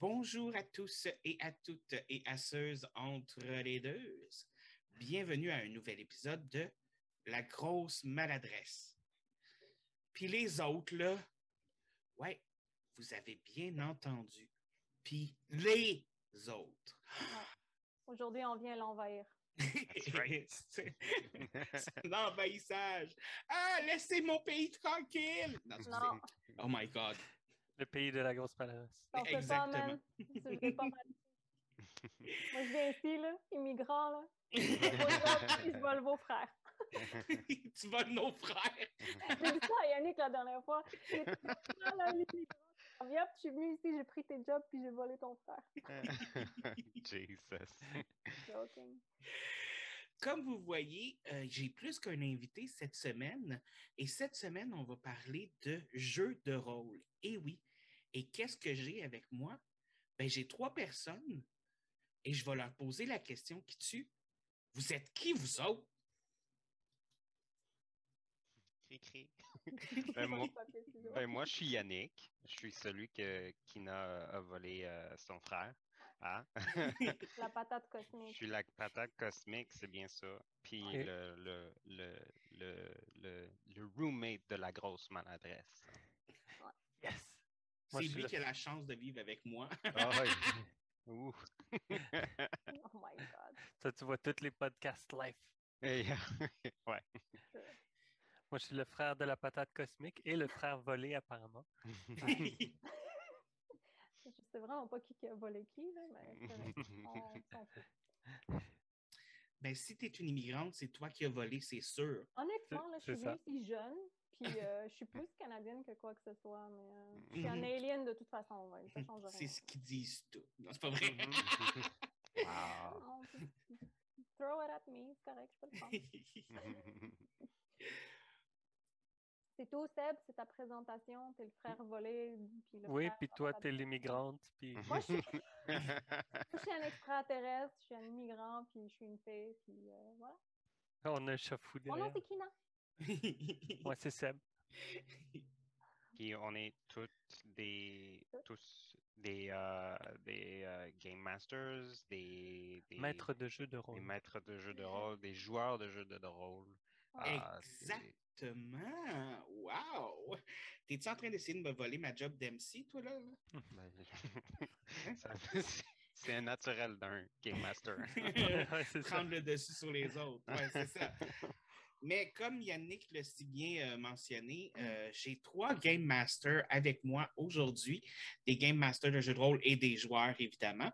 Bonjour à tous et à toutes et à ceux entre les deux. Bienvenue à un nouvel épisode de La grosse maladresse. Puis les autres, là, ouais, vous avez bien entendu. Puis les autres. Aujourd'hui, on vient l'envahir. C'est l'envahissage. Ah, laissez mon pays tranquille. Non, excusez. Non. Oh my God. Le pays de la grosse pas, Exactement. man. Pas. Moi, je viens ici, là, immigrant, là. Je vole vos frères. tu voles nos frères. J'ai dit ça à Yannick la dernière fois. Dit, là. Viens, je suis venue ici, j'ai pris tes jobs, puis j'ai volé ton frère. Jesus. Joking. Comme vous voyez, euh, j'ai plus qu'un invité cette semaine. Et cette semaine, on va parler de jeux de rôle. Et oui. Et qu'est-ce que j'ai avec moi? Ben, j'ai trois personnes et je vais leur poser la question qui tue. Vous êtes qui, vous autres? Cri-cri. Ben, moi, ben, moi, je suis Yannick. Je suis celui que, qui n'a a volé euh, son frère. Ah. La patate je cosmique. suis la patate cosmique, c'est bien ça. Puis Ok. le, le, le, le, le, le roommate de la grosse maladresse. Yes! C'est lui qui a la chance de vivre avec moi. Ah. Ouh. Oh my God. Toi, tu vois tous les podcasts live. Ouais. Moi, je suis le frère de la patate cosmique et le frère volé, apparemment. Je sais vraiment pas qui, qui a volé qui, là, mais on ben, si tu es une immigrante, c'est toi qui as volé, c'est sûr. Honnêtement, là, je suis ça. venue ici jeune, puis euh, je suis plus canadienne que quoi que ce soit, mais euh, je suis un alien de toute façon, ouais, ça change rien. C'est ce qu'ils disent tout. Non, c'est pas vrai. wow. Non, Throw it at me, c'est correct, je peux le prendre. C'est tout, Seb, c'est ta présentation, t'es le frère volé, puis le Oui, frère puis toi, t'es l'immigrante, puis Moi, je suis, je suis un extraterrestre, je suis un immigrant, puis je suis une fille, puis euh, voilà. on a fou Mon nom, c'est Kina. Ouais, c'est Seb. Puis on est toutes des tous des euh, des euh, game masters, des, des Maître de jeu de des rôle. maîtres de jeux de rôle, des joueurs de jeux de, de rôle. Ah, Exactement. Wow. T'es-tu en train d'essayer de me voler ma job d'MC, toi, là? là? ben, c'est- un naturel d'un game master. Prendre le dessus sur les autres. Ouais, c'est ça. Mais comme Yannick l'a si bien euh, mentionné, euh, j'ai trois Game Masters avec moi aujourd'hui, des Game Masters de jeux de rôle et des joueurs, évidemment,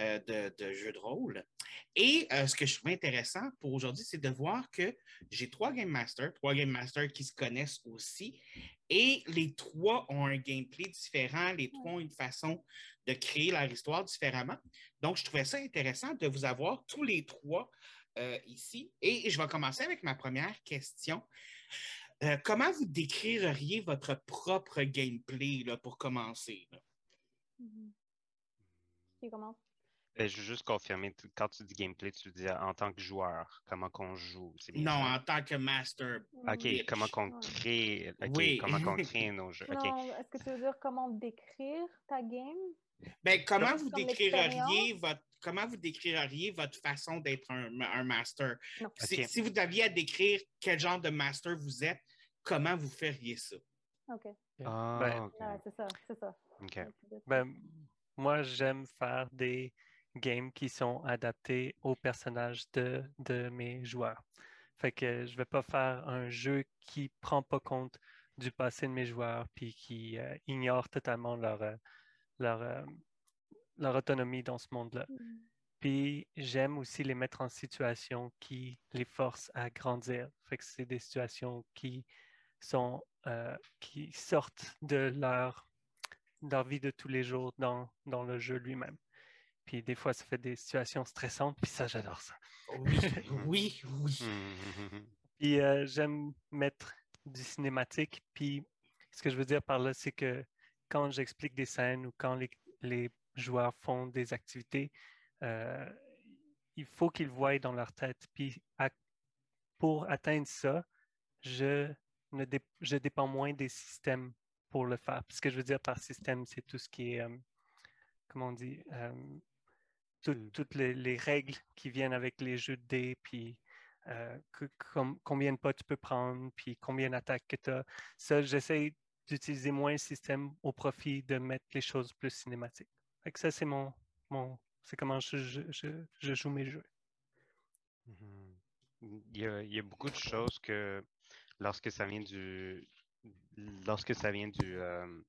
euh, de, de jeux de rôle. Et ce que je trouve intéressant pour aujourd'hui, c'est de voir que j'ai trois Game Masters, trois Game Masters qui se connaissent aussi, et les trois ont un gameplay différent, les trois ont une façon de créer leur histoire différemment. Donc, je trouvais ça intéressant de vous avoir tous les trois euh, ici. Et je vais commencer avec ma première question. Euh, comment vous décririez votre propre gameplay là, pour commencer? Mhm. Commence? Ben, je veux juste confirmer, quand tu dis gameplay, tu dis en tant que joueur, comment qu'on joue. Non, ça? en tant que master. OK, comment qu'on crée, OK, Oui. comment qu'on crée nos jeux. Est-ce que tu veux dire comment décrire ta game? Ben, comment Comme vous décririez votre comment vous décririez votre façon d'être un, un master? Si, vous aviez à décrire quel genre de master vous êtes, comment vous feriez ça? OK. Ah, Ben. Ouais, c'est ça, c'est ça. OK. Ben, moi, j'aime faire des games qui sont adaptés aux personnages de, de mes joueurs. Fait que je vais pas faire un jeu qui prend pas compte du passé de mes joueurs puis qui euh, ignore totalement leur, euh, leur, euh, leur autonomie dans ce monde-là. Mhm. Puis j'aime aussi les mettre en situation qui les forcent à grandir. Fait que c'est des situations qui sont euh, qui sortent de leur, leur vie de tous les jours dans, dans le jeu lui-même. Puis des fois, ça fait des situations stressantes, puis ça, j'adore ça. Oui, oui, oui. Mhm. Puis euh, j'aime mettre du cinématique. Puis ce que je veux dire par là, c'est que quand j'explique des scènes ou quand les, les joueurs font des activités, euh, il faut qu'ils voient dans leur tête. Puis à- pour atteindre ça, je, ne dé- je dépends moins des systèmes pour le faire. Puis Ce que je veux dire par système, c'est tout ce qui est euh, comment on dit, euh, tout- toutes les, les règles qui viennent avec les jeux de dés, puis euh, que- com- combien de pas tu peux prendre, puis combien d'attaques que tu as. Ça, j'essaie d'utiliser moins le système au profit de mettre les choses plus cinématiques. Fait que ça, c'est mon, mon c'est comment je, je, je- je joue mes jeux. Mhm. Il y a, il y a beaucoup de choses que lorsque ça vient du lorsque ça vient du euh,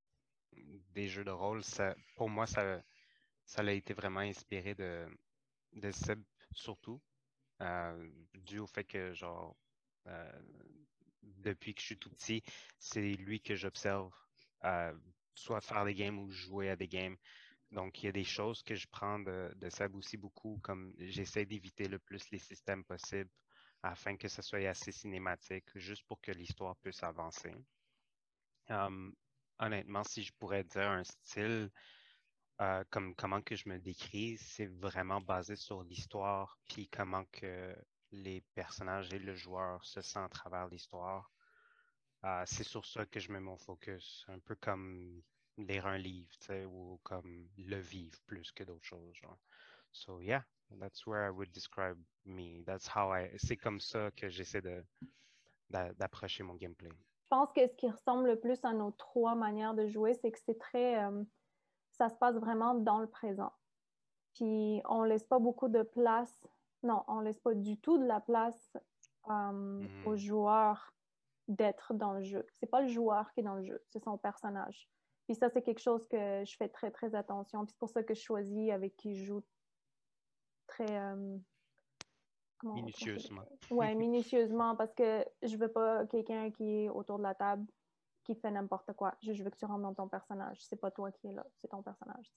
des jeux de rôle, ça, pour moi, ça, ça a été vraiment inspiré de, Seb surtout. euh, dû au fait que genre euh, depuis que je suis tout petit, c'est lui que j'observe euh, soit faire des games ou jouer à des games. Donc, il y a des choses que je prends de, Seb aussi beaucoup, comme j'essaie d'éviter le plus les systèmes possibles afin que ce soit assez cinématique, juste pour que l'histoire puisse avancer. Honnêtement, si je pourrais dire un style, euh, comme comment que je me décris, c'est vraiment basé sur l'histoire, puis comment que les personnages et le joueur se sentent à travers l'histoire. Euh, c'est sur ça que je mets mon focus, un peu comme lire un livre, ou comme le vivre plus que d'autres choses. So yeah, that's where I would describe me. That's how I. C'est comme ça que j'essaie de d'a- d'approcher mon gameplay. Je pense que ce qui ressemble le plus à nos trois manières de jouer, c'est que c'est très. euh, ça se passe vraiment dans le présent. Puis on laisse pas beaucoup de place. Non, on laisse pas du tout de la place euh, Mhm. au joueur d'être dans le jeu. C'est pas le joueur qui est dans le jeu, c'est son personnage. Puis ça, c'est quelque chose que je fais très, très attention. Puis c'est pour ça que je choisis avec qui je joue très. euh, Minutieusement. Ouais, minutieusement, parce que je veux pas quelqu'un qui est autour de la table qui fait n'importe quoi. Je, veux que tu rentres dans ton personnage. C'est pas toi qui es là, c'est ton personnage.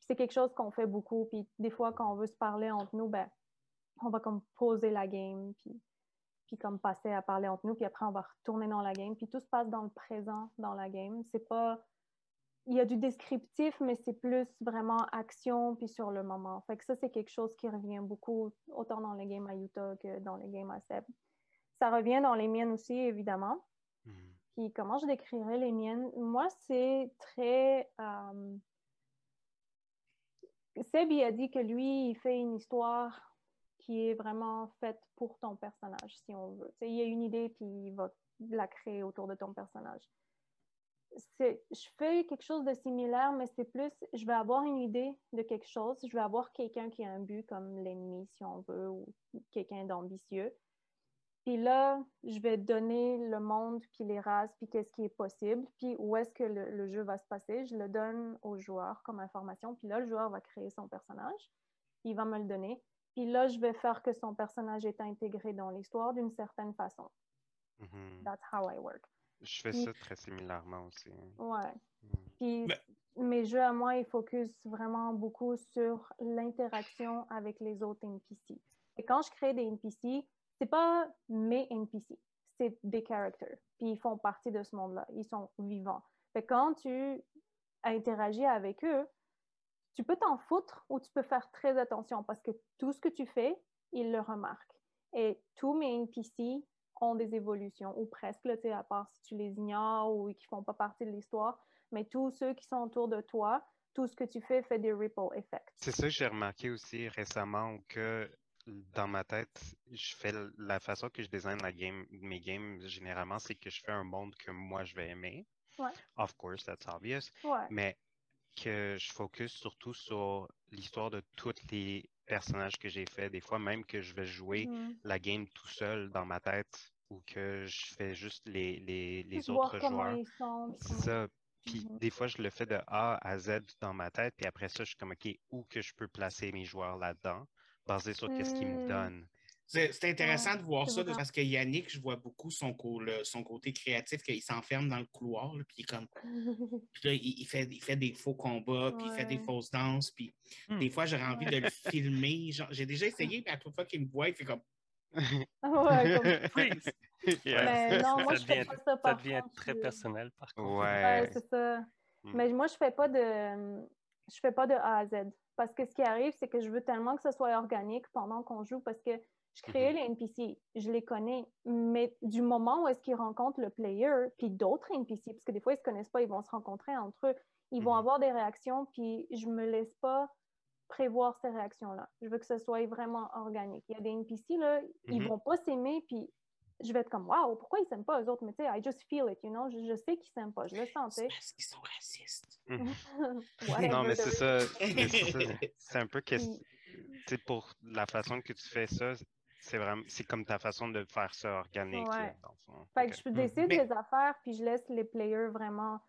C'est quelque chose qu'on fait beaucoup. Puis des fois, quand on veut se parler entre nous, ben, on va comme poser la game, puis, puis comme passer à parler entre nous, puis après on va retourner dans la game. Puis tout se passe dans le présent, dans la game. C'est pas il y a du descriptif, mais c'est plus vraiment action puis sur le moment. Fait que ça, c'est quelque chose qui revient beaucoup, autant dans les games à Utah que dans les games à Seb. Ça revient dans les miennes aussi, évidemment. Mhm. Comment je décrirais les miennes? Moi, c'est très... euh, Seb, a dit que lui, il fait une histoire qui est vraiment faite pour ton personnage, si on veut. Tu sais, il y a une idée, puis il va la créer autour de ton personnage. Je fais quelque chose de similaire, mais c'est plus, je vais avoir une idée de quelque chose, je vais avoir quelqu'un qui a un but comme l'ennemi, si on veut, ou quelqu'un d'ambitieux. Puis là, je vais donner le monde, puis les races, puis qu'est-ce qui est possible, puis où est-ce que le, le jeu va se passer. Je le donne au joueur comme information, puis là, le joueur va créer son personnage, il va me le donner. Puis là, je vais faire que son personnage est intégré dans l'histoire d'une certaine façon. Mhm. That's how I work. Je fais Puis- ça très similairement aussi. Ouais. Mhm. Puis Mais- mes jeux à moi, ils focus vraiment beaucoup sur l'interaction avec les autres NPC. Et quand je crée des NPC, c'est pas mes NPC, c'est des characters. Puis ils font partie de ce monde-là. Ils sont vivants. Fait quand tu interagis avec eux, tu peux t'en foutre ou tu peux faire très attention parce que tout ce que tu fais, ils le remarquent. Et tous mes NPC ont des évolutions, ou presque, là, à part si tu les ignores ou qui font pas partie de l'histoire. Mais tous ceux qui sont autour de toi, tout ce que tu fais fait des ripple effects. C'est ça que j'ai remarqué aussi récemment que dans ma tête, je fais la façon que je design la game, mes games généralement, c'est que je fais un monde que moi je vais aimer. Ouais. Of course, that's obvious. Ouais. Mais que je focus surtout sur l'histoire de tous les personnages que j'ai fait. Des fois même que je vais jouer Mhm. la game tout seul dans ma tête ou que je fais juste les, les, les autres joueurs. C'est ça. Puis des fois, je le fais de A à Z dans ma tête, puis après ça, je suis comme, OK, où que je peux placer mes joueurs là-dedans, basé sur qu'est-ce qu'ils me Hmm. donnent. C'est c'est intéressant Ouais, de voir ça parce que Yannick, je vois beaucoup son, co- le- son côté créatif, qu'il s'enferme dans le couloir, là, puis il, est comme, puis là, il, il fait, il fait des faux combats, puis il fait des Ouais. fausses danses, puis Hmm. des fois, j'aurais envie de le filmer. J'ai déjà essayé, mais à chaque fois qu'il me voit, il fait comme ouais! Yeah. Mais non, moi, ça je fais devient, pas ça ça par devient contre, très je- personnel, par contre. Ouais, Ouais. c'est ça. Mm. Mais moi, je fais pas de je fais pas de A à Z. Parce que ce qui arrive, c'est que je veux tellement que ce soit organique pendant qu'on joue parce que Je créais les NPC, je les connais, mais du moment où est-ce qu'ils rencontrent le player, puis d'autres NPC, parce que des fois, ils ne se connaissent pas, ils vont se rencontrer entre eux, ils vont Mhm. avoir des réactions, puis je me laisse pas prévoir ces réactions-là. Je veux que ce soit vraiment organique. Il y a des NPC, là, ils Mhm. vont pas s'aimer, puis je vais être comme, waouh, pourquoi ils s'aiment pas eux autres? Mais tu sais, I just feel it, you know? Je, je sais qu'ils s'aiment pas, je le sens, tu parce qu'ils sont racistes. Whatever Non, mais c'est ça. mais c'est un peu question. Puis- Tu sais, pour la façon que tu fais ça, c'est vraiment, c'est comme ta façon de faire ça organique. là, Ouais. dans. Fait que je Mhm. décide Mais- les affaires, puis je laisse les players vraiment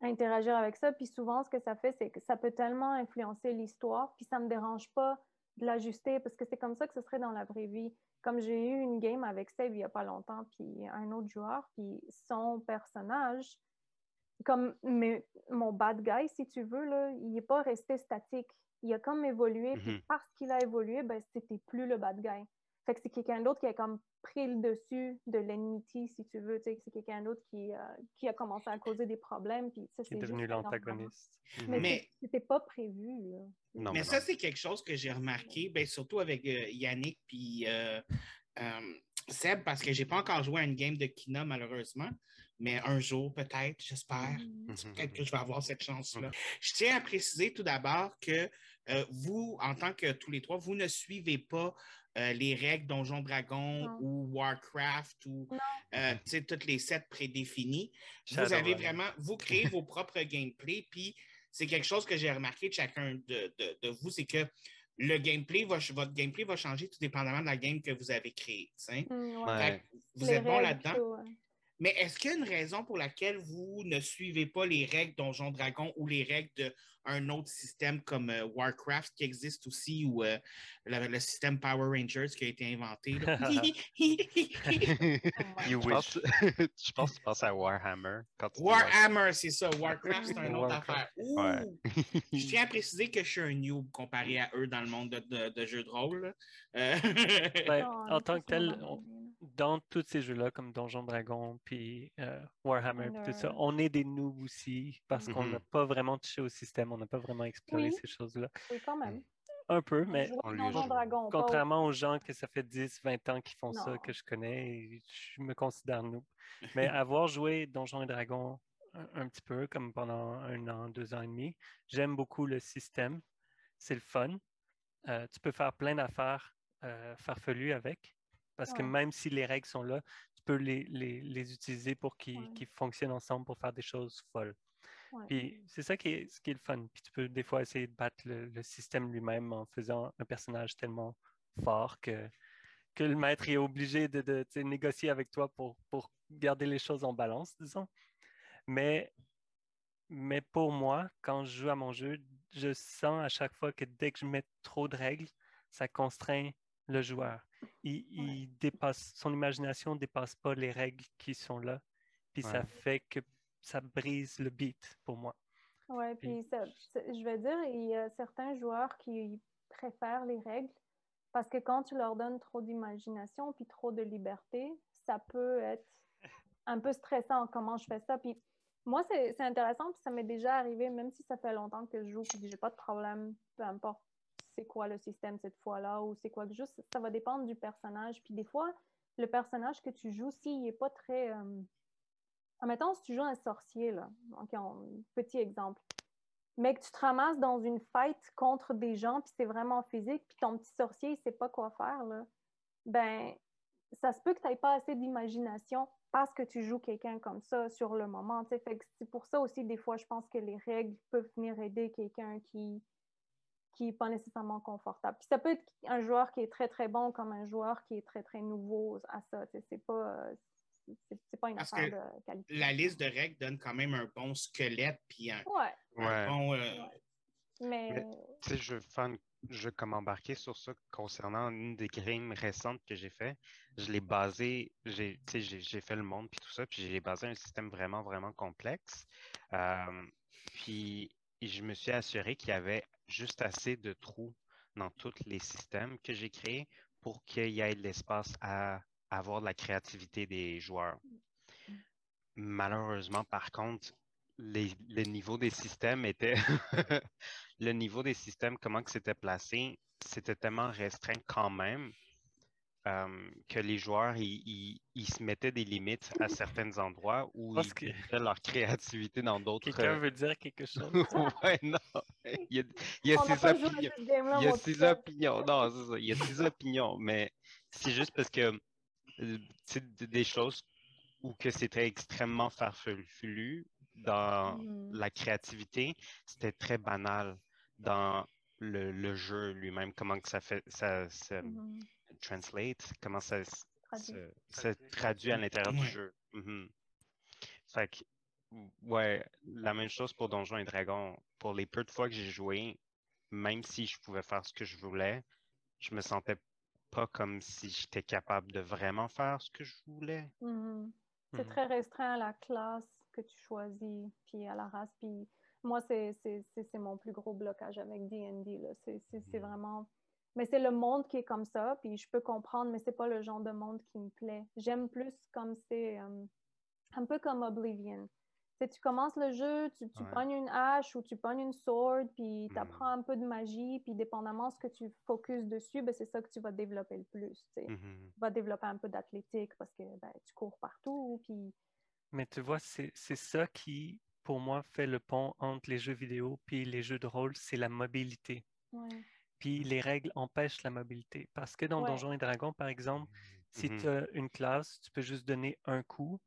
interagir avec ça. Puis souvent, ce que ça fait, c'est que ça peut tellement influencer l'histoire, puis ça me dérange pas de l'ajuster, parce que c'est comme ça que ce serait dans la vraie vie. Comme j'ai eu une game avec Seb il y a pas longtemps, puis un autre joueur, puis son personnage, comme mais, mon bad guy, si tu veux, là, il n'est pas resté statique. Il a comme évolué, puis Mhm. parce qu'il a évolué, ben, c'était plus le bad guy. Fait que c'est quelqu'un d'autre qui a comme pris le dessus de l'enmity, si tu veux. C'est quelqu'un d'autre qui, euh, qui a commencé à causer des problèmes. Puis ça, Qui est c'est devenu l'antagoniste. Mais, Mais- c'était pas prévu. là. Non, mais mais ça, non. c'est quelque chose que j'ai remarqué, ben, surtout avec euh, Yannick puis euh, euh, Seb, parce que j'ai pas encore joué à une game de Kina, malheureusement. Mais un jour, peut-être, j'espère. Mhm. Mhm, Peut-être que je vais avoir cette chance-là. Je tiens à préciser tout d'abord que euh, vous, en tant que tous les trois, vous ne suivez pas euh, les règles Donjon Dragon Non. ou Warcraft ou euh, toutes les sets prédéfinis. Vous avez vraiment, vous créez vos propres gameplays, puis c'est quelque chose que j'ai remarqué de chacun de, de- de vous, c'est que le gameplay, va, votre gameplay va changer tout dépendamment de la game que vous avez créée. Mm, ouais. Vous Les êtes bon là-dedans. ouais. Mais est-ce qu'il y a une raison pour laquelle vous ne suivez pas les règles Donjon Dragon ou les règles d'un autre système comme euh, Warcraft qui existe aussi ou euh, le, le système Power Rangers qui a été inventé? je, You pense, je pense que tu penses à Warhammer quand tu dis Warhammer, c'est ça. Warcraft, c'est une autre Warcraft. affaire. Ouh! Ouais. Je tiens à préciser que je suis un noob comparé à eux dans le monde de, de, de jeux de rôle. Euh, Ben, en tant que tel, on- dans tous ces jeux-là, comme Donjon Dragon, puis euh, Warhammer, puis tout ça, on est des noobs aussi parce qu'on n'a pas vraiment touché au système, on n'a pas vraiment exploré Oui. ces choses-là. Oui, quand même. Un peu, mais on Donjon. Dragon, contrairement aux gens que ça fait 10, 20 ans qu'ils font ça, que je connais, je me considère noob. Mais avoir joué Donjon et Dragon un, un petit peu, comme pendant un an, deux ans et demi, j'aime beaucoup le système. C'est le fun. Euh, tu peux faire plein d'affaires euh, farfelues avec. Parce que même si les règles sont là, tu peux les, les- les utiliser pour qu'ils Ouais. fonctionnent ensemble pour faire des choses folles. Ouais. Puis c'est ça qui est, ce qui est le fun. Puis tu peux des fois essayer de battre le, le système lui-même en faisant un personnage tellement fort que, que le maître est obligé de, de, sais, négocier avec toi pour, pour garder les choses en balance, disons. Mais, mais pour moi, quand je joue à mon jeu, je sens à chaque fois que dès que je mets trop de règles, ça contraint le joueur. Il, il dépasse, son imagination ne dépasse pas les règles qui sont là. Puis ça fait que ça brise le beat pour moi. Oui, Puis- ça- je vais dire, il y a certains joueurs qui préfèrent les règles parce que quand tu leur donnes trop d'imagination puis trop de liberté, ça peut être un peu stressant comment je fais ça? Puis moi, c'est intéressant, puis ça m'est déjà arrivé, même si ça fait longtemps que je joue, puis j'ai pas de problème, peu importe c'est quoi le système cette fois-là ou c'est quoi que joue, ça- va dépendre du personnage. Puis des fois, le personnage que tu joues, s'il n'est pas très... euh, Admettons, si tu joues un sorcier, là, petit exemple, mais que tu te ramasses dans une fight contre des gens, puis c'est vraiment physique, puis ton petit sorcier, il sait pas quoi faire, là, ben, ça se peut que tu n'aies pas assez d'imagination parce que tu joues quelqu'un comme ça sur le moment. c'est pour ça aussi, des fois, je pense que les règles peuvent venir aider quelqu'un qui qui n'est pas nécessairement confortable. Puis ça peut être un joueur qui est très, très bon comme un joueur qui est très, très nouveau à ça. C'est pas, c'est c'est pas une Parce affaire que de qualité. la liste de règles donne quand même un bon squelette puis un, Ouais, un Ouais. bon. euh, mais... Mais- Tu sais, je veux faire une- je comme embarquer sur ça concernant une des games récentes que j'ai fait. Je l'ai basé, j'ai, tu sais, j'ai, j'ai fait le monde puis tout ça, puis j'ai basé un système vraiment, vraiment complexe. Euh, puis je me suis assuré qu'il y avait juste assez de trous dans tous les systèmes que j'ai créés pour qu'il y ait de l'espace à avoir de la créativité des joueurs. Malheureusement, par contre, le niveau des systèmes était le niveau des systèmes, comment que c'était placé, c'était tellement restreint quand même euh, que les joueurs, ils, ils, se mettaient des limites à certains endroits où Parce ils que- mettaient leur créativité dans d'autres... Quelqu'un veut dire quelque chose? ouais, non. Il y a, il y a ses opinions. Il y a ses opinions. Non, c'est ça. Il y a ses opinions, mais c'est juste parce que euh, c'est des choses où que c'était extrêmement farfelu dans Mhm. la créativité, c'était très banal dans le, le jeu lui-même, comment que ça fait ça se Mhm. Translate, comment ça Traduit. se, se traduit à l'intérieur du jeu. Mhm. Fait que, ouais, la même chose pour Donjons et Dragons. Pour les peu de fois que j'ai joué, même si je pouvais faire ce que je voulais, je me sentais pas comme si j'étais capable de vraiment faire ce que je voulais. Mhm. C'est Mhm. très restreint à la classe que tu choisis, puis à la race. Puis moi, c'est c'est- c'est- c'est mon plus gros blocage avec D&D. là. C'est c'est- c'est Mhm. vraiment... Mais c'est le monde qui est comme ça, puis je peux comprendre, mais c'est pas le genre de monde qui me plaît. J'aime plus comme c'est... euh, un peu comme Oblivion. Tu tu commences le jeu, tu, tu Ouais. pognes une hache ou tu pognes une sword, puis tu Mhm. apprends un peu de magie, puis dépendamment de ce que tu focuses dessus, ben, c'est ça que tu vas développer le plus. tu. Mhm. Tu vas développer un peu d'athlétique parce que ben, tu cours partout, puis Mais tu vois, c'est c'est ça qui, pour moi, fait le pont entre les jeux vidéo puis les jeux de rôle, c'est la mobilité. ouais. Puis les règles empêchent la mobilité. Parce que dans Ouais. Donjons et Dragons, par exemple, si Mhm. tu as une classe, tu peux juste donner un coup.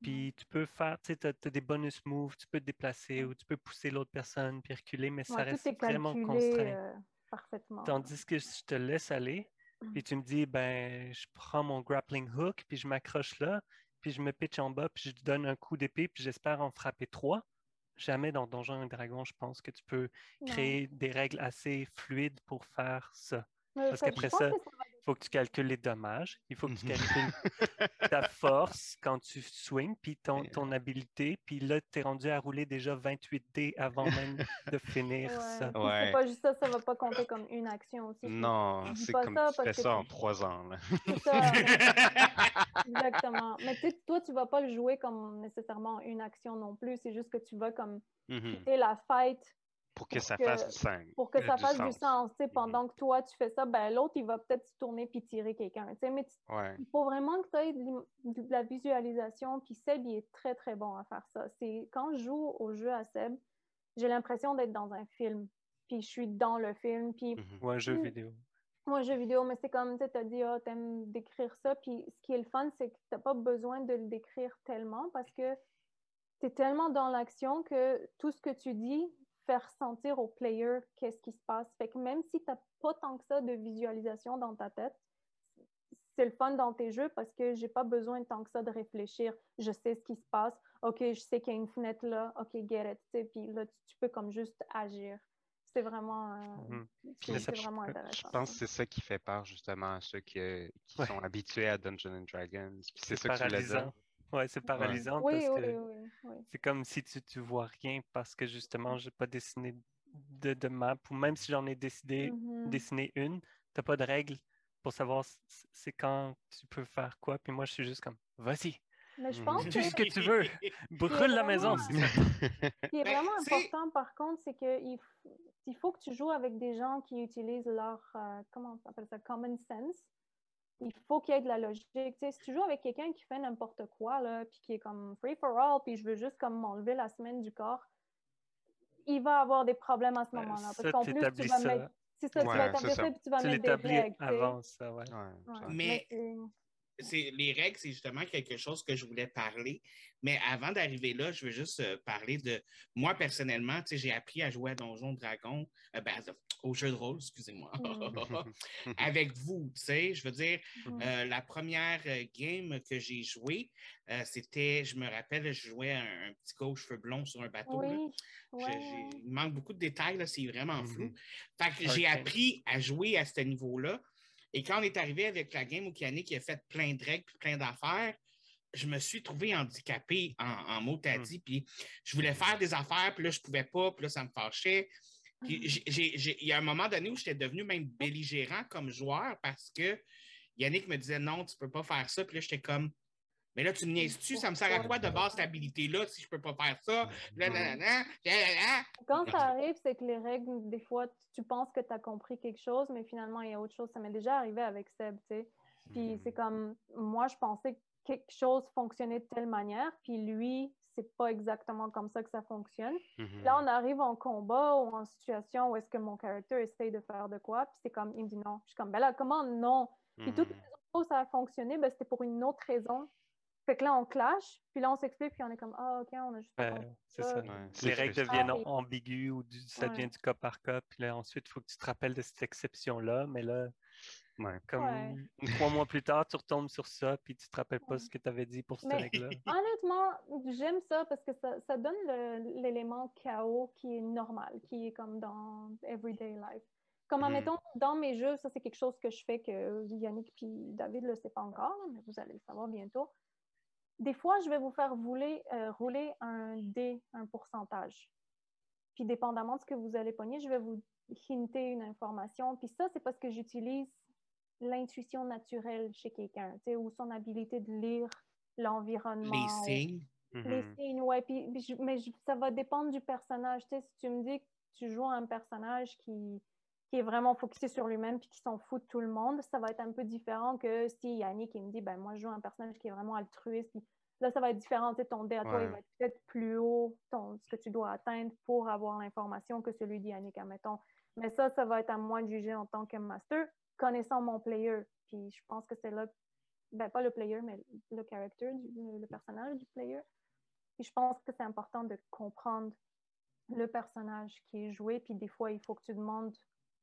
Puis tu peux faire, tu sais, tu as, des bonus moves, tu peux te déplacer ou tu peux pousser l'autre personne puis reculer, mais ça Ouais, reste est vraiment calculé constraint. euh, parfaitement. Tandis que si je te laisse aller, Mm. puis tu me dis, ben, je prends mon grappling hook, puis je m'accroche là, puis je me pitch en bas, puis je te donne un coup d'épée, puis j'espère en frapper trois. Jamais dans Donjons et Dragons, je pense que tu peux Non. créer des règles assez fluides pour faire ça. Parce qu'après ça, Il faut que tu calcules les dommages, il faut que tu Mhm. calcules ta force quand tu swings, puis ton, ton habilité, puis là, tu es rendu à rouler déjà 28 dés avant même de finir Ouais. ça. Ouais. C'est pas juste ça, ça va pas compter comme une action aussi. je Non, c'est pas comme ça tu fais ça en trois ans. là. C'est ça. Exactement. Mais toi, tu vas pas le jouer comme nécessairement une action non plus. C'est juste que tu vas comme Mhm. quitter la fight Pour que Pour ça que- fasse du sens. pour que Euh, ça fasse du sens. sens. Tu sais, Mhm. pendant que toi, tu fais ça, ben l'autre, il va peut-être se tourner puis tirer quelqu'un. Tu sais, mais tu- Ouais. il faut vraiment que tu aies de, la visualisation. Puis Seb, il est très, très bon à faire ça. C'est quand je joue au jeu à Seb, j'ai l'impression d'être dans un film. Puis je suis dans le film. Puis Mhm. Ou un jeu Mm. vidéo. moi, jeu vidéo, mais c'est comme, tu as dit, ah, t'aimes décrire ça. Puis ce qui est le fun, c'est que t'as pas besoin de le décrire tellement parce que tu es tellement dans l'action que tout ce que tu dis fait ressentir au player qu'est-ce qui se passe. Fait que même si t'as pas tant que ça de visualisation dans ta tête, c'est le fun dans tes jeux parce que j'ai pas besoin tant que ça de réfléchir. Je sais ce qui se passe. OK, je sais qu'il y a une fenêtre là. OK, get it. tu sais, Puis là, tu, tu peux comme juste agir. C'est vraiment, euh, Mhm. ça, c'est je- vraiment je Je intéressant. pense que c'est ça qui fait peur justement à ceux qui, qui Ouais. sont habitués à Dungeons and Dragons. Puis C'est ça que tu. Ouais, c'est paralysant parce oui, que oui, oui. c'est comme si tu, tu vois rien parce que justement, j'ai pas dessiné de, de map ou même si j'en ai décidé, Mhm. dessiné une, t'as pas de règles pour savoir c'est quand tu peux faire quoi. Puis moi, je suis juste comme, vas-y, Mais je Mhm. pense ce que tu veux. brûle la maison. ça. ce qui est Ben, vraiment c'est- important, par contre, c'est qu'il il faut que tu joues avec des gens qui utilisent leur, euh, comment on appelle ça, common sense. Il faut qu'il y ait de la logique. Tu sais, si tu joues avec quelqu'un qui fait n'importe quoi, là, puis qui est comme free for all, puis je veux juste comme m'enlever la semaine du corps, il va avoir des problèmes à ce Ben, moment-là. Parce qu'en plus, tu vas ça. mettre... C'est ça, tu vas c'est établir ça. puis tu vas Tu mettre des règles. avant ça, ouais. Ouais, Ouais. ça. Mais- c'est les règles, c'est justement quelque chose que je voulais parler. Mais avant d'arriver là, je veux juste euh, parler de moi personnellement. Tu sais, j'ai appris à jouer à Donjon Dragon, euh, ben, au jeu de rôle, excusez-moi, avec vous. Tu sais, je veux dire, Mhm. euh, la première game que j'ai jouée, euh, c'était, je me rappelle, je jouais un, un petit gars aux cheveux blonds sur un bateau. Oui, ouais, il manque beaucoup de détails, là, c'est vraiment flou. Mhm. Fait que j'ai appris à jouer à ce niveau-là. Et quand on est arrivé avec la game où Yannick a fait plein de règles puis plein d'affaires, je me suis trouvé handicapé en, en mots t'as Hmm. dit. Puis je voulais faire des affaires, puis là, je pouvais pas, puis là, ça me fâchait. J'ai- il y a un moment donné où j'étais devenu même belligérant comme joueur parce que Yannick me disait non, tu peux pas faire ça. Puis là, j'étais comme Mais là, tu me niaises-tu? Ça me sert à quoi de base cette habilité-là si je peux pas faire ça? Là, là, là, là, là, là. Quand ça arrive, c'est que les règles, des fois, tu penses que tu as compris quelque chose, mais finalement, il y a autre chose. Ça m'est déjà arrivé avec Seb, tu sais. Puis c'est comme, moi, je pensais que quelque chose fonctionnait de telle manière, puis lui, c'est pas exactement comme ça que ça fonctionne. Mhm. Là, on arrive en combat ou en situation où est-ce que mon caractère essaye de faire de quoi, puis c'est comme, il me dit non. Je suis comme, ben là, comment non? Puis toutes les Mhm. autres où ça a fonctionné, ben c'était pour une autre raison. Fait que là, on clash, puis là, on s'explique, puis on est comme, ah, OK, on a juste c'est ça. Ouais, Les règles deviennent Ah, ambiguës ou du- ça devient Ouais. du cas par cas. Puis là, ensuite, il faut que tu te rappelles de cette exception-là. Mais là, Ouais. comme Ouais. trois mois plus tard, tu retombes sur ça, puis tu te rappelles pas ce que tu avais dit pour cette règle-là. Honnêtement, j'aime ça parce que ça, ça donne l'élément chaos qui est normal, qui est comme dans everyday life. Comme Mhm. admettons, dans mes jeux, ça c'est quelque chose que je fais que Yannick puis David ne le sait pas encore, mais vous allez le savoir bientôt. Des fois, je vais vous faire rouler, euh, rouler un dé, un pourcentage. Puis dépendamment de ce que vous allez pogner, je vais vous hinter une information. Puis ça, c'est parce que j'utilise l'intuition naturelle chez quelqu'un, ou son habilité de lire l'environnement. Les signes? les Mhm. signes, ouais. Puis, mais je- ça va dépendre du personnage. Tu sais, si tu me dis que tu joues un personnage qui, qui est vraiment focusé sur lui-même puis qui s'en fout de tout le monde, ça va être un peu différent que si Yannick il me dit, ben moi je joue un personnage qui est vraiment altruiste. Puis là, ça va être différent. Tu ton dé à toi, il va être peut-être plus haut, ton, ce que tu dois atteindre pour avoir l'information que celui d'Yannick, admettons. Mais ça, ça va être à moi de juger en tant que master, connaissant mon player. Puis je pense que c'est là, ben pas le player, mais le character, du- le personnage du player. Puis je pense que c'est important de comprendre le personnage qui est joué. Puis des fois, il faut que tu demandes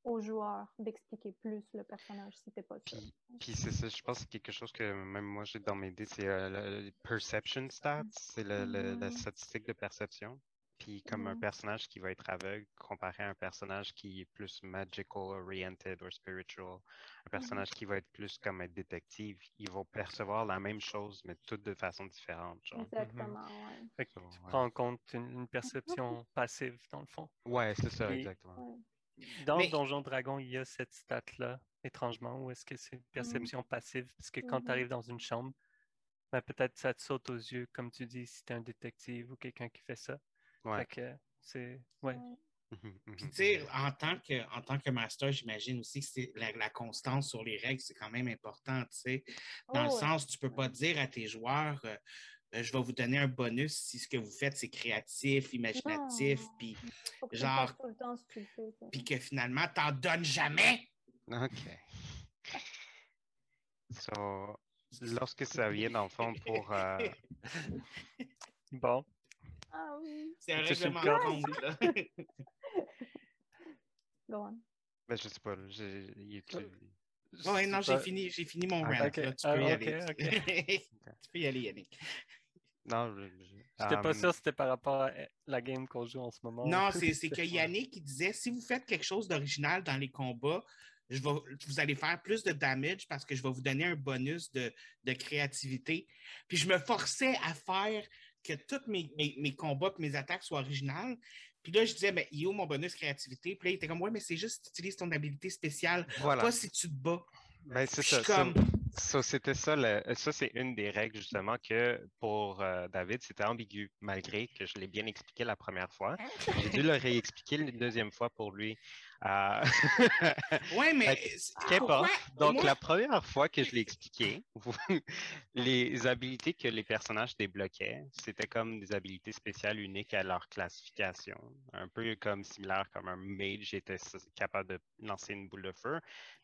aux joueurs d'expliquer plus le personnage si t'es pas sûr. Puis, puis c'est ça, je pense que c'est quelque chose que même moi j'ai dans mes dés, c'est euh, le, perception stats, c'est le- le- la Mhm. statistique de perception. Puis comme un Mhm. personnage qui va être aveugle comparé à un personnage qui est plus magical oriented ou spiritual, un personnage qui va être plus comme un détective, ils vont percevoir la même chose mais toutes de façon différente. Genre. Exactement, ouais. Fait que So, tu ouais. prends en compte une, une perception passive, dans le fond. Ouais, c'est ça, exactement. ouais. Dans Mais- Donjon Dragon, il y a cette stat-là, étrangement, ou est-ce que c'est une perception passive? Parce que quand tu arrives dans une chambre, ben, peut-être ça te saute aux yeux, comme tu dis, si tu es un détective ou quelqu'un qui fait ça. Ouais. Fait que c'est. Ouais. Mhm, Puis, tu sais, en tant que, en tant que master, j'imagine aussi que c'est la, la constance sur les règles, c'est quand même important, tu sais. Dans Oh, le ouais. sens, tu peux pas dire à tes joueurs, euh, je vais vous donner un bonus si ce que vous faites, c'est créatif, imaginatif, Non. puis, genre- fasses tout le temps si tu le fais. ça. puis que finalement, t'en donnes jamais. OK. So, lorsque ça vient dans le fond pour euh, Bon. Ah oui. C'est un règlement compte, là. Go on. ben, je sais pas, j'ai- Ouais, non, j'ai pas- fini, j'ai fini mon Ah, rant. là. Tu Ah, peux y ok, aller. tu peux y aller, Yannick. Non, je- je- J'étais pas um, sûr si c'était par rapport à la game qu'on joue en ce moment. Non, c'est que Yannick qui disait si vous faites quelque chose d'original dans les combats, je vais, vous allez faire plus de damage parce que je vais vous donner un bonus de, de créativité. Puis je me forçais à faire que tous mes, mes, mes combats et mes attaques soient originales. Puis là, je disais, mais il est où mon bonus créativité? Puis là, il était comme, ouais, mais c'est juste si tu utilises ton habilité spéciale, Voilà. pas si tu te bats. Ben, c'est ça- comme, Ça, c'était ça, le- ça c'est une des règles justement que pour euh, David, c'était ambigu, malgré que je l'ai bien expliqué la première fois. J'ai dû le réexpliquer une deuxième fois pour lui. Euh, ouais, mais. Qu'importe. Donc, moi- la première fois que je l'ai expliqué, les habilités que les personnages débloquaient, c'était comme des habilités spéciales uniques à leur classification. Un peu comme similaire comme un mage était capable de lancer une boule de feu.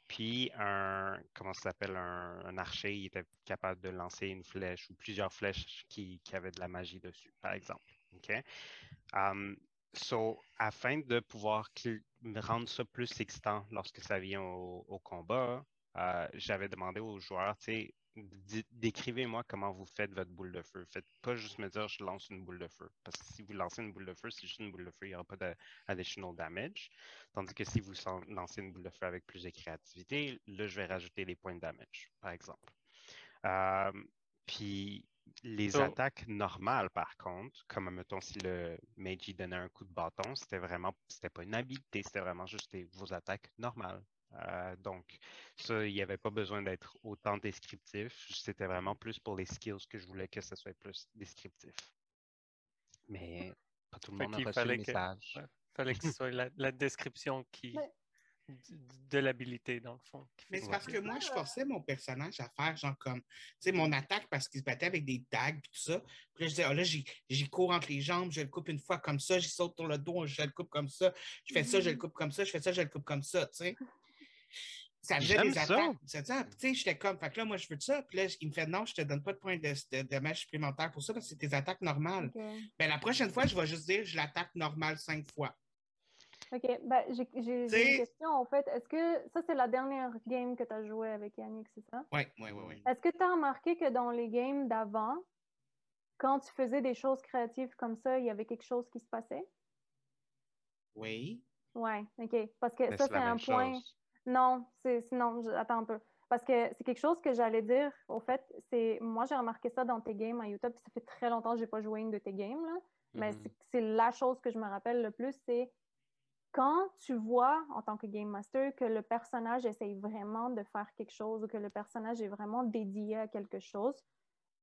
Puis un, comment ça s'appelle, un, archer, il était capable de lancer une flèche ou plusieurs flèches qui, qui avaient de la magie dessus, par exemple. OK? So, afin de pouvoir rendre ça plus excitant lorsque ça vient au, combat, euh, j'avais demandé aux joueurs, tu sais, décrivez-moi comment vous faites votre boule de feu. Faites pas juste me dire je lance une boule de feu. Parce que si vous lancez une boule de feu, c'est juste une boule de feu, il n'y aura pas d'additional damage. Tandis que si vous lancez une boule de feu avec plus de créativité, là, je vais rajouter des points de damage, par exemple. Euh, puis les So- attaques normales, par contre, comme mettons si le Meiji donnait un coup de bâton, c'était vraiment, c'était pas une habilité, c'était vraiment juste des- vos attaques normales. Euh, donc, ça, il n'y avait pas besoin d'être autant descriptif. C'était vraiment plus pour les skills que je voulais que ça soit plus descriptif. Mais pas tout le monde a reçu le message. Il fallait que ce soit la, description qui. De, l'habilité, dans le fond. Mais c'est parce que moi, je forçais mon personnage à faire, genre, comme, tu sais, mon attaque parce qu'il se battait avec des dagues et tout ça. Puis là, je disais, oh, là, j'y cours entre les jambes, je le coupe une fois comme ça, j'y saute sur le dos, je le coupe comme ça, je fais ça, je le coupe comme ça, je fais ça, je le coupe comme ça, tu sais ça faisait des attaques. C'est ça. Tu sais, j'étais comme, fait que là, moi, je veux ça. Puis là, il me fait non, je te donne pas de points de, de, dommage supplémentaire pour ça parce que c'est tes attaques normales. Ben, la prochaine fois, je vais juste dire, je l'attaque normale cinq fois. OK. Ben, j'ai une question, en fait. Est-ce que ça, c'est la dernière game que tu as joué avec Yannick, c'est ça? Oui, oui, oui. oui. Est-ce que tu as remarqué que dans les games d'avant, quand tu faisais des choses créatives comme ça, il y avait quelque chose qui se passait? Oui. Oui, OK. Parce que ça, c'est un point. Non, c'est non, attends un peu. Parce que c'est quelque chose que j'allais dire, au fait, c'est moi j'ai remarqué ça dans tes games à YouTube, ça fait très longtemps que je n'ai pas joué une de tes games, là, mais mm-hmm. c'est la chose que je me rappelle le plus, c'est quand tu vois en tant que game master que le personnage essaye vraiment de faire quelque chose ou que le personnage est vraiment dédié à quelque chose,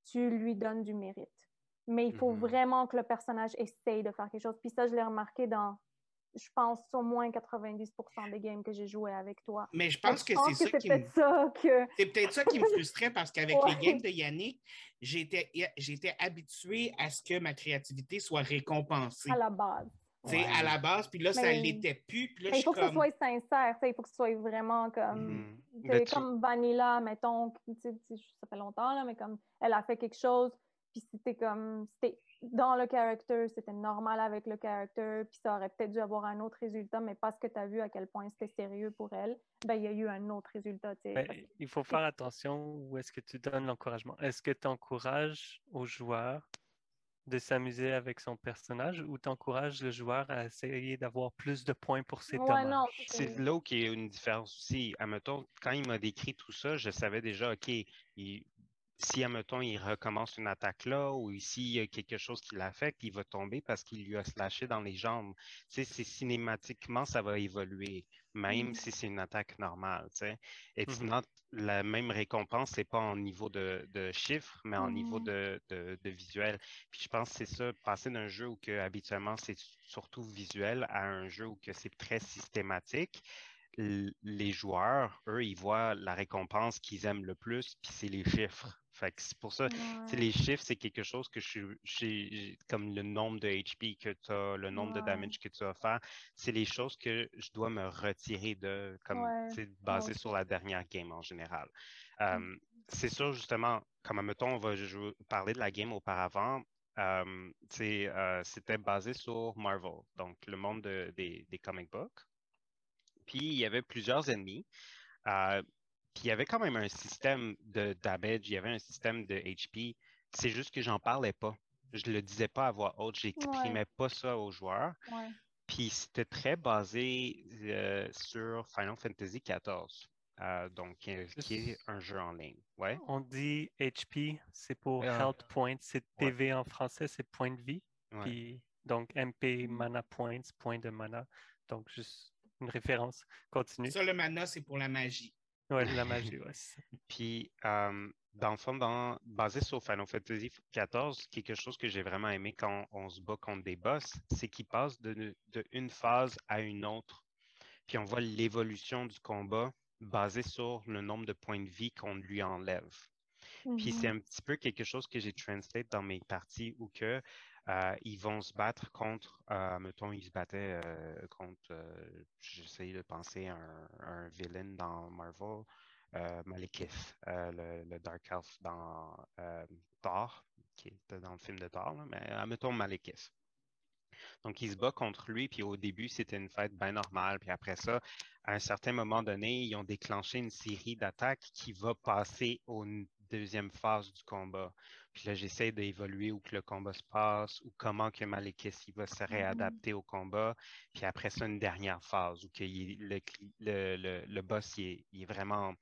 tu lui donnes du mérite. Mais il faut mm-hmm. vraiment que le personnage essaye de faire quelque chose. Puis ça, je l'ai remarqué dans je pense, au moins 90% des games que j'ai joué avec toi. Mais je pense que c'est ça qui me... C'est peut-être ça qui me frustrait parce qu'avec les games de Yannick, j'étais habitué à ce que ma créativité soit récompensée. À la base. Ouais. À la base, puis là, ça ne l'était plus. Puis là, il faut que ce soit sincère, il faut que ce soit vraiment comme. Mm-hmm. Comme Vanilla, mettons, ça fait longtemps, là, mais comme elle a fait quelque chose, puis c'était comme. C'était dans le character, c'était normal avec le character, puis ça aurait peut-être dû avoir un autre résultat, mais parce que tu as vu à quel point c'était sérieux pour elle, ben, il y a eu un autre résultat. Ben, il faut faire attention où est-ce que tu donnes l'encouragement. Est-ce que tu encourages au joueur de s'amuser avec son personnage ou tu encourages le joueur à essayer d'avoir plus de points pour ses ouais, C'est là où il y a une différence aussi. Admettons, quand il m'a décrit tout ça, je savais déjà, OK, il, si, admettons, il recommence une attaque là, ou s'il y a quelque chose qui l'affecte, il va tomber parce qu'il lui a slashé dans les jambes. Tu sais, c'est cinématiquement, ça va évoluer, même mmh. si c'est une attaque normale. Tu sais. Et mmh la même récompense, c'est pas en niveau de, chiffres, mais en niveau mmh. de, visuel. Puis je pense que c'est ça, passer d'un jeu où que habituellement c'est surtout visuel à un jeu où que c'est très systématique les joueurs, eux, ils voient la récompense qu'ils aiment le plus, puis c'est les chiffres. Fait que c'est pour ça, les chiffres, c'est quelque chose que je suis, comme le nombre de HP que tu as, le nombre de damage que tu as fait, c'est les choses que je dois me retirer de, comme, c'est basé sur la dernière game en général. Mmh. c'est sûr, justement, comme mettons, on va parler de la game auparavant, euh, c'était basé sur Marvel, donc le monde des, des comic books. Puis il y avait plusieurs ennemis. Euh, puis il y avait quand même un système de damage, il y avait un système de HP. C'est juste que j'en parlais pas. Je le disais pas à voix haute, j'exprimais pas ça aux joueurs. Puis c'était très basé euh, sur Final Fantasy XIV. Euh, donc, qui est un jeu en ligne. Ouais. On dit HP, c'est pour Health Points, c'est PV en français, c'est point de vie. Puis, donc, MP, mana points, point de mana. Donc, juste une référence. Continue. Ça, le mana, c'est pour la magie. Oui, la magie, oui. Puis, euh, dans le fond, dans, basé sur Final Fantasy XIV, quelque chose que j'ai vraiment aimé quand on se bat contre des boss, c'est qu'il passe de, une phase à une autre. Puis on voit l'évolution du combat basé sur le nombre de points de vie qu'on lui enlève. Puis c'est mm-hmm. un petit peu quelque chose que j'ai translate dans mes parties où que euh, ils vont se battre contre, euh, mettons, ils se battaient euh, contre, j'essaye de penser à un, villain dans Marvel, Malekith, le, Dark Elf dans Thor, qui était dans le film de Thor, mais mettons Malekith. Donc, il se bat contre lui, puis au début, c'était une fête bien normale. Puis après ça, à un certain moment donné, ils ont déclenché une série d'attaques qui va passer aux deuxième phase du combat. Puis là, j'essaie d'évoluer où que le combat se passe, ou comment que Malekith il va se mm-hmm. réadapter au combat. Puis après ça, une dernière phase où que le, le, le, boss il est, vraiment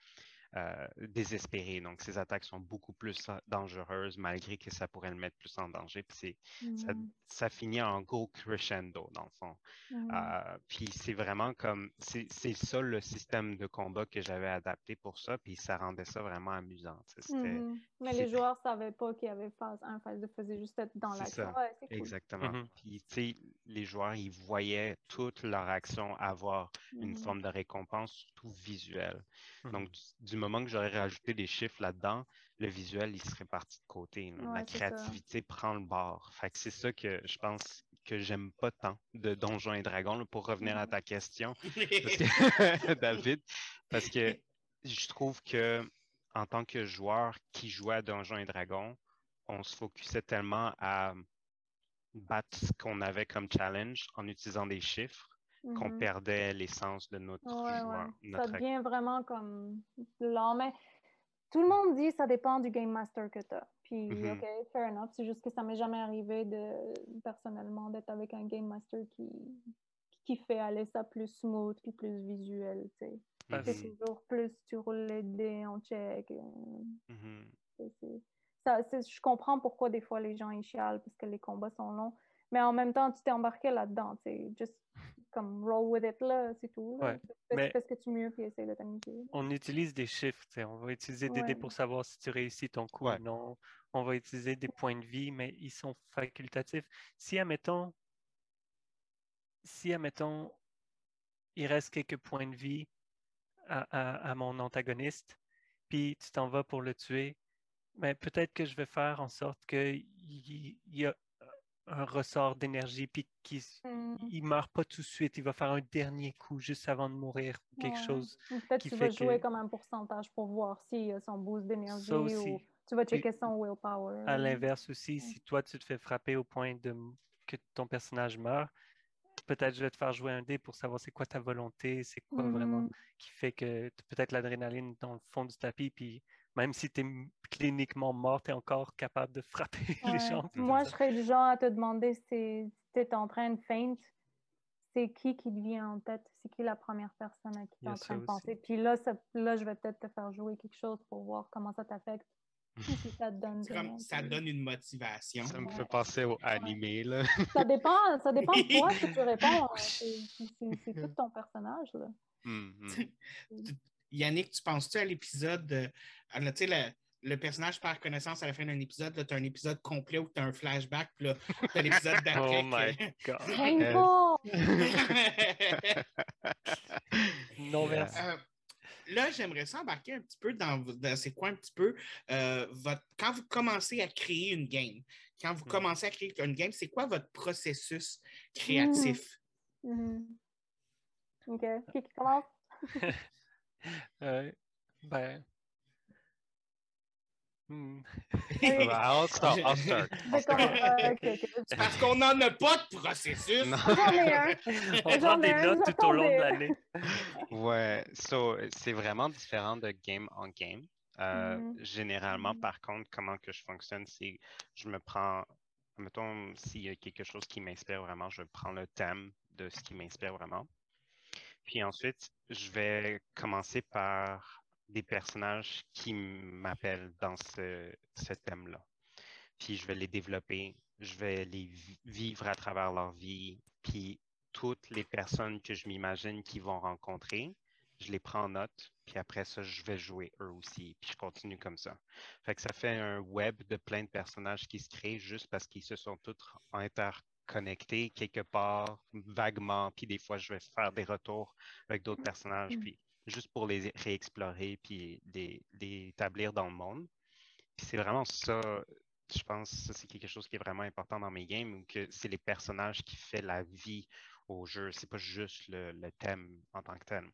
euh, désespéré. Donc, ses attaques sont beaucoup plus dangereuses malgré que ça pourrait le mettre plus en danger. Puis ça, Mhm. ça finit en go crescendo, dans le fond. Mhm. Euh, puis c'est vraiment comme, c'est c'est ça le système de combat que j'avais adapté pour ça, puis ça rendait ça vraiment amusant. Mhm. Mais les joueurs ne savaient pas qu'il y avait phase 1, phase 2, faisaient juste être dans l'action. ça. Ouais, cool. exactement. Mhm. Puis tu sais, les joueurs, ils voyaient toute leur action avoir une forme de récompense, surtout visuelle. Donc, du, du moment que j'aurais rajouté des chiffres là-dedans, le visuel, il serait parti de côté. Ouais, La ça. créativité prend le bord. Fait que c'est ça que je pense que j'aime pas tant de Donjons et Dragons, là, pour revenir à ta question. Parce que, David, parce que je trouve que en tant que joueur qui jouait à Donjons et Dragons, on se focusait tellement à battre ce qu'on avait comme challenge en utilisant des chiffres qu'on Mhm. perdait l'essence de notre Ouais, joueur. ouais. notre Ça devient vraiment comme l'art. Mais tout le monde dit que ça dépend du Game Master que tu as. Puis, Mhm. OK, fair enough. C'est juste que ça m'est jamais arrivé de, personnellement d'être avec un Game Master qui, qui fait aller ça plus smooth puis plus visuel. tu sais. Parce- C'est Mhm, toujours plus, tu roules les dés, on check. euh, ça, je comprends pourquoi des fois les gens ils chialent parce que les combats sont longs. Mais en même temps, tu t'es embarqué là-dedans. Juste comme roll with it, là, c'est tout. là. Ouais, Fais, ce que tu mieux puis essaye de t'amuser. On utilise des chiffres, on va utiliser des Ouais. dés pour savoir si tu réussis ton coup Ouais. ou non. On va utiliser des points de vie, mais ils sont facultatifs. Si, admettons, si, admettons, il reste quelques points de vie à, à- à mon antagoniste, puis tu t'en vas pour le tuer, mais peut-être que je vais faire en sorte qu'il y, y a un ressort d'énergie, puis qu'il il meurt pas tout de suite, il va faire un dernier coup juste avant de mourir, ou quelque Ouais. chose. Peut-être tu vas jouer que- comme un pourcentage pour voir a son boost d'énergie ou tu vas Puis, checker son willpower. À l'inverse aussi, si toi tu te fais frapper au point de que ton personnage meurt, peut-être je vais te faire jouer un dé pour savoir c'est quoi ta volonté, c'est quoi vraiment Mhm. qui fait que peut-être l'adrénaline dans le fond du tapis, puis même si tu es cliniquement mort, tu es encore capable de frapper les gens. Moi, je serais du genre à te demander si tu es en train de feint, c'est qui qui te vient en tête? C'est qui la première personne à qui tu es en train de penser? Puis là, ça- là, je vais peut-être te faire jouer quelque chose pour voir comment ça t'affecte. si ça te donne comme- ça une motivation. Ça me Ouais. fait penser au animé, là. Ça dépend, ça dépend de toi ce que tu réponds. hein. C'est tout ton personnage. Là. Mhm. Yannick, tu penses-tu à l'épisode, euh, la- tu sais, le, le personnage perd connaissance à la fin d'un épisode, tu as un épisode complet où tu as un flashback, puis là, tu as l'épisode d'après. Oh my god. Non, merci. Euh, là, j'aimerais ça embarquer un petit peu dans, dans c'est quoi un petit peu euh, votre quand vous commencez à créer une game, quand vous Hmm. commencez à créer une game, c'est quoi votre processus créatif? Mhm. OK. Qui qui commence? Euh, ben. hmm. Oui. Bah, I'll start. I'll. C'est parce qu'on n'en a pas de processus. Non. J'en ai un. On prend des notes tout au long de l'année. Ouais, so, c'est vraiment différent de game en game. Euh, Mhm. Généralement, Mhm. par contre, comment que je fonctionne, c'est je me prends, mettons, s'il y a quelque chose qui m'inspire vraiment, je prends le thème de ce qui m'inspire vraiment. Puis ensuite, je vais commencer par des personnages qui m'appellent dans ce, thème-là. Puis je vais les développer, je vais les vi- vivre à travers leur vie, puis toutes les personnes que je m'imagine qu'ils vont rencontrer, je les prends en note, puis après ça, je vais jouer eux aussi, puis je continue comme ça. Fait que ça fait un web de plein de personnages qui se créent juste parce qu'ils se sont tous interconnectés quelque part, vaguement, puis des fois, je vais faire des retours avec d'autres personnages, Mm. puis juste pour les réexplorer, puis les, les établir dans le monde. Puis c'est vraiment ça, je pense, ça c'est quelque chose qui est vraiment important dans mes games, ou que c'est les personnages qui fait la vie au jeu, c'est pas juste le, le thème en tant que tel.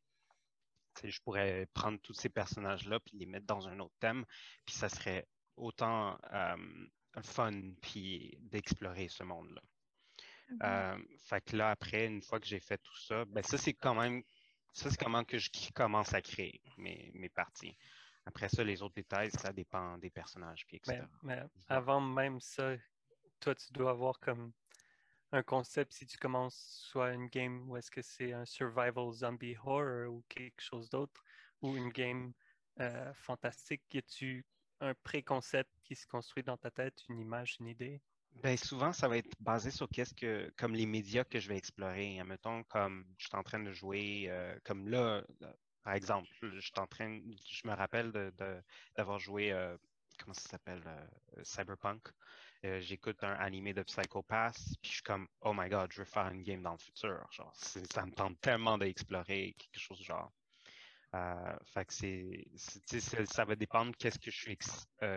Sais, je pourrais prendre tous ces personnages-là puis les mettre dans un autre thème, puis ça serait autant euh, fun puis d'explorer ce monde-là. Euh, fait que là, après, une fois que j'ai fait tout ça, ben ça, c'est quand même, ça, c'est comment que je commence à créer mes, mes parties. Après ça, les autres détails, ça dépend des personnages, puis Mais, etc. mais avant même ça, toi, tu dois avoir comme un concept si tu commences soit une game où est-ce que c'est un survival zombie horror ou quelque chose d'autre, ou une game euh, fantastique? Y a-tu un pré-concept qui se construit dans ta tête, une image, une idée? Ben, souvent, ça va être basé sur qu'est-ce que, comme les médias que je vais explorer. Mettons, comme je suis en train de jouer, euh, comme là, par exemple, je suis en train, je me rappelle d'avoir joué, euh, comment ça s'appelle, euh, Cyberpunk. J'écoute un animé de Psychopath, puis je suis comme, oh my god, je veux faire une game dans le futur. Genre, ça me tente tellement d'explorer quelque chose du genre. fait que c'est, ça va dépendre qu'est-ce que je suis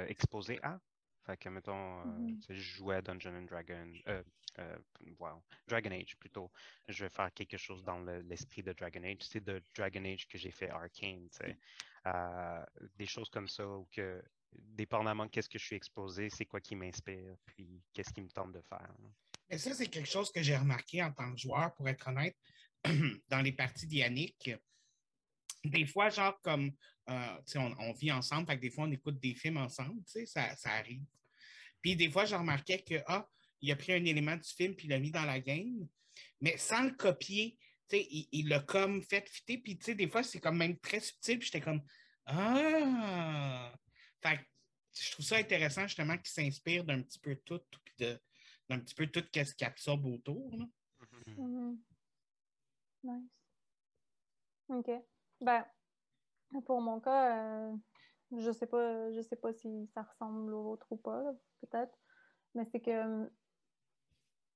exposé à. Fait que, mettons, euh, Mhm. je jouais à Dungeon and Dragon, euh, euh, wow, Dragon Age plutôt. Je vais faire quelque chose dans le- l'esprit de Dragon Age. C'est de Dragon Age que j'ai fait Arcane, tu sais. Euh, des choses comme ça, ou que, dépendamment de qu'est-ce que je suis exposé, c'est quoi qui m'inspire, puis qu'est-ce qui me tente de faire. là. Mais ça, c'est quelque chose que j'ai remarqué en tant que joueur, pour être honnête, dans les parties d'Yannick. Des fois, genre comme, euh, on, on vit ensemble, fait que des fois, on écoute des films ensemble, tu sais, ça, ça arrive. Puis des fois, je remarquais que, ah, il a pris un élément du film puis il l'a mis dans la game, mais sans le copier, tu sais, il l'a comme fait fitter, puis tu sais, des fois, c'est comme même très subtil, puis j'étais comme, ah! Fait que je trouve ça intéressant, justement, qu'il s'inspire d'un petit peu tout, puis de, d'un petit peu tout ce qu'il absorbe autour. là. Mhm. Nice. OK. Ben, pour mon cas, euh, je sais pas, je sais pas si ça ressemble au vôtre ou pas, peut-être. Mais c'est que euh,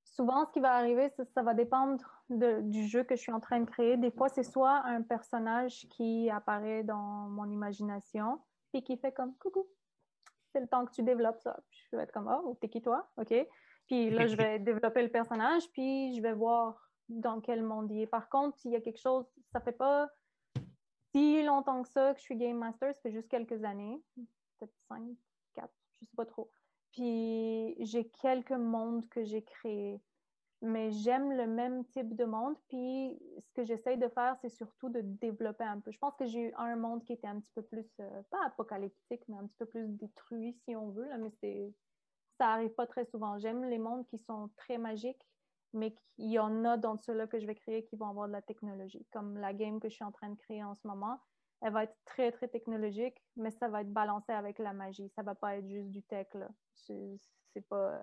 souvent, ce qui va arriver, ça, ça va dépendre du jeu que je suis en train de créer. Des fois, c'est soit un personnage qui apparaît dans mon imagination, puis qui fait comme coucou. C'est le temps que tu développes ça. Puis je vais être comme oh, t'es qui toi? OK. Puis là, je vais développer le personnage, puis je vais voir dans quel monde il est. Par contre, il y a quelque chose, ça fait pas si longtemps que ça que je suis Game Master, ça fait juste quelques années, peut-être 5, 4, je sais pas trop. Puis j'ai quelques mondes que j'ai créés, mais j'aime le même type de monde. Puis ce que j'essaye de faire, c'est surtout de développer un peu. Je pense que j'ai eu un monde qui était un petit peu plus, euh, pas apocalyptique, mais un petit peu plus détruit, si on veut, là, mais c'est ça arrive pas très souvent. J'aime les mondes qui sont très magiques, mais il y en a dans ceux-là que je vais créer qui vont avoir de la technologie. Comme la game que je suis en train de créer en ce moment, elle va être très, très technologique, mais ça va être balancé avec la magie. Ça va pas être juste du tech, là. C'est pas...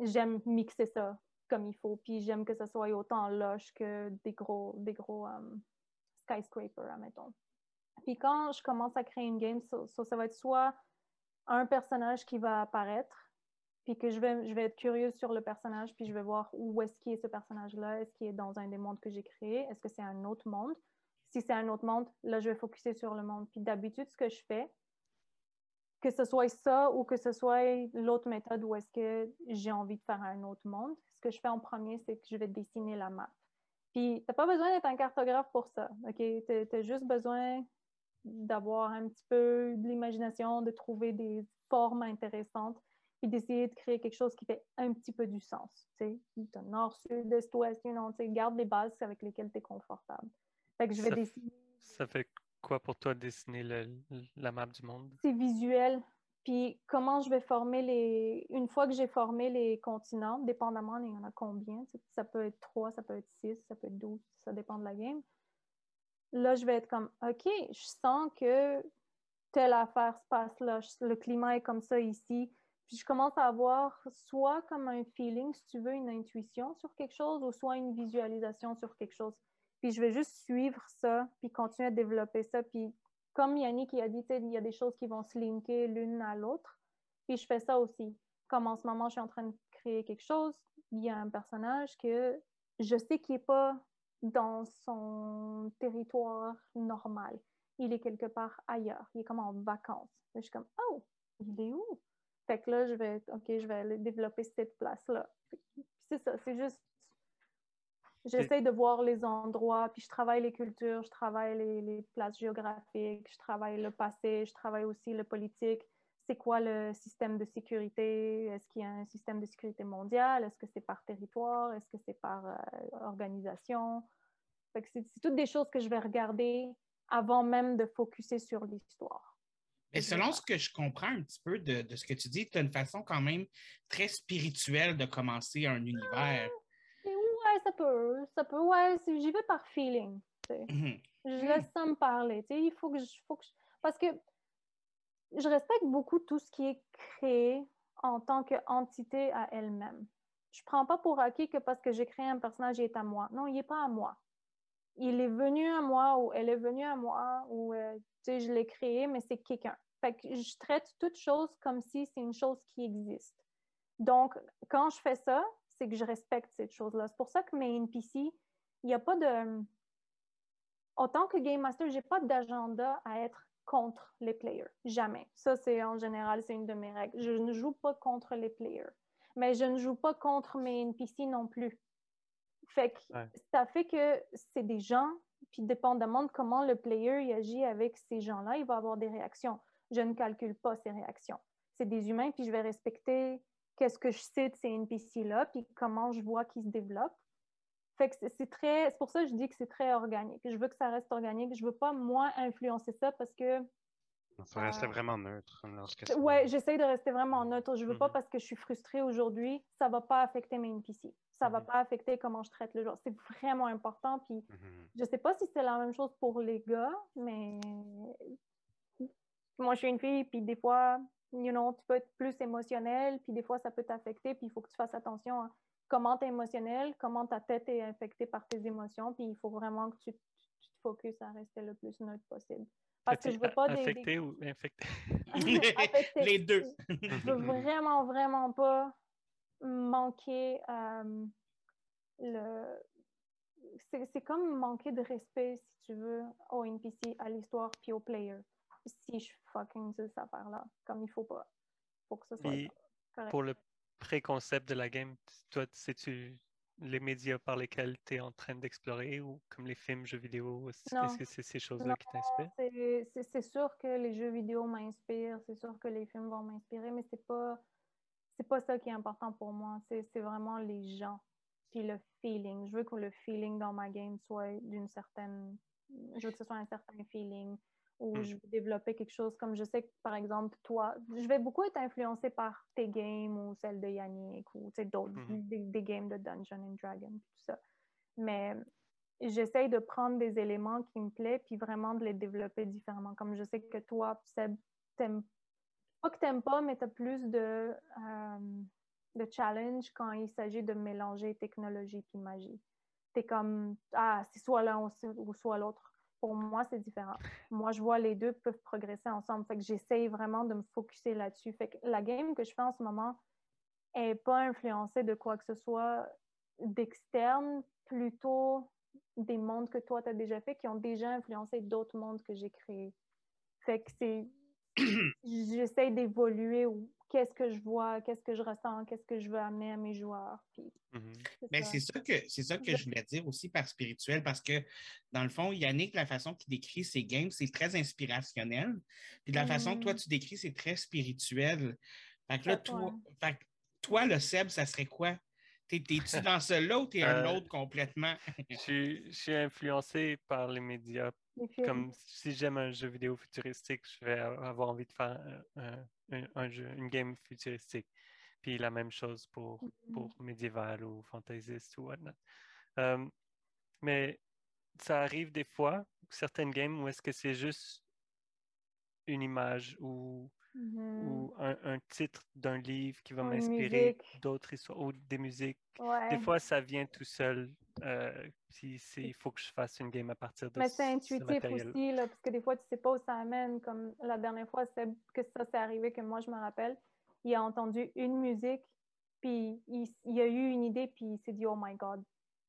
J'aime mixer ça comme il faut, puis j'aime que ça soit autant lush que des gros, des gros um, skyscrapers, admettons. Puis quand je commence à créer une game, ça va être soit un personnage qui va apparaître, puis que je vais, je vais être curieuse sur le personnage, puis je vais voir où est-ce qu'il est ce personnage-là, est-ce qu'il est dans un des mondes que j'ai créés, est-ce que c'est un autre monde? Si c'est un autre monde, là, je vais focuser sur le monde. Puis d'habitude, ce que je fais, que ce soit ça ou que ce soit l'autre méthode où est-ce que j'ai envie de faire un autre monde, ce que je fais en premier, c'est que je vais dessiner la map. Puis, tu n'as pas besoin d'être un cartographe pour ça, OK? Tu as juste besoin d'avoir un petit peu de l'imagination, de trouver des formes intéressantes, puis d'essayer de créer quelque chose qui fait un petit peu du sens. Tu sais, nord, sud, est, ouest, you know, garde les bases avec lesquelles tu es confortable. Fait que je vais Ça, dessiner. ça fait quoi pour toi dessiner le, la map du monde? C'est visuel. Puis comment je vais former les. Une fois que j'ai formé les continents, dépendamment, il y en a combien. Ça peut être 3, ça peut être 6, ça peut être 12, ça dépend de la game. Là, je vais être comme OK, je sens que telle affaire se passe là, le climat est comme ça ici. Puis je commence à avoir soit comme un feeling, si tu veux, une intuition sur quelque chose, ou soit une visualisation sur quelque chose. Puis je vais juste suivre ça, puis continuer à développer ça. Puis comme Yannick a dit, il y a des choses qui vont se linker l'une à l'autre. Puis je fais ça aussi. Comme en ce moment, je suis en train de créer quelque chose, il y a un personnage que je sais qu'il n'est pas dans son territoire normal. Il est quelque part ailleurs. Il est comme en vacances. je suis comme, oh, il est où? Fait que là, je vais, OK, je vais aller développer cette place-là. C'est ça, c'est juste J'essaie de voir les endroits, puis je travaille les cultures, je travaille les, les, places géographiques, je travaille le passé, je travaille aussi le politique. C'est quoi le système de sécurité? Est-ce qu'il y a un système de sécurité mondial? Est-ce que c'est par territoire? Est-ce que c'est par euh, organisation? C'est toutes des choses que je vais regarder avant même de focuser sur l'histoire. Mais selon ce que je comprends un petit peu de, de ce que tu dis, tu as une façon quand même très spirituelle de commencer un univers. Ouais, ça peut. Ça peut, ouais. J'y vais par feeling. Mm -hmm. Je laisse ça me parler. Il faut que je. Faut que je... Parce que je respecte beaucoup tout ce qui est créé en tant qu'entité à elle-même. Je ne prends pas pour acquis que parce que j'ai créé un personnage, il est à moi. Non, il n'est pas à moi. Il est venu à moi ou elle est venue à moi ou euh, je l'ai créé, mais c'est quelqu'un. Fait que je traite toute chose comme si c'est une chose qui existe. Donc, quand je fais ça, c'est que je respecte cette chose-là. C'est pour ça que mes NPC, il n'y a pas de. Autant que Game Master, je n'ai pas d'agenda à être contre les players. Jamais. Ça, c'est en général, c'est une de mes règles. Je ne joue pas contre les players. Mais je ne joue pas contre mes NPC non plus. Fait que ça fait que c'est des gens, puis dépendamment de comment le player agit avec ces gens-là, il va avoir des réactions. Je ne calcule pas ces réactions. C'est des humains, puis je vais respecter qu'est-ce que je sais de ces NPC-là, puis comment je vois qu'ils se développent. Fait que c'est très, c'est pour ça que je dis que c'est très organique. Je veux que ça reste organique. Je veux pas, moi, influencer ça parce que. Il faut rester vraiment neutre. Ouais, j'essaie de rester vraiment neutre. Je veux pas mhm. parce que je suis frustrée aujourd'hui, ça va pas affecter mes NPC. Ça va mhm. pas affecter comment je traite le joueur. C'est vraiment important. Puis mhm. je sais pas si c'est la même chose pour les gars, mais moi, je suis une fille, puis des fois, you know, tu peux être plus émotionnel, puis des fois, ça peut t'affecter, puis il faut que tu fasses attention à comment tu es émotionnel, comment ta tête est infectée par tes émotions, puis il faut vraiment que tu, te focuses à rester le plus neutre possible. Parce que je veux pas affecté ou infecté? Les deux. je veux vraiment, vraiment pas manquer euh, le... C'est comme manquer de respect, si tu veux, au NPC, à l'histoire, puis au player si je fucking cette affaire-là, comme il faut pas. Faut que ce soit correct. Pour le préconcept de la game, toi, sais-tu les médias par lesquels tu es en train d'explorer ou comme les films, jeux vidéo? Est-ce que c'est ces choses-là qui t'inspirent? C'est sûr que les jeux vidéo m'inspirent, c'est sûr que les films vont m'inspirer, mais c'est pas c'est pas ça qui est important pour moi. C'est vraiment les gens puis le feeling. Je veux que le feeling dans ma game soit d'une certaine. Je veux que ce soit un certain feeling ou hmm. je veux développer quelque chose comme je sais que, par exemple, toi, je vais beaucoup être influencée par tes games ou celles de Yannick ou d'autres, hmm. des, games de Dungeon and Dragon, tout ça. Mais j'essaye de prendre des éléments qui me plaisent puis vraiment de les développer différemment. Comme je sais que toi, Seb, t'aimes pas que t'aimes pas, mais tu as plus de, euh, de challenge quand il s'agit de mélanger technologie puis magie. Tu es comme, ah, c'est soit l'un ou soit l'autre pour moi, c'est différent. Moi, je vois les deux peuvent progresser ensemble. Fait que j'essaye vraiment de me focuser là-dessus. Fait que la game que je fais en ce moment n'est pas influencée de quoi que ce soit d'externe, plutôt des mondes que toi, tu as déjà fait, qui ont déjà influencé d'autres mondes que j'ai créés. Fait que c'est... J'essaie d'évoluer qu'est-ce que je vois, qu'est-ce que je ressens, qu'est-ce que je veux amener à mes joueurs. Mhm. Mais c'est ça que c'est ça que je voulais dire aussi par spirituel, parce que dans le fond, Yannick, la façon qu'il décrit ses games, c'est très inspirationnel. Puis de la façon que toi, mm. tu décris, c'est très spirituel. Fait que là, toi, toi, le Seb, ça serait quoi? T'es-tu dans celui-là ou t'es un euh, autre complètement? je, suis influencé par les médias. Comme si j'aime un jeu vidéo futuristique, je vais avoir envie de faire un, jeu, une game futuristique. Puis la même chose pour, mm-hmm. pour médiéval ou fantaisiste ou whatnot. Euh, mais ça arrive des fois, certaines games, où est-ce que c'est juste une image ou Mm-hmm. ou un, titre d'un livre qui va m'inspirer d'autres histoires ou des musiques. Des fois, ça vient tout seul. Euh, il faut que je fasse une game à partir de Mais c'est intuitif aussi, là, parce que des fois, tu sais pas où ça amène. Comme la dernière fois que ça s'est arrivé, que moi, je me rappelle, il a entendu une musique, puis il, il a eu une idée, puis il s'est dit, oh my God,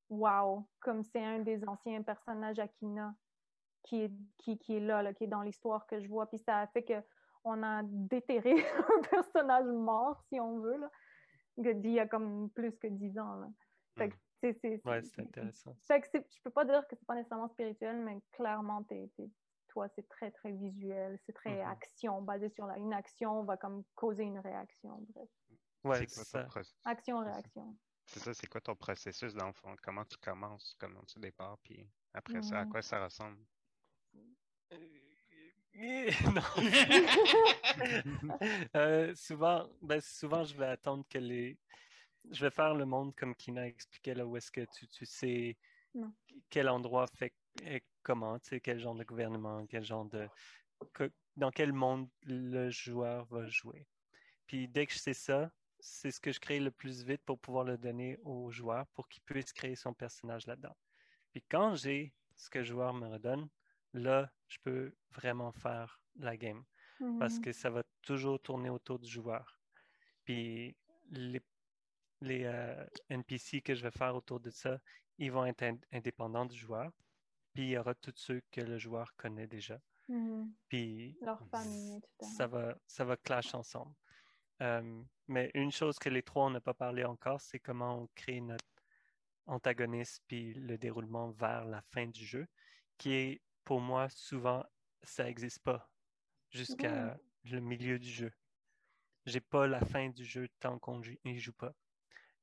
wow, comme c'est un des anciens personnages Akina qui est, qui, qui est là, là, qui est dans l'histoire que je vois. Puis ça a fait que on a déterré un personnage mort, si on veut, là, d'il y a comme plus que dix ans. Là. Fait que, c'est, ouais, c'est intéressant. Fait que je peux pas dire que c'est pas nécessairement spirituel, mais clairement, toi, c'est très, très visuel, c'est très mm-hmm. action, basé sur la, une action va comme causer une réaction, bref. Ouais, c'est ça. Action-réaction. C'est ça, c'est quoi ton processus dans le fond? Comment tu commences, comment tu départs, puis après ça, à mm. quoi ça ressemble? Euh, souvent, ben, souvent, je vais attendre que les. Je vais faire le monde comme Kina expliquait, là, où est-ce que tu, tu sais quel endroit fait et comment, tu sais, quel genre de gouvernement, quel genre de. dans quel monde le joueur va jouer. Puis dès que je sais ça, c'est ce que je crée le plus vite pour pouvoir le donner au joueur pour qu'il puisse créer son personnage là-dedans. Puis quand j'ai ce que le joueur me redonne, là, je peux vraiment faire la game parce Mhm. que ça va toujours tourner autour du joueur. Puis les, les euh, NPC que je vais faire autour de ça, ils vont être ind- indépendants du joueur. Puis il y aura tous ceux que le joueur connaît déjà. Mhm. Puis Leur famille, tout ça va, ça va clash ensemble. Euh, mais une chose que les trois, on n'a pas parlé encore, c'est comment on crée notre antagoniste puis le déroulement vers la fin du jeu, qui est pour moi souvent, ça n'existe pas jusqu'à le milieu du jeu. J'ai pas la fin du jeu tant qu'on n'y joue pas.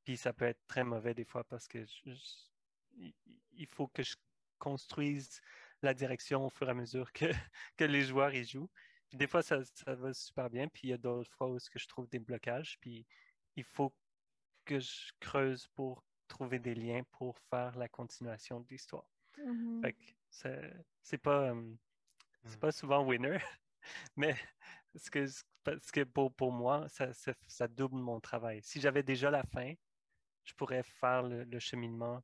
Puis ça peut être très mauvais des fois parce que je- je- il- faut que je construise la direction au fur et à mesure que, que les joueurs y jouent. Puis des fois, ça, ça va super bien. Puis il y a d'autres fois où que je trouve des blocages. Puis il faut que je creuse pour trouver des liens pour faire la continuation de l'histoire. Mhm. Que c'est c'est pas, euh, c'est Mm. pas souvent winner, mais ce que, parce que pour, pour moi, ça, ça, ça double mon travail. Si j'avais déjà la fin, je pourrais faire le, le cheminement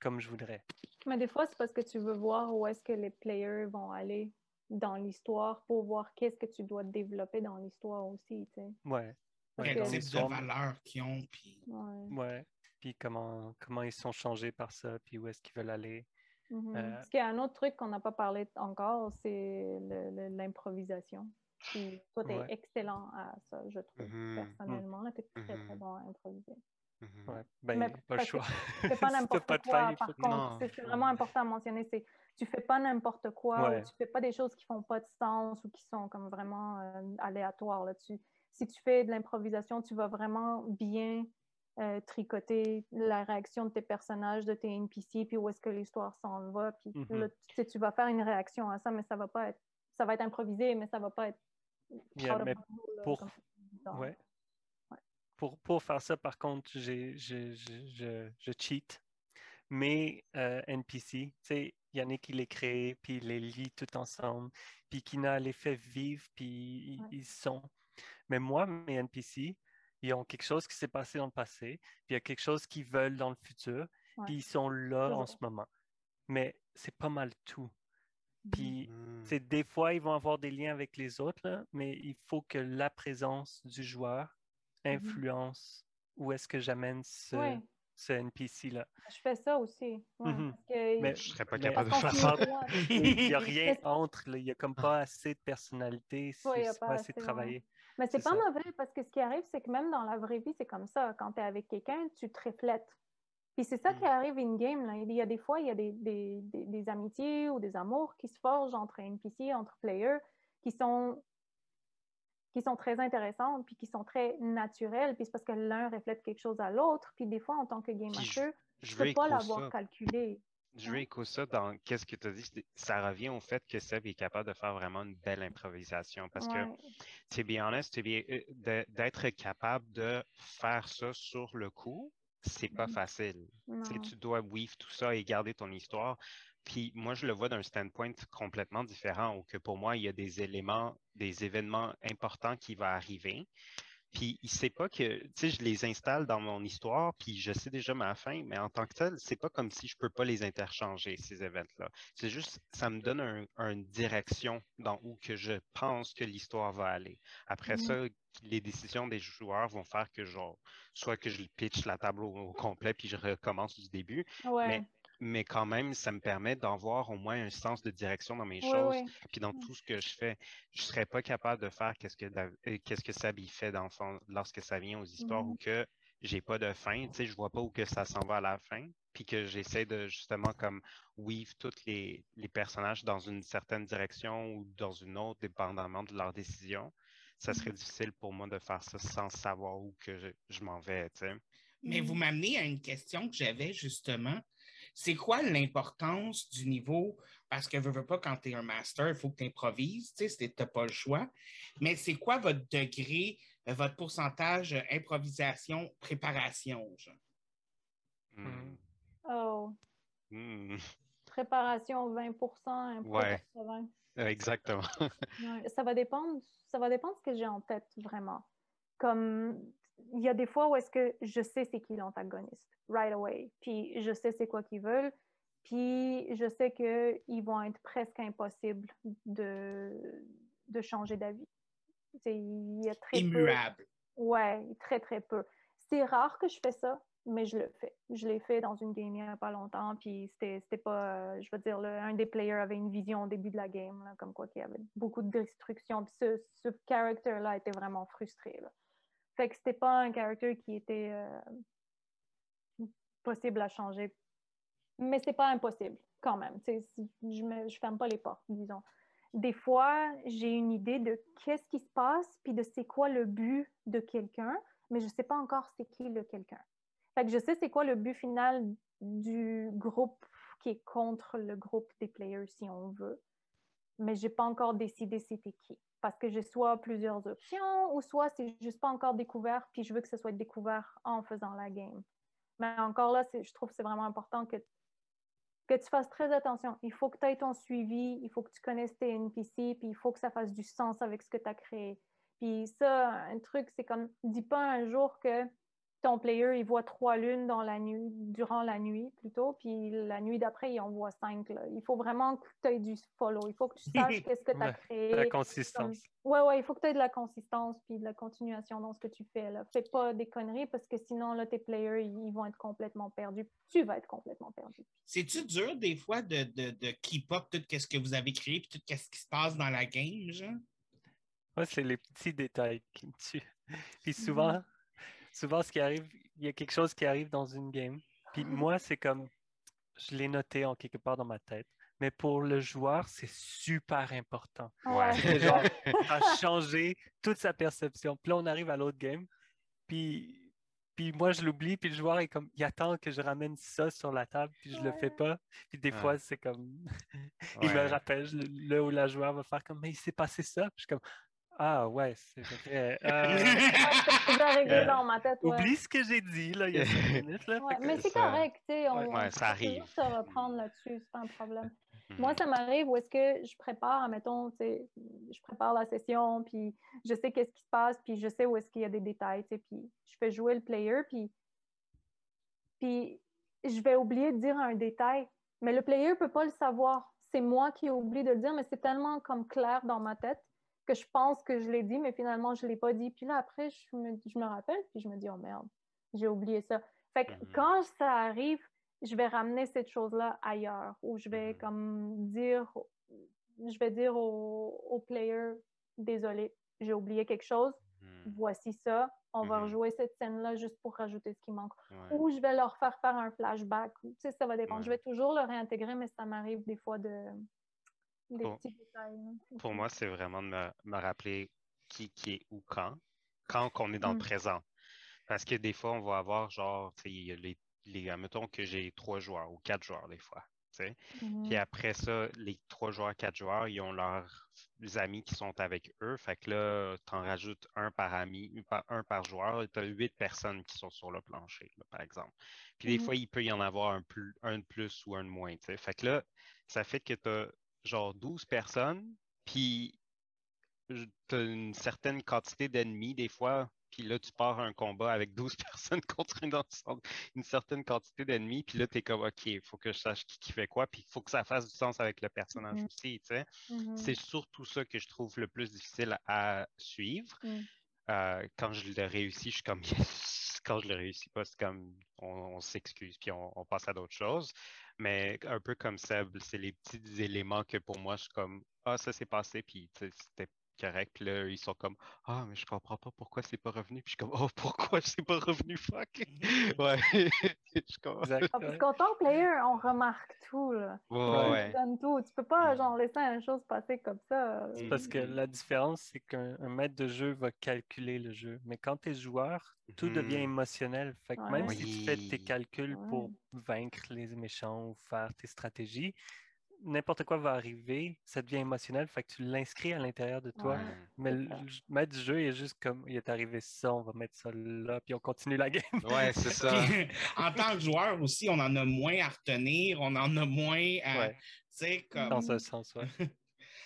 comme je voudrais. Mais des fois, c'est parce que tu veux voir où est-ce que les players vont aller dans l'histoire pour voir qu'est-ce que tu dois développer dans l'histoire aussi, tu sais. Ouais. Ouais, Quel type de l'histoire, valeur qu'ils ont. Puis... Ouais. Ouais. Puis comment, comment ils sont changés par ça, puis où est-ce qu'ils veulent aller. Mhm. Euh, Parce qu'il y a un autre truc qu'on n'a pas parlé encore, c'est le- le- l'improvisation. Puis toi, tu es Ouais. excellent à ça, je trouve, Mhm. personnellement. Tu es très, très Mhm. bon à improviser. Ouais. Ben, Mais pas le choix. Tu fais pas n'importe pas de quoi, fin, il par faut que- contre. Non, C'est vraiment important à mentionner. C'est tu fais pas n'importe quoi Ouais. ou tu fais pas des choses qui font pas de sens ou qui sont comme vraiment euh, aléatoires là-dessus. Si tu fais de l'improvisation, tu vas vraiment bien euh, tricoter la réaction de tes personnages, de tes NPC, puis où est-ce que l'histoire s'en va. Puis là, tu, sais, tu vas faire une réaction à ça, mais ça va pas être, ça va être improvisé, mais ça va pas être. Yeah, mais là, pour- comme- Ouais. Ouais. Pour, pour faire ça, par contre, j'ai, je, je, je, cheat. Mes euh, NPC, tu sais, Yannick, il les crée, puis il les lit tout ensemble, puis Kina les fait vivre, puis Ouais. ils sont. Mais moi, mes NPC, ils ont quelque chose qui s'est passé dans le passé, puis il y a quelque chose qu'ils veulent dans le futur, Ouais. puis ils sont là en ce moment. Mais c'est pas mal tout. Puis Mhm. c'est des fois, ils vont avoir des liens avec les autres, là, mais il faut que la présence du joueur Mhm. influence où est-ce que j'amène ce, Ouais, ce NPC-là. je fais ça aussi. Ouais, Mhm. parce que- Mais- Je serais pas Mais- capable de faire ça. Il n'y a rien entre, là. il n'y a comme pas assez de personnalité, c'est Ouais, il pas pas assez assez, ouais. travaillé. Mais c'est pas ça. mauvais parce que ce qui arrive, c'est que même dans la vraie vie, c'est comme ça. Quand tu es avec quelqu'un, tu te reflètes. Puis c'est ça Mm. qui arrive in-game. là. Il y a des fois, il y a des, des, des, des amitiés ou des amours qui se forgent entre NPC, entre players, qui sont, qui sont très intéressantes, puis qui sont très naturelles. Puis c'est parce que l'un reflète quelque chose à l'autre. Puis des fois, en tant que game master, Je veux peux pas l'avoir calculé. Je écho ça dans qu'est-ce que tu as dit. Ça revient au fait que Seb est capable de faire vraiment une belle improvisation. Parce que, Ouais. to be honest, euh, d'être capable de faire ça sur le coup, c'est pas Mhm. facile. Tu dois weave tout ça et garder ton histoire. Puis moi, je le vois d'un standpoint complètement différent, où que pour moi, il y a des éléments, des événements importants qui vont arriver. Puis il sait pas que, tu sais, je les installe dans mon histoire, puis je sais déjà ma fin, mais en tant que tel, c'est pas comme si je peux pas les interchanger, ces événements-là. C'est juste, ça me donne un- une direction dans où que je pense que l'histoire va aller. Après Mhm. ça, les décisions des joueurs vont faire que, genre, soit que je pitch la table au, au complet, puis je recommence du début, Ouais. mais quand même, ça me permet d'avoir au moins un sens de direction dans mes choses, puis dans Mm. tout ce que je fais. Je serais pas capable de faire qu'est-ce que, qu'est-ce que Sabi fait dans le fond, lorsque ça vient aux histoires Mhm. où que j'ai pas de fin, tu sais, je vois pas où que ça s'en va à la fin, puis que j'essaie de justement comme weave tous les, les personnages dans une certaine direction ou dans une autre, dépendamment de leurs décisions. Ça serait Mhm. difficile pour moi de faire ça sans savoir où que je, je m'en vais, tu sais. Mais vous m'amenez à une question que j'avais justement. C'est quoi l'importance du niveau? Parce que veux, veux pas, quand tu es un master, il faut que tu improvises, tu sais, n'as pas le choix. Mais c'est quoi votre degré, votre pourcentage improvisation, préparation? genre? Hmm. Oh. Hmm. préparation 20%, impro Ouais. 80%. Euh, Exactement. Ça va dépendre, ça va dépendre de ce que j'ai en tête vraiment. Comme il y a des fois où est-ce que je sais c'est qui l'antagoniste right away, puis je sais c'est quoi qu'ils veulent, puis je sais que ils vont être presque impossibles de de changer d'avis. Il y a très peu. Immuable. Ouais, très très peu. C'est rare que je fais ça, mais je le fais. Je l'ai fait dans une game il n'y a pas longtemps, puis c'était c'était pas, euh, je veux dire, le- un des players avait une vision au début de la game, là, comme quoi qu'il y avait beaucoup de destruction, puis ce, ce character-là était vraiment frustré. Là. Fait que c'était pas un character qui était euh, possible à changer, mais c'est pas impossible quand même. Je je ferme pas les portes, disons des fois, j'ai une idée de qu'est-ce qui se passe, puis de c'est quoi le but de quelqu'un, mais je sais pas encore c'est qui le quelqu'un. Fait que je sais c'est quoi le but final du groupe qui est contre le groupe des players, si on veut, mais j'ai pas encore décidé c'était qui. Parce que j'ai soit plusieurs options, ou soit c'est juste pas encore découvert, puis je veux que ce soit découvert en faisant la game. Mais encore là, je trouve que c'est vraiment important que que tu fasses très attention. Il faut que tu aies ton suivi, il faut que tu connaisses tes NPC, puis il faut que ça fasse du sens avec ce que tu as créé. Puis ça, un truc, c'est comme, dis pas un jour que ton player, il voit trois lunes dans la nuit, durant la nuit plutôt, puis la nuit d'après, il en voit cinq. là. Il faut vraiment que tu aies du follow. Il faut que tu saches qu'est-ce que tu as créé. La consistance. Ouais, ouais, il faut que tu aies de la consistance puis de la continuation dans ce que tu fais. Là. Fais pas des conneries parce que sinon, là, tes players, ils vont être complètement perdus. Tu vas être complètement perdu. C'est-tu dur des fois de, de, de keep up tout ce que vous avez créé puis tout ce qui se passe dans la game, genre? Ouais, c'est les petits détails qui me tuent. Puis souvent, souvent, ce qui arrive, il y a quelque chose qui arrive dans une game. Puis moi, c'est comme, je l'ai noté en quelque part dans ma tête. Mais pour le joueur, c'est super important. Ouais. C'est genre, ça a changé toute sa perception. Puis là, on arrive à l'autre game. Puis, puis moi, je l'oublie. Puis le joueur est comme, il attend que je ramène ça sur la table. Puis je le fais pas. Puis des Ouais. fois, c'est comme, il me Ouais. rappelle, le ou la joueur va faire comme, mais il s'est passé ça. Puis je suis comme, ah ouais, c'est vrai. Euh, régler Euh, dans ma tête. ouais. oublie ce que j'ai dit là, il y a cinq minutes. Là. Ouais, mais c'est ça- correct, tu sais. On, Ouais. Ouais, ça peut toujours arrive. se reprendre là-dessus, c'est pas un problème. Mhm. Moi, ça m'arrive où est-ce que je prépare, mettons, tu sais, je prépare la session, puis je sais qu'est-ce qui se passe, puis je sais où est-ce qu'il y a des détails, tu sais, puis je fais jouer le player, puis, puis je vais oublier de dire un détail, mais le player peut pas le savoir. C'est moi qui ai oublié de le dire, mais c'est tellement comme clair dans ma tête que je pense que je l'ai dit, mais finalement, je l'ai pas dit. Puis là, après, je me, je me rappelle, puis je me dis, oh merde, j'ai oublié ça. Fait que Mhm. quand ça arrive, je vais ramener cette chose-là ailleurs, ou je vais Mhm. comme dire, je vais dire au, au player, désolé, j'ai oublié quelque chose, Mhm. voici ça, on va rejouer cette scène-là juste pour rajouter ce qui manque. Ouais. Ou je vais leur faire faire un flashback, tu sais, ça va dépendre. Je vais toujours le réintégrer, mais ça m'arrive des fois de des Pour- petits détails. hein. Pour moi, c'est vraiment de me, me rappeler qui, qui est où quand, quand qu'on est dans le Mm. présent. Parce que des fois, on va avoir genre, les, les, admettons que j'ai trois joueurs ou quatre joueurs des fois. Puis après ça, les trois joueurs, quatre joueurs, ils ont leurs amis qui sont avec eux. Fait que là, tu en rajoutes un par ami, un par joueur, et tu as huit personnes qui sont sur le plancher, là, par exemple. Puis des Mhm. fois, il peut y en avoir un, plus, un de plus ou un de moins. Fait que là, ça fait que tu as genre 12 personnes, puis tu as une certaine quantité d'ennemis des fois. Puis là, tu pars un combat avec 12 personnes contre une, une certaine quantité d'ennemis. Puis là, tu es comme, OK, il faut que je sache qui, qui fait quoi. Puis il faut que ça fasse du sens avec le personnage Mhm. aussi. tu sais. Mhm. C'est surtout ça que je trouve le plus difficile à suivre. Mm. Euh, quand je le réussis, je suis comme yes. Quand je le réussis pas, c'est comme on, on s'excuse puis on, on passe à d'autres choses. Mais un peu comme Seb, c'est les petits éléments que pour moi, je suis comme Ah, ça s'est passé, puis c'était correct. Puis là, ils sont comme Ah, mais je comprends pas pourquoi c'est pas revenu. Puis je suis comme Oh, pourquoi c'est pas revenu? Fuck! Ouais. je comprends. Ah, parce qu'en tant que player, on remarque tout. Là. Ouais. Tu donnes tout. Tu peux pas Mm. genre laisser une chose passer comme ça. C'est parce que la différence, c'est qu'un un maître de jeu va calculer le jeu. Mais quand tu es joueur, tout devient Mhm. émotionnel. Fait que Ouais. même si tu fais tes calculs Ouais. pour vaincre les méchants ou faire tes stratégies, n'importe quoi va arriver, ça devient émotionnel, fait que tu l'inscris à l'intérieur de toi. Ouais. Mais le maître du jeu il est juste comme il est arrivé ça, on va mettre ça là, puis on continue la game. Ouais, c'est ça. Puis, en tant que joueur aussi, on en a moins à retenir, on en a moins à. Ouais. Tu sais, comme. Dans ce sens, ouais.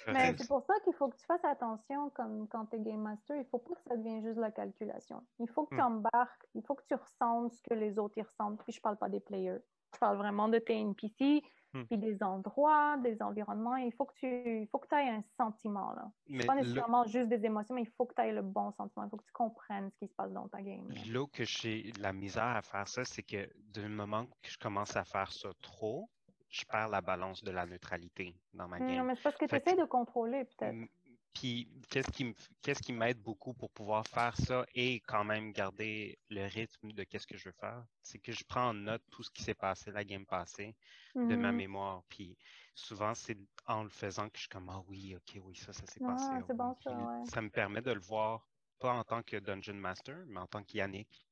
Mais c'est pour ça qu'il faut que tu fasses attention comme quand tu es Game Master. Il ne faut pas que ça devienne juste la calculation. Il faut que tu Hmm. embarques, il faut que tu ressentes ce que les autres y ressentent. Puis je parle pas des players. Je parle vraiment de tes NPC, Hmm. puis des endroits, des environnements. Il faut que tu il faut que tu aies un sentiment. Là. Mais Pas nécessairement juste des émotions, mais il faut que tu aies le bon sentiment. Il faut que tu comprennes ce qui se passe dans ta game. là. là que j'ai la misère à faire ça, c'est que du moment que je commence à faire ça trop, je perds la balance de la neutralité dans ma Non, game. mais c'est parce que tu que- essaies de contrôler, peut-être. Puis, qu'est-ce qui, qu'est-ce m'aide beaucoup pour pouvoir faire ça et quand même garder le rythme de qu'est-ce que je veux faire? C'est que je prends en note tout ce qui s'est passé la game passée de ma Mhm. mémoire. Puis, souvent, c'est en le faisant que je suis comme, ah oui, ok, oui, ça, ça s'est Ah, passé. ah bon, oui. ça, ouais. ça me permet de le voir, pas en tant que Dungeon Master, mais en tant qu'Yannick.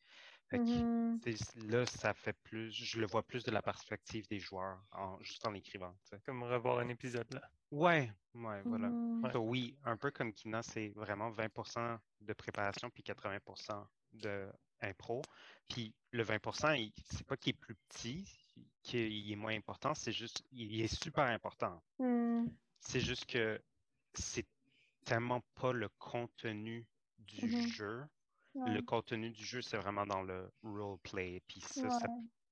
Sais, Là, ça fait plus, je le vois plus de la perspective des joueurs, en, juste en sais. Comme revoir un épisode là. Ouais, ouais, voilà. Ouais. So, oui, un peu comme Kina, c'est vraiment 20% de préparation puis 80% de impro. Puis le 20%, il- c'est pas qu'il est plus petit, qu'il est moins important, c'est juste, il est super important. Mhm. C'est juste que c'est tellement pas le contenu du jeu. Ouais. Le contenu du jeu, c'est vraiment dans le roleplay. Puis ça, ça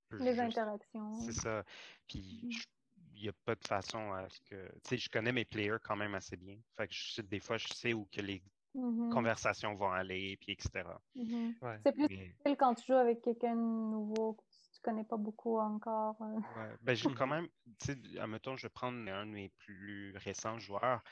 peut Les juste interactions. c'est ça. Puis je- il n'y a pas de façon à ce que. Tu sais, je connais mes players quand même assez bien. Fait que je sais- des fois, je sais où que les Mhm. conversations vont aller, puis etc. Mhm. Ouais. C'est plus Mais, difficile quand tu joues avec quelqu'un de nouveau que tu, connais pas beaucoup encore. euh. ouais. Ben, j'ai quand même. Tu sais, admettons, je vais prendre un de mes plus récents joueurs.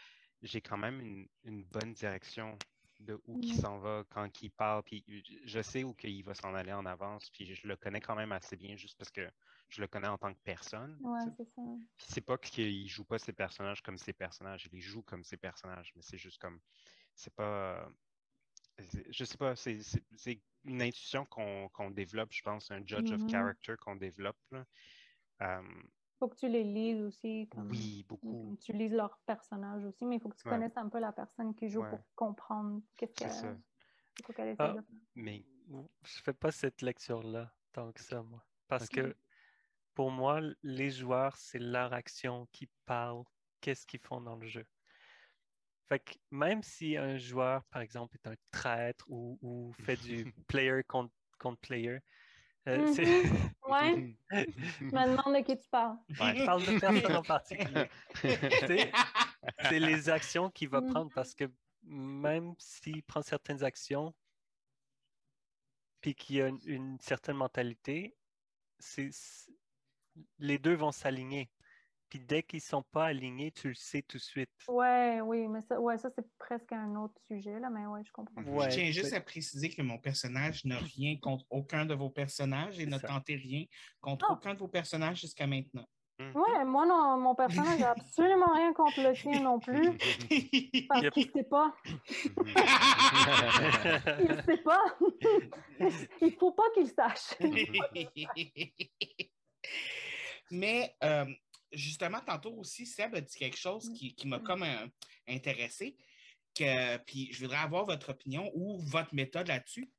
J'ai quand même une, une bonne direction de où il Mhm. s'en va quand il parle. Puis je sais où il va s'en aller en avance. Puis je le connais quand même assez bien juste parce que je le connais en tant que personne. Ouais, c'est ça. C'est pas qu'il joue pas ses personnages comme ses personnages, il les joue comme ses personnages, mais c'est juste comme c'est pas je sais pas, c'est une intuition qu'on développe, je pense, un judge of Mhm. character qu'on développe. là. Faut que tu les lises aussi. Comme, oui, beaucoup. comme tu lises leur personnage aussi, mais il faut que tu Ouais. connaisses un peu la personne qui joue Ouais. pour comprendre qu'est-ce qu'elle essaie Ah. de faire. Mais Je fais pas cette lecture-là tant que ça, moi. Parce que pour moi, les joueurs, c'est leur action qui parle qu'est-ce qu'ils font dans le jeu. Fait que même si un joueur, par exemple, est un traître ou, ou fait du player contre, contre player, euh, c'est- Ouais, je me demande de qui tu parles. Ouais, je parle de personne en particulier. C'est- les actions qu'il va Mm. prendre parce que même s'il prend certaines actions puis qu'il y a une, une certaine mentalité, c'est- les deux vont s'aligner. Puis dès qu'ils sont pas alignés, tu le sais tout de suite. Ouais, oui, mais ça, ouais, ça c'est presque un autre sujet, là, mais ouais, je comprends. Ouais, je tiens juste à préciser que mon personnage n'a rien contre aucun de vos personnages et ça. tenté rien contre Oh. aucun de vos personnages jusqu'à maintenant. Ouais, moi, non, mon personnage n'a absolument rien contre le tien non plus, parce Yep. qu'il sait pas. Il sait pas. il faut pas qu'il sache. Mais euh, justement, tantôt aussi, Seb a dit quelque chose qui, qui m'a comme euh, intéressé. Que, puis je voudrais avoir votre opinion ou votre méthode là-dessus.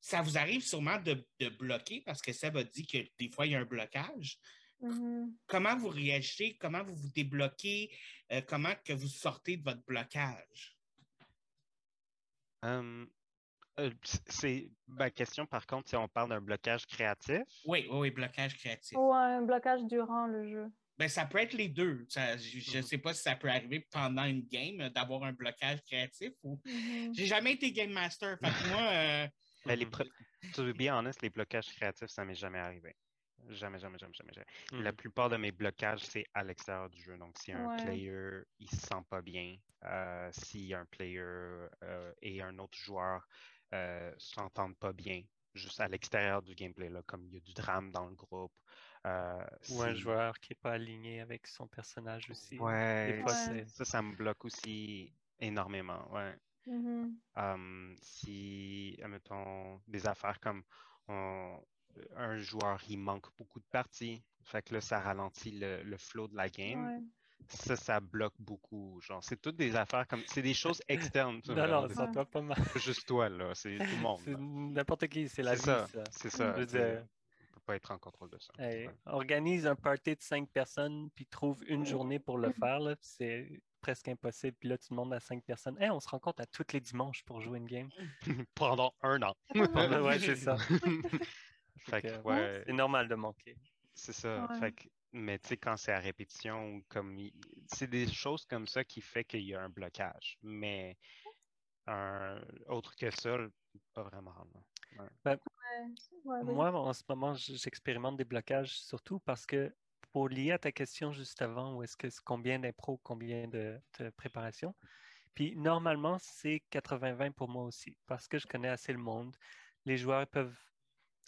Ça vous arrive sûrement de, de bloquer parce que Seb a dit que des fois, il y a un blocage. Mhm. Comment vous réagissez? Comment vous vous débloquez? Euh, comment que vous sortez de votre blocage? Hum, euh, c'est ma question par contre, si on parle d'un blocage créatif? Oui, oui, oui, blocage créatif. Ouais, un blocage durant le jeu. Ben, ça peut être les deux. Ça- je ne Mhm. sais pas si ça peut arriver pendant une game euh, d'avoir un blocage créatif ou. Mhm. J'ai jamais été game master. Fait que moi, euh, Mais les pro- to be bien honnête, les blocages créatifs, ça m'est jamais arrivé. Jamais, jamais, jamais, jamais. jamais. Mhm. La plupart de mes blocages, c'est à l'extérieur du jeu. Donc, si un Ouais. player, il se sent pas bien, euh, si un player euh, et un autre joueur euh, s'entendent pas bien, juste à l'extérieur du gameplay, là, comme il y a du drame dans le groupe. euh, Ou un joueur qui n'est pas aligné avec son personnage aussi. Ouais, Des fois, Ouais. c'est. ça, ça me bloque aussi énormément. Ouais. Mhm. Um, si, admettons, des affaires comme on, un joueur, il manque beaucoup de parties. Fait que là, ça ralentit le, le flow de la game. Ouais. Ça, ça bloque beaucoup. Genre, c'est toutes des affaires comme. C'est des choses externes. Non, non, ça pas mal. C'est pas juste toi, là. C'est tout le monde. C'est n'importe qui, c'est la vie, C'est ça. ça. C'est ça. Je veux dire, On peut pas être en contrôle de ça. hey, organise un party de cinq personnes, puis trouve une journée pour le faire, c'est presque impossible. Puis là, tu demandes à cinq personnes, hey, on se rencontre à tous les dimanches pour jouer une game. Pendant un an. ouais, c'est ça. Fait que, que, ouais, C'est normal de manquer. c'est ça. Ouais. Fait que, mais tu sais, quand c'est à répétition, ou comme c'est des choses comme ça qui fait qu'il y a un blocage. Mais un- autre que ça, pas vraiment. là. Ouais, ouais, vas-y. Moi, en ce moment, j'expérimente des blocages, surtout parce que pour lier à ta question juste avant, où est-ce que c'est combien d'impro, combien de, de préparation, puis normalement, c'est 80-20 pour moi aussi, parce que je connais assez le monde. Les joueurs peuvent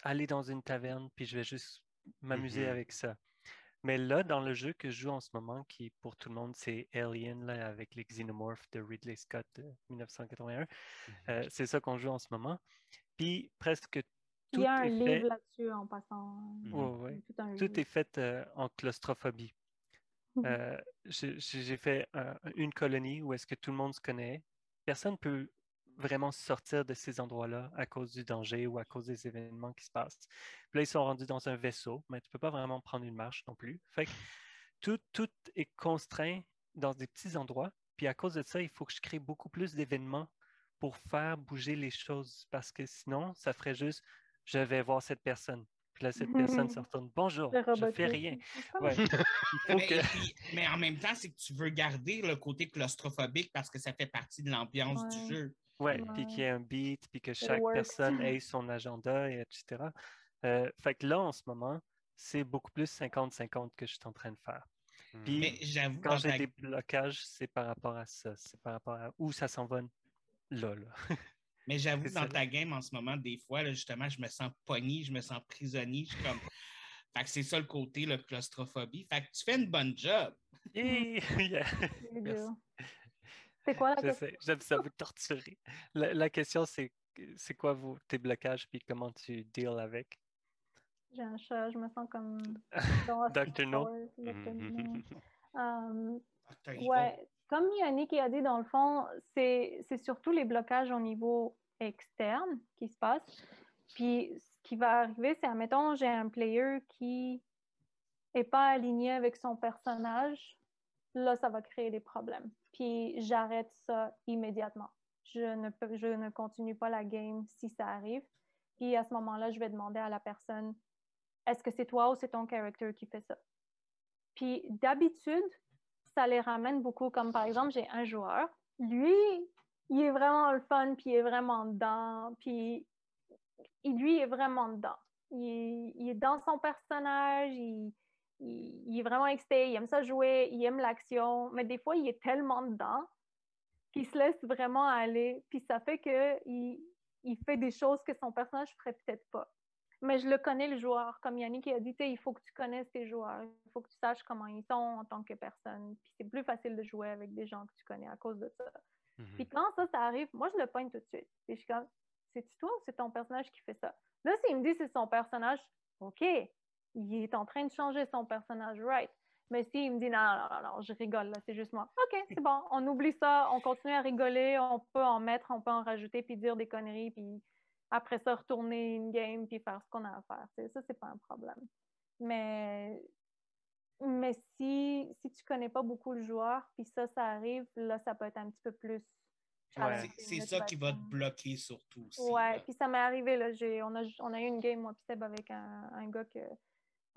aller dans une taverne, puis je vais juste m'amuser Mhm. avec ça. Mais là, dans le jeu que je joue en ce moment, qui pour tout le monde, c'est Alien, là, avec les xénomorphes de Ridley Scott de 1981, euh, c'est ça qu'on joue en ce moment. Puis presque Il tout y a un est livre fait. là-dessus en passant. Mhm. Ouais, ouais. Tout, un Tout livre. est fait euh, en claustrophobie. Mhm. Euh, j'ai fait un- une colonie où est-ce que tout le monde se connaît. Personne ne peut vraiment sortir de ces endroits-là à cause du danger ou à cause des événements qui se passent. Puis là, ils sont rendus dans un vaisseau, mais tu ne peux pas vraiment prendre une marche non plus. Fait que tout, tout est contraint dans des petits endroits. Puis à cause de ça, il faut que je crée beaucoup plus d'événements pour faire bouger les choses parce que sinon, ça ferait juste je vais voir cette personne. Puis là, cette personne se retourne bonjour, je fais robotisme. rien. Ouais. Il faut Mais, que. et puis- mais en même temps, c'est que tu veux garder le côté claustrophobique parce que ça fait partie de l'ambiance Ouais. du jeu. Ouais, puis qu'il y ait un beat, puis que chaque personne ait son agenda, et etc. Euh, fait que là, en ce moment, c'est beaucoup plus 50-50 que je suis en train de faire. Mhm. Puis Mais j'avoue, quand j'ai ta- des blocages, c'est par rapport à ça. C'est par rapport à où ça s'en va là, là. Mais j'avoue, dans ta game en ce moment, des fois, là, justement, je me sens pogné, je me sens prisonnier. Je suis comme. Fait que c'est ça le côté, la claustrophobie. Fait que tu fais une bonne job. Yeah! Yeah. les Merci. C'est quoi la Je question? sais, j'aime ça vous torturer. La, la question, c'est c'est quoi vos, tes blocages, puis comment tu deals avec? J'ai un chat, je me sens comme Dr. No. Um, Ouais, comme Yannick a dit, dans le fond, c'est c'est surtout les blocages au niveau externe qui se passent. Puis ce qui va arriver, c'est, admettons, j'ai un player qui n'est pas aligné avec son personnage, là, ça va créer des problèmes. Puis j'arrête ça immédiatement. Je ne, je ne continue pas la game si ça arrive. Puis à ce moment-là, je vais demander à la personne, est-ce que c'est toi ou c'est ton character qui fait ça? Puis d'habitude, ça les ramène beaucoup. Comme par exemple, j'ai un joueur, lui, il est vraiment le fun, puis il est vraiment dedans, puis lui il est vraiment dedans. Il il est dans son personnage, il- il est vraiment excité, il aime ça jouer, il aime l'action, mais des fois, il est tellement dedans qu'il se laisse vraiment aller, puis ça fait que il, fait des choses que son personnage ferait peut-être pas. Mais je le connais, le joueur. Comme Yannick a dit, il faut que tu connaisses tes joueurs. Il faut que tu saches comment ils sont en tant que personne. Puis c'est plus facile de jouer avec des gens que tu connais à cause de ça. Mhm. Puis quand ça, ça arrive, moi, je le pogne tout de suite. Puis je suis comme, c'est-tu toi ou c'est ton personnage qui fait ça? Là, s'il me dit c'est son personnage, OK, il est en train de changer son personnage, right? Mais s'il me dit non, non, non, non, je rigole, là, c'est juste moi. OK, c'est bon, on oublie ça, on continue à rigoler, on peut en mettre, on peut en rajouter, puis dire des conneries, puis après ça, retourner une game, puis faire ce qu'on a à faire. Ça, c'est pas un problème. Mais mais si, si tu connais pas beaucoup le joueur, puis ça, ça arrive, là, ça peut être un petit peu plus. challenging, C'est ça qui va te bloquer surtout aussi. Ouais, puis ça m'est arrivé, là, j'ai, on, a, on a eu une game, moi, puis Seb, avec un, un gars que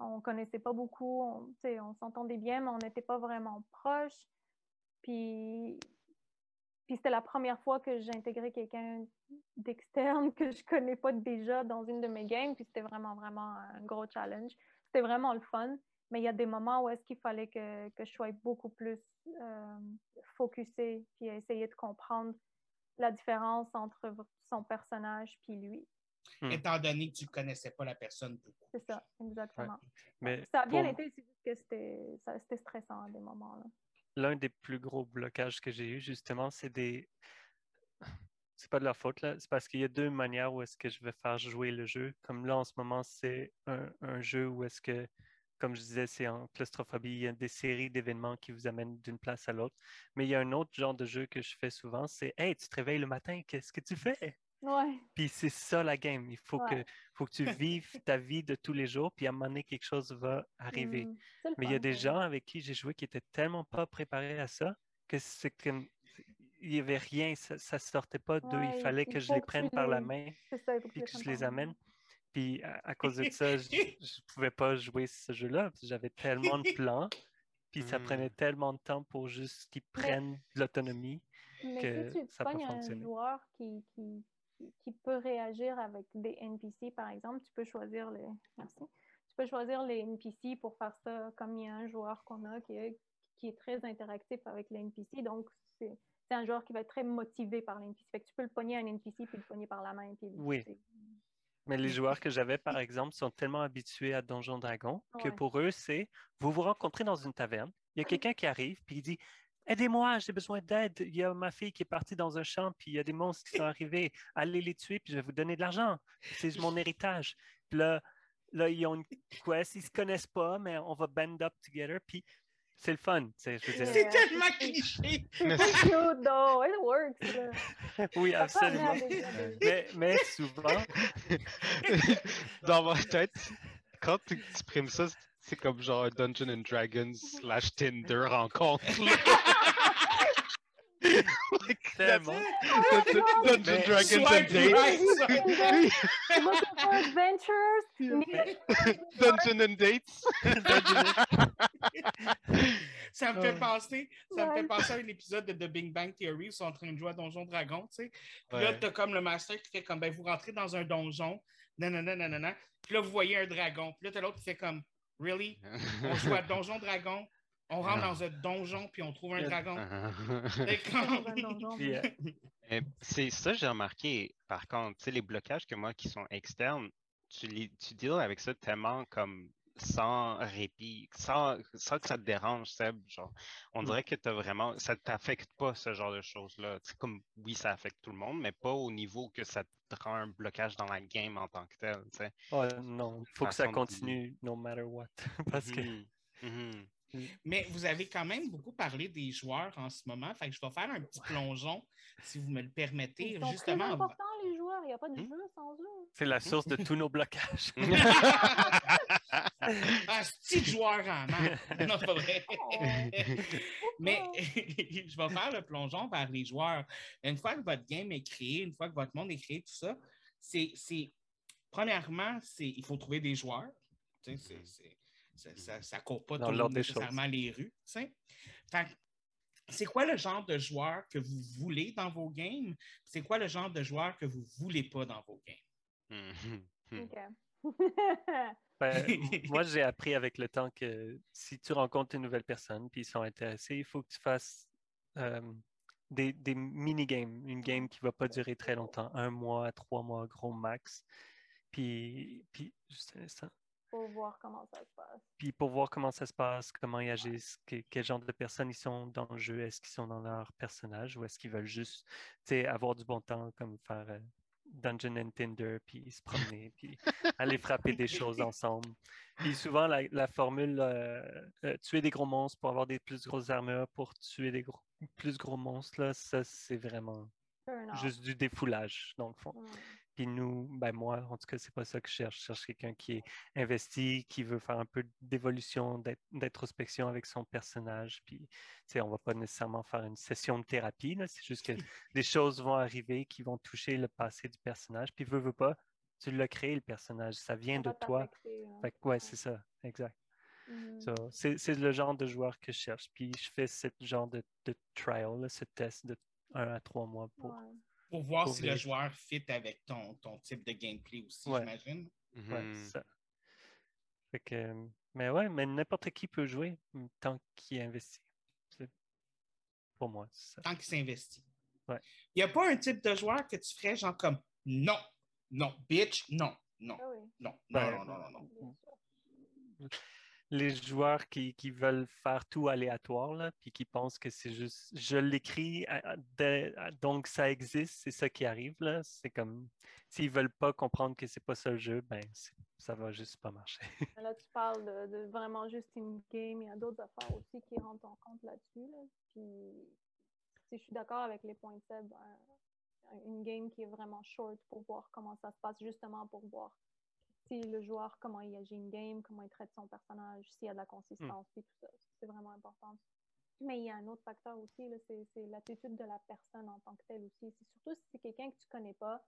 on connaissait pas beaucoup, on, s'entendait bien, mais on n'était pas vraiment proches. Puis, puis c'était la première fois que j'ai intégré quelqu'un d'externe que je connais pas déjà dans une de mes games, puis c'était vraiment, vraiment un gros challenge. C'était vraiment le fun, mais il y a des moments où est-ce qu'il fallait que, que je sois beaucoup plus euh, focusée, puis essayer de comprendre la différence entre son personnage puis lui. Hmm. Étant donné que tu ne connaissais pas la personne beaucoup. C'est ça, exactement. Mais Ça a bien pour- été, c'est juste que c'était ça- c'était stressant à des moments. L'un des plus gros blocages que j'ai eu, justement, c'est des. c'est pas de leur faute, là. C'est parce qu'il y a deux manières où est-ce que je vais faire jouer le jeu. Comme là, en ce moment, c'est un, un jeu où est-ce que, comme je disais, c'est en claustrophobie. Il y a des séries d'événements qui vous amènent d'une place à l'autre. Mais il y a un autre genre de jeu que je fais souvent, c'est Hey, tu te réveilles le matin, qu'est-ce que tu fais? Ouais. Puis c'est ça la game. Il faut, Ouais. que, faut que tu vives ta vie de tous les jours, puis à un moment donné, quelque chose va arriver. Mm. Mais il y a des gens avec qui j'ai joué qui étaient tellement pas préparés à ça que c'est comme. Il n'y avait rien, ça, ça sortait pas d'eux. Ouais, il fallait il que je les tu prenne par la main ça, puis tu que je les amène. Puis à, à cause de ça, je ne pouvais pas jouer ce jeu-là. parce que J'avais tellement de plans, puis ça Hmm. prenait tellement de temps pour juste qu'ils prennent de l'autonomie. Que si tu ça peut pognes un fonctionner. joueur qui, qui, qui- qui peut réagir avec des NPC, par exemple, tu peux choisir les. Merci. Tu peux choisir les NPC pour faire ça comme il y a un joueur qu'on a qui est, qui est très interactif avec les NPC. Donc, c'est c'est un joueur qui va être très motivé par les NPC. Fait que tu peux le pogner un NPC puis le pogner par la main. Puis Oui. Mais les joueurs que j'avais, par exemple, sont tellement habitués à Donjon Dragon que Ouais. pour eux, c'est vous vous rencontrez dans une taverne, il y a quelqu'un qui arrive, puis il dit Aidez-moi, j'ai besoin d'aide. Il y a ma fille qui est partie dans un champ, puis il y a des monstres qui sont arrivés. Allez les tuer, puis je vais vous donner de l'argent. C'est mon héritage. Puis là, là, ils ont une quest, ils se connaissent pas, mais on va band up together, puis c'est le fun. C'est Ouais. tellement cliché. Mais C'est cute, though. It works. là. oui, absolument. Mais, mais souvent, Dans ma tête, quand tu exprimes ça, c'est comme genre un Dungeon and Dragons slash Tinder rencontre. Tellement. Dungeon Dungeon Mais- Dragons and Dates. right, Looking for adventures. Need- Dungeon and Dates. Ça me fait Ouais. penser, ça me fait penser à un épisode de The Big Bang Theory où ils sont en train de jouer à Donjon Dragon, tu sais. Puis là, t'as comme le master qui fait comme, ben, vous rentrez dans un donjon, nanana, nanana. Puis là, vous voyez un dragon. Puis là, t'as l'autre qui fait comme, really? On joue à Donjon Dragon, on rentre dans un donjon, puis on trouve un dragon. Donjon. Puis, euh, Euh, C'est ça, j'ai remarqué. Par contre, tu sais, les blocages que moi qui sont externes, tu, les, tu deals avec ça tellement comme sans répit, sans, sans que ça te dérange, Seb. Genre, on dirait que t'as vraiment, ça t'affecte pas ce genre de choses-là. C'est comme, oui, ça affecte tout le monde, mais pas au niveau que ça te rend un blocage dans la game en tant que tel. oh, non, il faut que ça continue no matter what. Parce que Mhm. Mhm. Mais vous avez quand même beaucoup parlé des joueurs en ce moment. Fait que je vais faire un petit plongeon, si vous me le permettez, Ils sont justement. très importants, les joueurs. Il n'y a pas de Hmm? jeu sans eux. c'est la source de tous nos blocages. Un petit joueur en main. Non, c'est pas vrai. Oh. Mais je vais faire le plongeon vers les joueurs. Une fois que votre game est créé, une fois que votre monde est créé, tout ça, c'est. c'est- Premièrement, c'est il faut trouver des joueurs. Tu sais, c'est- c'est- ça- ça- ça ne court pas Dans tout choses. nécessairement les rues. Fait c'est quoi le genre de joueur que vous voulez dans vos games? C'est quoi le genre de joueur que vous ne voulez pas dans vos games? Mhm. OK. Ben, moi, j'ai appris avec le temps que si tu rencontres une nouvelle personne puis ils sont intéressés, il faut que tu fasses euh, des, des mini-games. Une game qui ne va pas durer très longtemps, un mois, trois mois, gros max. Puis, puis, juste un instant. Pour voir comment ça se passe. Puis pour voir comment ça se passe, comment ils agissent, que- quel genre de personnes ils sont dans le jeu, est-ce qu'ils sont dans leur personnage ou est-ce qu'ils veulent juste avoir du bon temps, comme faire euh, Dungeon and Tinder, puis se promener, puis aller frapper des choses ensemble. Puis souvent, la, la formule euh, euh, tuer des gros monstres pour avoir des plus grosses armures, pour tuer des gros- plus gros monstres, là, ça c'est vraiment juste du défoulage, dans le fond. Mm. Puis nous, ben moi, en tout cas, c'est pas ça que je cherche. Je cherche quelqu'un qui est investi, qui veut faire un peu d'évolution, d'int- d'introspection avec son personnage. Puis, tu sais, on va pas nécessairement faire une session de thérapie. C'est juste que des choses vont arriver qui vont toucher le passé du personnage. Puis, veux, veux pas, tu l'as créé, le personnage. Ça vient de toi. hein. Fait que, ouais, c'est ça, exact. So, c'est c'est le genre de joueur que je cherche. Puis, je fais ce genre de, de trial, là, ce test de un à trois mois pour, Ouais. Pour voir Pour si le joueur fit avec ton, ton type de gameplay aussi, Ouais. j'imagine. Ouais, Mhm. c'est ça. Fait que, euh, mais ouais, mais n'importe qui peut jouer mm, tant qu'il investit. Pour moi, c'est ça. tant qu'il s'investit. Ouais. Il n'y a pas un type de joueur que tu ferais genre comme non, non, bitch, non, non, Ah oui, non, non, Ben, non, non, non, non. Les joueurs qui, veulent faire tout aléatoire, là, puis qui pensent que c'est juste, je l'écris, à- de- à- donc ça existe, c'est ça qui arrive, là. C'est comme, s'ils veulent pas comprendre que c'est pas ça le jeu, ben, ça va juste pas marcher. Là, tu parles de, vraiment juste une game. Il y a d'autres affaires aussi qui rentrent en compte là-dessus. Là. Puis, si je suis d'accord avec les points de une game qui est vraiment short pour voir comment ça se passe, justement pour voir le joueur, comment il agit une game, comment il traite son personnage, s'il y a de la consistance, puis tout ça. C'est vraiment important. Mais il y a un autre facteur aussi, c'est, l'attitude de la personne en tant que telle aussi. C'est surtout si c'est quelqu'un que tu connais pas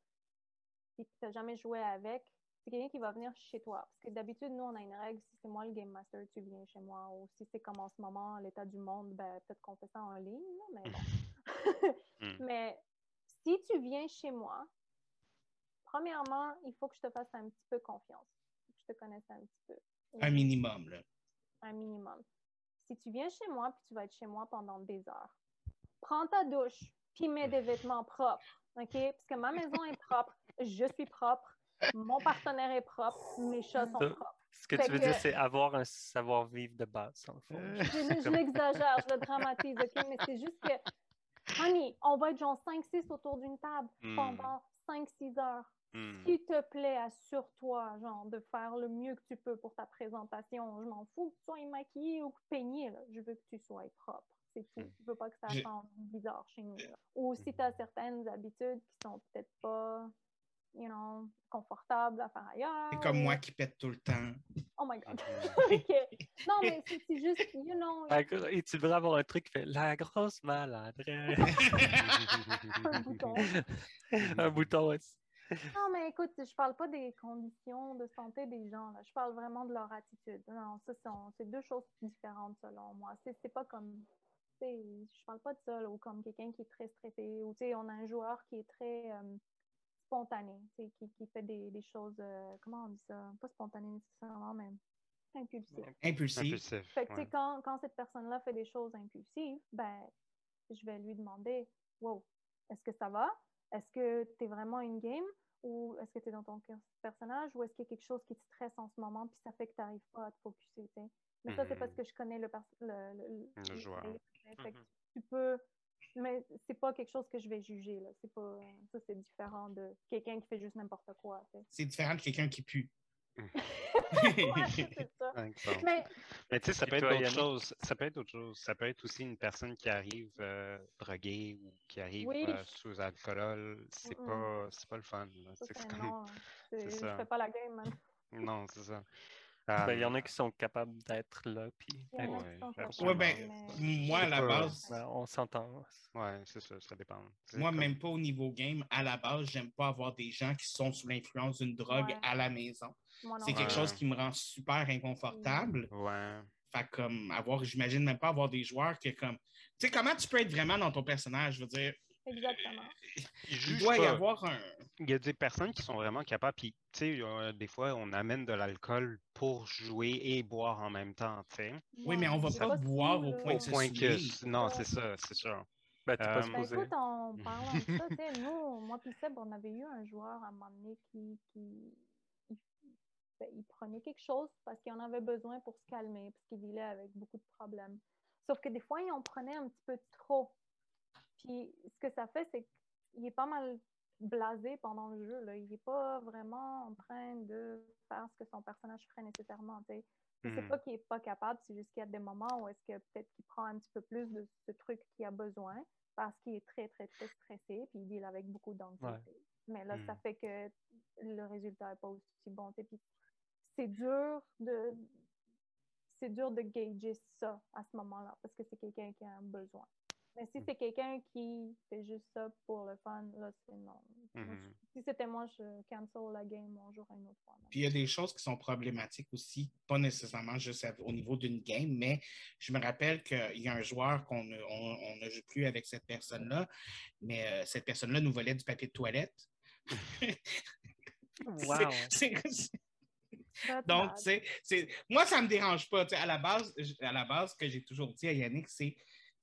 et que tu n'as jamais joué avec, c'est quelqu'un qui va venir chez toi. Parce que d'habitude, nous, on a une règle, si c'est moi le Game Master, tu viens chez moi. Ou si c'est comme en ce moment, l'état du monde, ben, peut-être qu'on fait ça en ligne, mais bon. Mm. mais si tu viens chez moi, premièrement, il faut que je te fasse un petit peu confiance. Il faut que je te connaisse un petit peu. Un minimum, là. un minimum. Si tu viens chez moi, puis tu vas être chez moi pendant des heures, prends ta douche, puis mets des vêtements propres, OK? Parce que ma maison est propre, je suis propre, mon partenaire est propre, mes chats sont propres. Ce que Fait tu veux que- dire, c'est avoir un savoir-vivre de base, en fond. Euh, Je, je l'exagère, je le dramatise, OK? Mais c'est juste que, honey, on va être genre 5-6 autour d'une table Hmm. pendant 5-6 heures. Hmm. S'il te plaît, assure-toi, genre, de faire le mieux que tu peux pour ta présentation. Je m'en fous que tu sois maquillé ou peigné, là. Je veux que tu sois propre. C'est tout. Mm. Je veux pas que ça sente bizarre chez nous. là. Ou si tu as certaines habitudes qui sont peut-être pas, you know, confortables à faire ailleurs. C'est comme moi qui pète tout le temps. Oh my God. Mhm. OK. Non, mais c'est juste, you know, Et tu devrais avoir un truc qui fait la grosse maladresse. un bouton. un bouton, ouais. Non, mais écoute, je parle pas des conditions de santé des gens. Là. Je parle vraiment de leur attitude. Non, ça, sont- c'est deux choses différentes selon moi. C'est, c'est pas comme. tu sais, Je parle pas de ça, là, ou comme quelqu'un qui est très stressé. Ou tu sais, on a un joueur qui est très euh, spontané, tu sais, qui, qui fait des, des choses. euh, comment on dit ça? Pas spontané nécessairement, mais impulsif. Impulsif. Impulsif. Fait que, tu sais, ouais. quand, quand cette personne-là fait des choses impulsives, ben, je vais lui demander Wow, est-ce que ça va? Est-ce que tu es vraiment une game? Ou est-ce que tu es dans ton per- personnage Ou est-ce qu'il y a quelque chose qui te stresse en ce moment Puis ça fait que tu n'arrives pas à te focuser? Mais ça, c'est parce que je connais le, le, le, Le joueur. Fait que Mhm. tu peux. Mais c'est pas quelque chose que je vais juger. Là. C'est pas... Ça, c'est différent de quelqu'un qui fait juste n'importe quoi. C'est différent de quelqu'un qui pue. Ouais, ça. Mais Mais tu sais, ça peut être toi, d'autres choses. Ça peut être d'autres choses. Ça peut être aussi une personne qui arrive euh, droguée ou qui arrive Oui. euh, sous alcool. C'est Mm-mm. pas, c'est pas le fun. C'est comme- non. C'est- Je ça. fais pas la game, man. Non, c'est ça. Ben, Il y en Euh, a qui sont capables d'être là, puis a Ouais, ben, mais- moi, à la base, ben, on s'entend. Ouais, c'est ça, ça dépend. Moi, comme- même pas au niveau game, à la base, j'aime pas avoir des gens qui sont sous l'influence d'une drogue Ouais. à la maison. C'est quelque. Ouais. chose qui me rend super inconfortable. Ouais. Fait comme avoir, j'imagine même pas avoir des joueurs qui comme. Tu sais, comment tu peux être vraiment dans ton personnage? Je veux dire, Exactement. Il doit y avoir un. Il y a des personnes qui sont vraiment capables. Puis, tu sais, euh, des fois, on amène de l'alcool pour jouer et boire en même temps, tu sais. Oui, mais on va pas boire au point Au de point que. Non, c'est ça, c'est sûr. Ben, t'es pas Euh, Ben écoute, en parlant de ça, tu sais, nous, moi puis Seb, on avait eu un joueur à un moment donné qui, qui il, prenait quelque chose parce qu'il en avait besoin pour se calmer, parce qu'il vivait avec beaucoup de problèmes. Sauf que des fois, il en prenait un petit peu trop. Puis ce que ça fait, c'est qu'il est pas mal blasé pendant le jeu. Là. Il n'est pas vraiment en train de faire ce que son personnage ferait nécessairement. tu sais. Et C'est Mhm. pas qu'il n'est pas capable, c'est juste qu'il y a des moments où est-ce que peut-être qu'il prend un petit peu plus de ce truc qu'il a besoin parce qu'il est très, très, très stressé, puis il deal avec beaucoup d'anxiété. Mais là, ça Mm. fait que le résultat n'est pas aussi bon. Puis c'est dur de c'est dur de gager ça à ce moment-là, parce que c'est quelqu'un qui a un besoin. Mais si Mm. c'est quelqu'un qui fait juste ça pour le fun, là, c'est non. Moi, Mhm. je- si c'était moi, je cancel la game, on jouerait une autre fois. Puis il y a des choses qui sont problématiques aussi, pas nécessairement juste au niveau d'une game, mais je me rappelle qu'il y a un joueur qu'on ne on, on ne joue plus avec cette personne-là, mais euh, cette personne-là nous volait du papier de toilette. Wow. C'est- c'est- That's donc, bad. tu sais, c'est- moi, ça ne me dérange pas. Tu sais, à la base, à la base, ce que j'ai toujours dit à Yannick, c'est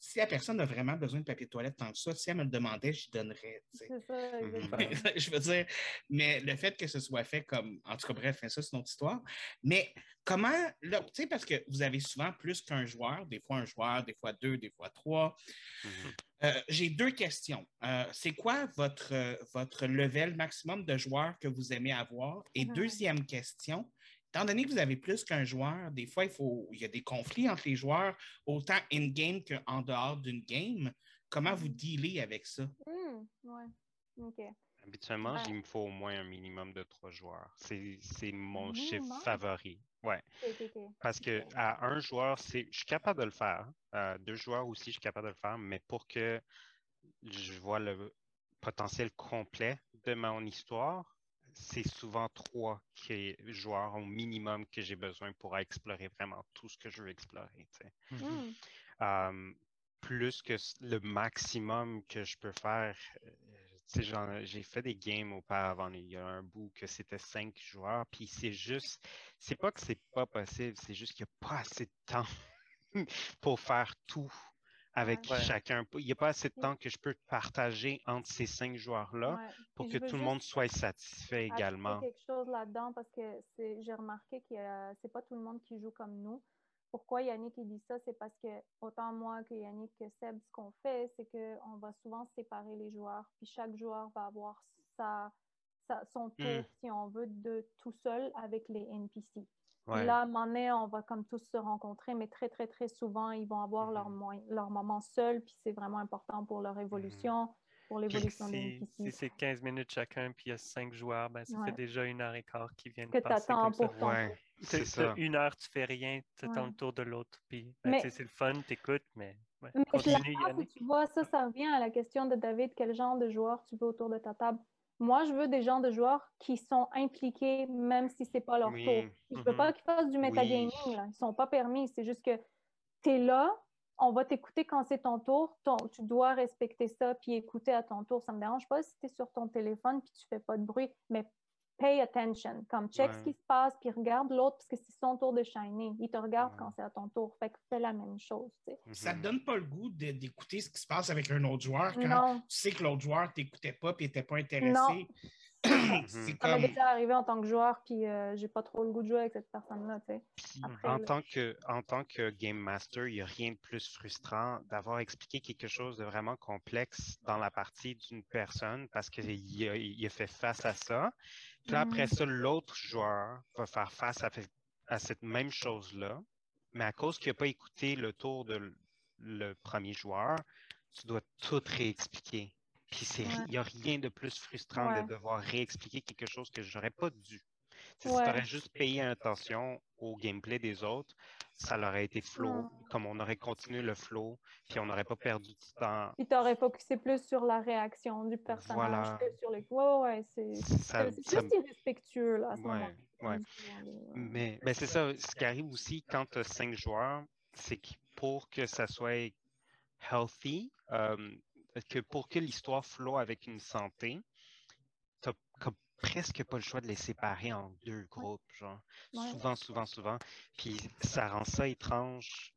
si la personne a vraiment besoin de papier de toilette tant que ça, si elle me le demandait, je donnerais. C'est ça, Mhm. je veux dire, mais le fait que ce soit fait comme, en tout cas, bref, ça, c'est une autre histoire. Mais comment, là, tu sais, parce que vous avez souvent plus qu'un joueur, des fois un joueur, des fois deux, des fois trois. Mhm. Euh, J'ai deux questions. Euh, c'est quoi votre, euh, votre level maximum de joueurs que vous aimez avoir? Et Mhm. deuxième question, étant donné que vous avez plus qu'un joueur, des fois, il, faut, il y a des conflits entre les joueurs, autant in-game qu'en dehors d'une game. Comment vous dealez avec ça? Hmm, ouais. OK. Habituellement, Ouais. il me faut au moins un minimum de trois joueurs. C'est mon chiffre favori. Ouais. OK, OK, OK. Parce que à un joueur, c'est, je suis capable de le faire. Euh, deux joueurs aussi, je suis capable de le faire, mais pour que je vois le potentiel complet de mon histoire, c'est souvent trois qui- joueurs au minimum que j'ai besoin pour explorer vraiment tout ce que je veux explorer. Mhm. Hmm, Euh, plus que le maximum que je peux faire. euh, j'ai fait des games auparavant. Il y a un bout que c'était cinq joueurs, puis c'est juste, c'est pas que c'est pas possible, c'est juste qu'il n'y a pas assez de temps pour faire tout avec Ouais. chacun. Il n'y a pas assez de temps que je peux partager entre ces cinq joueurs-là ouais. pour que tout le monde soit satisfait également. quelque chose là-dedans parce que j'ai remarqué que euh, c'est pas tout le monde qui joue comme nous. Pourquoi Yannick il dit ça? C'est parce que autant moi que Yannick que Seb, ce qu'on fait, c'est qu'on va souvent séparer les joueurs. Puis chaque joueur va avoir sa, sa- son tour, Mm. si on veut, de tout seul avec les NPC. Ouais. Là, à un moment donné, on va comme tous se rencontrer, mais très, très, très souvent, ils vont avoir leur, leur moment seul, puis c'est vraiment important pour leur évolution, pour l'évolution des Si, c'est 15 minutes chacun, puis il y a 5 joueurs, ben, ça Ouais. fait déjà une heure et quart qui viennent Que passer comme ça. pour ton Ouais, c'est ça. Une heure, tu fais rien, tu attends le tour de l'autre. Puis, ben, Mais- c'est le fun, t'écoutes, mais ouais. Mais je continue, Yannick. tu vois, ça, ça revient à la question de David, quel genre de joueurs tu veux autour de ta table? Moi, je veux des gens de joueurs qui sont impliqués, même si c'est pas leur Oui. tour. Je veux Mhm. pas qu'ils fassent du metagaming, Oui. là. Ils sont pas permis. C'est juste que tu es là, on va t'écouter quand c'est ton tour. Ton- tu dois respecter ça, puis écouter à ton tour. Ça me dérange pas si tu es sur ton téléphone, puis tu fais pas de bruit, mais pay attention. Comme check ce qui se passe, puis regarde l'autre, parce que c'est son tour de shiner. Il te regarde Ouais. quand c'est à ton tour. Fait que fais la même chose, tu sais. Ça te donne pas le goût d'écouter ce qui se passe avec un autre joueur quand Non. tu sais que l'autre joueur t'écoutait pas et n'était pas intéressé. Ça m'est déjà arrivé en tant que joueur, puis euh, j'ai pas trop le goût de jouer avec cette personne-là. Puis, en, tant que, en tant que Game Master, il n'y a rien de plus frustrant d'avoir expliqué quelque chose de vraiment complexe dans la partie d'une personne parce qu'il a, il a fait face à ça. Puis là, après ça, l'autre joueur va faire face à, cette même chose-là. Mais à cause qu'il n'a pas écouté le tour de le premier joueur, tu dois tout réexpliquer. Puis Ouais. il n'y a rien de plus frustrant Ouais. de devoir réexpliquer quelque chose que j'aurais pas dû. Ouais. Si tu aurais juste payé attention au gameplay des autres, ça aurait été flow, Mm. comme on aurait continué le flow, puis on n'aurait pas perdu du temps. Puis t'aurais focusé plus sur la réaction du personnage Voilà. que sur les. Ouais, ouais, c'est. Juste irrespectueux, là, à ce Ouais. Mais ben, c'est ça, ce qui arrive aussi quand tu as cinq joueurs, c'est que pour que ça soit healthy, euh, que pour que l'histoire flow avec une santé, tu n'as presque pas le choix de les séparer en deux groupes, genre. Ouais. Souvent, souvent, souvent. Puis ça rend ça étrange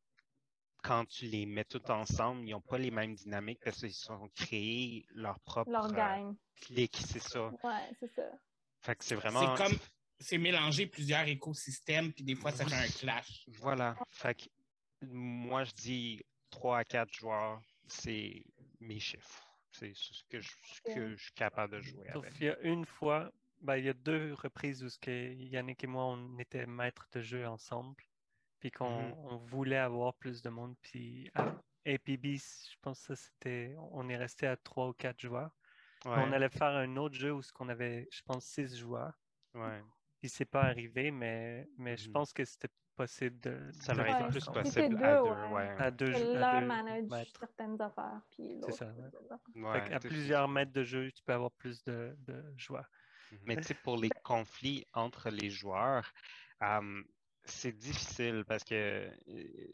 quand tu les mets tous ensemble. Ils n'ont pas les mêmes dynamiques parce qu'ils sont créés leur propre Leur gang. clique, c'est ça. Ouais, c'est ça. Fait que c'est vraiment. C'est comme. C'est mélanger plusieurs écosystèmes, puis des fois, ça fait un clash. Voilà. Fait que moi, je dis 3 à 4 joueurs, c'est mes chiffres. C'est ce que je, ce que je suis capable de jouer Sauf avec. il y a une fois, ben, il y a deux reprises où ce que Yannick et moi, on était maîtres de jeu ensemble, puis qu'on Mhm. on voulait avoir plus de monde. Puis à APB, je pense que ça c'était, on est resté à trois ou quatre joueurs. Ouais, On allait faire un autre jeu où ce qu'on avait, je pense, six joueurs. ouais. Puis c'est pas arrivé, mais, mais je Mhm. pense que c'était possible de. Ça été Ouais, plus possible à deux, ouais. ouais. À deux, à deux manage certaines affaires, c'est ça. Ouais, Fait qu'à c'est- plusieurs maîtres de jeu, tu peux avoir plus de, de joueurs. Mais tu sais, pour les conflits entre les joueurs, euh, c'est difficile parce que euh,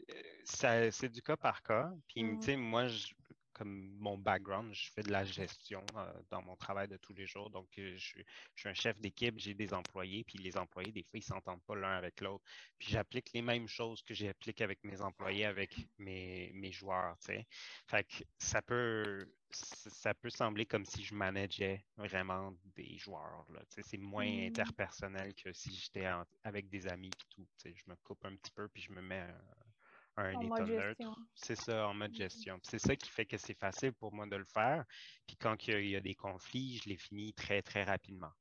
ça- c'est du cas par cas. Puis, Mhm. tu sais, moi, je- comme mon background, je fais de la gestion euh, dans mon travail de tous les jours. Donc, euh, je, suis un chef d'équipe, j'ai des employés, puis les employés, des fois, ils ne s'entendent pas l'un avec l'autre. Puis j'applique les mêmes choses que j'applique avec mes employés, avec mes, mes joueurs. Fait que ça peut, ça peut sembler comme si je manageais vraiment des joueurs. C'est moins mmh. interpersonnel que si j'étais avec des amis et tout. Je me coupe un petit peu puis je me mets un état neutre. C'est ça, en mode mmh gestion. C'est ça qui fait que c'est facile pour moi de le faire. Puis quand il y, a, des conflits, je les finis très, très rapidement.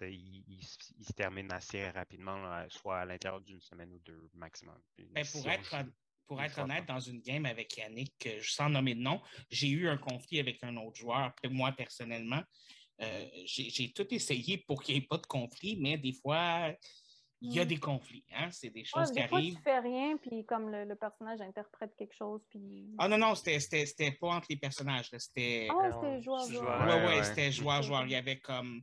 Ils, se terminent assez rapidement, soit à l'intérieur d'une semaine ou deux maximum. Ben, pour être, pour être honnête, dans une game avec Yannick, sans nommer de nom, j'ai eu un conflit avec un autre joueur. Moi, personnellement, euh, j'ai tout essayé pour qu'il n'y ait pas de conflit, mais des fois, il y a mm. des conflits. Hein? C'est des choses qui arrivent. tu fais rien, puis comme le, personnage interprète quelque chose, puis... Ah non, non, c'était pas entre les personnages. C'était... Ah, c'était joueur-joueur. Oui, oui, c'était joueur-joueur. Il y avait comme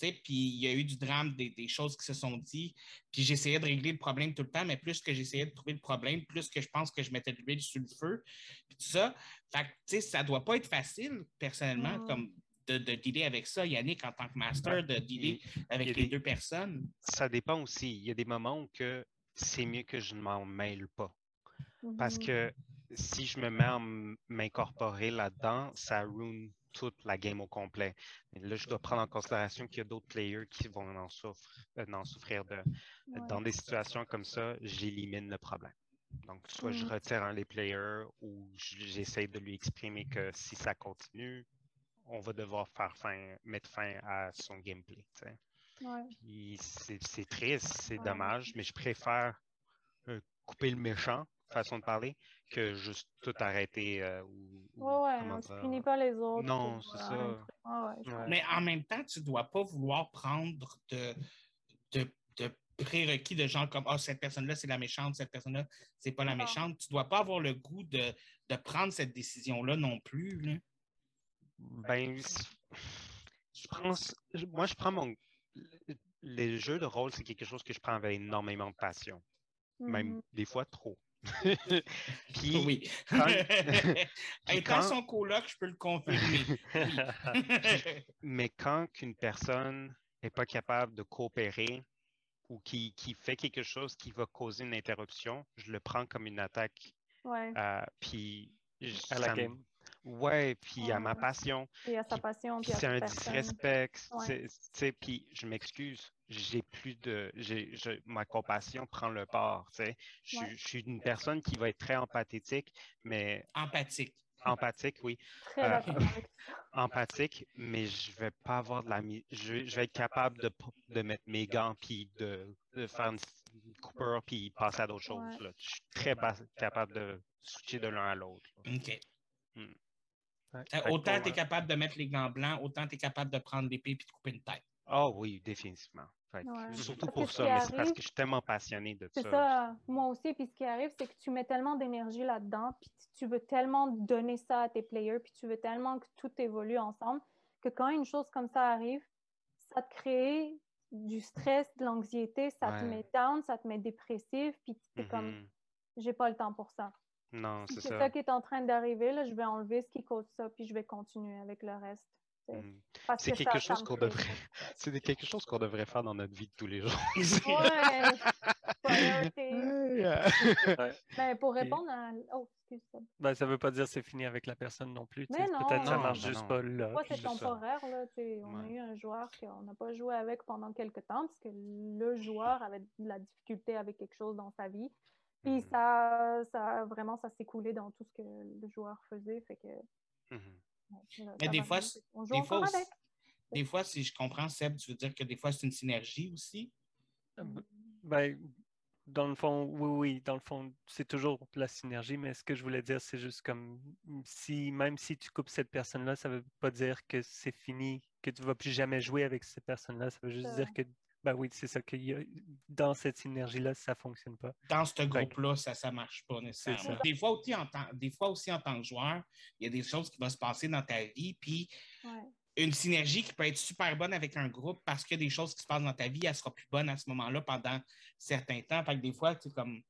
puis il y a eu du drame, des, choses qui se sont dites. Puis j'essayais de régler le problème tout le temps, mais plus que j'essayais de trouver le problème, plus que je pense que je mettais de l'huile sur le feu. Puis tout ça. Fait que, ça doit pas être facile, personnellement, comme de, de, dealer avec ça, Yannick, en tant que master, de dealer avec les deux personnes? Ça dépend aussi. Il y a des moments où que c'est mieux que je ne m'en mêle pas. Parce mm-hmm. que si je me mets à m'incorporer là-dedans, ça ruine toute la game au complet. Mais là, je dois prendre en considération qu'il y a d'autres players qui vont en, euh, souffrir. De, Dans des situations comme ça, j'élimine le problème. Donc, soit je mm. retire un des players ou j'essaie de lui exprimer que si ça continue, on va devoir faire fin, mettre fin à son gameplay. C'est triste, c'est dommage, mais je préfère euh, couper le méchant façon de parler que juste tout arrêter. Euh, ou, ouais, on ne finit pas les autres. Non, c'est ça. Mais en même temps, tu ne dois pas vouloir prendre de, de, prérequis de gens comme oh, cette personne-là, c'est la méchante, cette personne-là, c'est pas la méchante. Tu ne dois pas avoir le goût de, prendre cette décision-là non plus. Ben, je pense. Moi, je prends mon. Les jeux de rôle, c'est quelque chose que je prends avec énormément de passion. Même mm-hmm. des fois trop. Puis, oui. Quand... Étant son coloc, je peux le confirmer. Mais quand une personne n'est pas capable de coopérer ou qui, qui, fait quelque chose qui va causer une interruption, je le prends comme une attaque. Ouais. Euh, puis, à la game. Ouais, puis à ma passion. Puis à sa passion. Puis c'est un disrespect. Puis je m'excuse, j'ai plus de. ma compassion prend le port. Je, je suis une personne qui va être très empathétique, mais. Empathique. Empathique, oui. Très euh, empathique, mais je vais pas avoir de la. Je, je vais être capable de, de mettre mes gants puis de, de faire une, coupure puis passer à d'autres choses. Là. Je suis très capable de switcher de l'un à l'autre. OK. Hmm. Autant tu es capable de mettre les gants blancs, autant tu es capable de prendre l'épée et de couper une tête. Oh oui, définitivement. Surtout pour ça, mais c'est parce que je suis tellement passionné de ça. C'est ça, moi aussi. Puis ce qui arrive, c'est que tu mets tellement d'énergie là-dedans, puis tu veux tellement donner ça à tes players, puis tu veux tellement que tout évolue ensemble, que quand une chose comme ça arrive, ça te crée du stress, de l'anxiété, ça te met down, ça te met dépressif, puis tu es comme, mm-hmm. j'ai pas le temps pour ça. Non, c'est ça. C'est ça qui est en train d'arriver, là, je vais enlever ce qui cause ça, puis je vais continuer avec le reste. Hmm. C'est quelque chose qu'on devrait. C'est quelque chose qu'on devrait faire dans notre vie de tous les jours. ouais. ben, pour répondre à. Oh, excuse moi Ben, ça veut pas dire c'est fini avec la personne non plus. Peut-être ça marche juste pas là. c'est temporaire. Là, on a eu un joueur qu'on n'a pas joué avec pendant quelques temps parce que le joueur avait de la difficulté avec quelque chose dans sa vie. Puis ça, ça, vraiment, ça s'est coulé dans tout ce que le joueur faisait. Fait que. Mm-hmm. Mais des fois, des fois, des fois, si je comprends, Seb, tu veux dire que des fois, c'est une synergie aussi? Euh, ben, dans le fond, oui, oui, dans le fond, c'est toujours la synergie, mais ce que je voulais dire, c'est juste comme si, même si tu coupes cette personne-là, ça ne veut pas dire que c'est fini, que tu ne vas plus jamais jouer avec cette personne-là. Ça veut juste dire que ben oui, c'est ça que dans cette synergie-là, ça ne fonctionne pas. Dans ce groupe-là, ça ne marche pas nécessairement. Des fois, aussi en tant, des fois aussi en tant que joueur, il y a des choses qui vont se passer dans ta vie, puis une synergie qui peut être super bonne avec un groupe parce qu'il y a des choses qui se passent dans ta vie, elle sera plus bonne à ce moment-là pendant certains temps. Fait que des fois, tu comme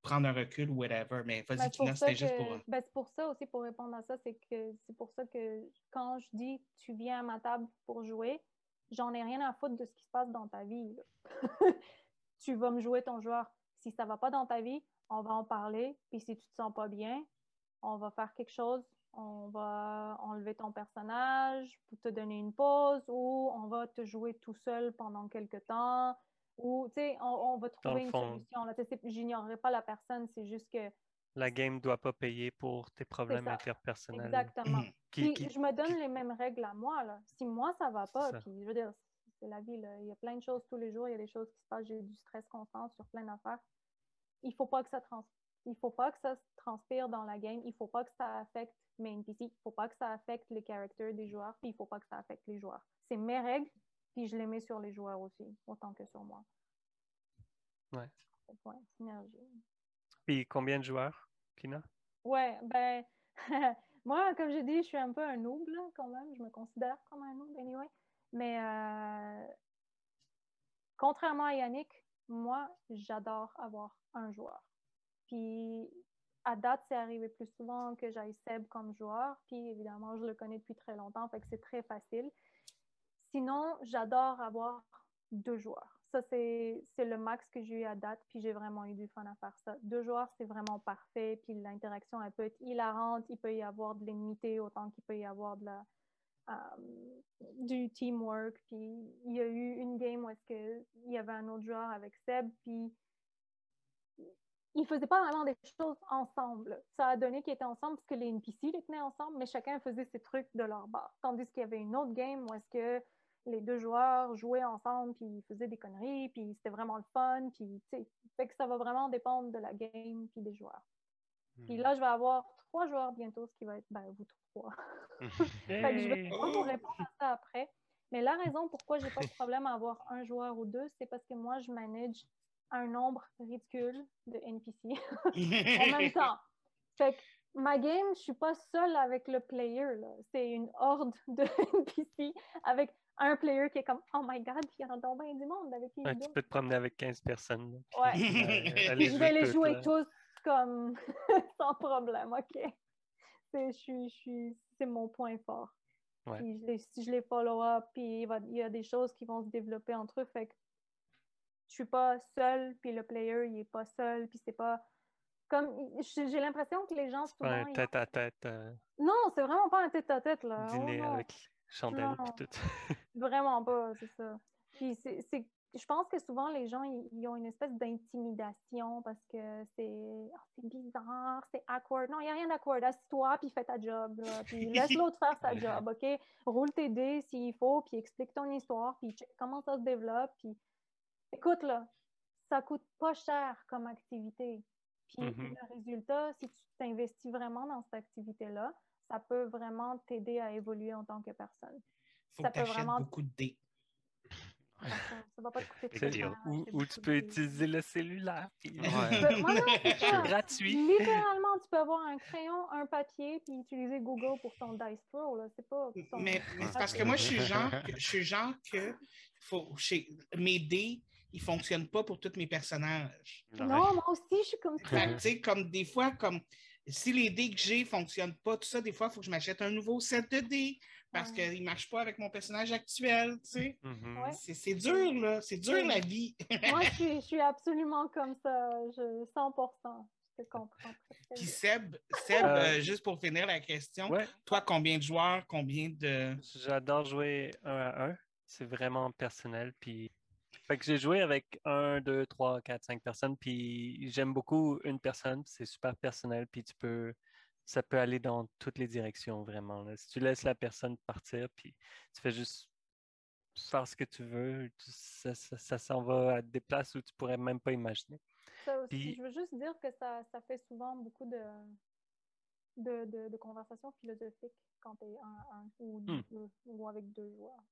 prendre un recul ou whatever. Mais Ben, vas-y, c'est ça c'était juste que- pour. euh, ben, c'est pour ça aussi, pour répondre à ça, c'est que c'est pour ça que quand je dis tu viens à ma table pour jouer, j'en ai rien à foutre de ce qui se passe dans ta vie. tu vas me jouer ton joueur. Si ça va pas dans ta vie, on va en parler. Puis si tu te sens pas bien, on va faire quelque chose. On va enlever ton personnage pour te donner une pause ou on va te jouer tout seul pendant quelques temps. Ou, tu sais, on, on va trouver une solution. J'ignorerai pas la personne, c'est juste que La game ne doit pas payer pour tes problèmes interpersonnels. Exactement. Qui, Puis qui- je me donne les mêmes règles à moi. Là. Si moi, ça va pas, Ça. puis je veux dire, c'est la vie. Là. Il y a plein de choses tous les jours, il y a des choses qui se passent, j'ai du stress constant sur plein d'affaires. Il faut pas que ça trans... il faut pas que ça se transpire dans la game. Il faut pas que ça affecte mes NPC. Il faut pas que ça affecte les caractères des joueurs. Puis il faut pas que ça affecte les joueurs. C'est mes règles, puis je les mets sur les joueurs aussi, autant que sur moi. Ouais. Ouais, synergie. Puis combien de joueurs, Kina? Ouais, ben, moi, comme j'ai dit, je suis un peu un noob, là, quand même. Je me considère comme un noob, anyway. Mais euh, contrairement à Yannick, moi, j'adore avoir un joueur. Puis, à date, c'est arrivé plus souvent que j'aille Seb comme joueur. Puis, évidemment, je le connais depuis très longtemps, fait que c'est très facile. Sinon, j'adore avoir deux joueurs. Ça, c'est le max que j'ai eu à date, puis j'ai vraiment eu du fun à faire ça. Deux joueurs, c'est vraiment parfait, puis l'interaction, elle peut être hilarante, il peut y avoir de l'unité autant qu'il peut y avoir de euh, du teamwork. Puis il y a eu une game où est-ce que il y avait un autre joueur avec Seb, puis ils faisaient pas vraiment des choses ensemble. Ça a donné qu'ils étaient ensemble parce que les NPC les tenaient ensemble, mais chacun faisait ses trucs de leur bord. Tandis qu'il y avait une autre game où est-ce que les deux joueurs jouaient ensemble, puis ils faisaient des conneries, puis c'était vraiment le fun, puis tu sais, fait que ça va vraiment dépendre de la game puis des joueurs. Puis là, je vais avoir trois joueurs bientôt, ce qui va être, ben, vous trois. Fait que je vais pas vous répondre à ça après. Mais la raison pourquoi j'ai pas de problème à avoir un joueur ou deux, c'est parce que moi, je manage un nombre ridicule de NPC en même temps. Fait que ma game, je suis pas seule avec le player. là. C'est une horde de NPC avec un player qui est comme Oh my god, puis il y en a donc bien du monde avec qui Ouais, tu peux te promener avec 15 personnes. puis, Ouais. euh, je vais les jouer là. tous comme sans problème, OK? C'est, je suis, je suis, c'est mon point fort. Ouais. Puis je les, si je les follow up, puis il, va- il y a des choses qui vont se développer entre eux, fait que je suis pas seule, puis le player, il est pas seul, puis c'est pas... Comme, j'ai l'impression que les gens, C'est pas souvent... un ils- tête-à-tête, euh, Non, c'est vraiment pas un tête-à-tête, là. Oh dîner non. avec chandelle Non. puis tout. Vraiment pas, c'est ça. Puis c'est, c'est- je pense que souvent les gens ils, ont une espèce d'intimidation parce que c'est Ah, c'est bizarre, c'est awkward. Non, il n'y a rien d'awkward. Assis-toi puis fais ta job. là. Puis laisse l'autre faire sa job, OK? Roule tes dés s'il faut, puis explique ton histoire, puis check comment ça se développe. Puis écoute, là, ça coûte pas cher comme activité. Puis Mhm. le résultat, si tu t'investis vraiment dans cette activité-là, ça peut vraiment t'aider à évoluer en tant que personne. Faut Ça que peut vraiment- beaucoup de dés. Ça, ça va pas te coûter. Ou, ou tu peux utiliser le cellulaire. puis- Tu peux- moi, non, c'est ça. Gratuit. Littéralement, tu peux avoir un crayon, un papier, puis utiliser Google pour ton Dice Pro. Là. C'est pas. ton- Mais, mais c'est parce que moi, je suis genre que, je suis genre que faut, chez, mes dés, ils ne fonctionnent pas pour tous mes personnages. Non, moi aussi, je suis comme ça. Fait que, tu sais, comme des fois, comme si les dés que j'ai ne fonctionnent pas, tout ça, des fois, il faut que je m'achète un nouveau set de dés parce Ouais. qu'il ne marche pas avec mon personnage actuel. tu sais. Mhm. Ouais. C'est dur, là. C'est dur, la vie. Moi, je suis, je suis absolument comme ça. Je, 100%. Je te comprends Puis bien. Seb, Seb Euh, euh, juste pour finir la question, Ouais, toi, combien de joueurs, combien de. j'adore jouer un à un. C'est vraiment personnel. Puis... Fait que j'ai joué avec un, deux, trois, quatre, cinq personnes. Puis j'aime beaucoup une personne. C'est super personnel. Puis tu peux. Ça peut aller dans toutes les directions, vraiment. là. Si tu laisses la personne partir, puis tu fais juste faire ce que tu veux, tu- ça, ça- ça s'en va à des places où tu pourrais même pas imaginer. Ça aussi, Puis- je veux juste dire que ça, ça fait souvent beaucoup de, de, de, de conversations philosophiques quand tu es un, un ou, Hmm. deux, ou avec deux joueurs.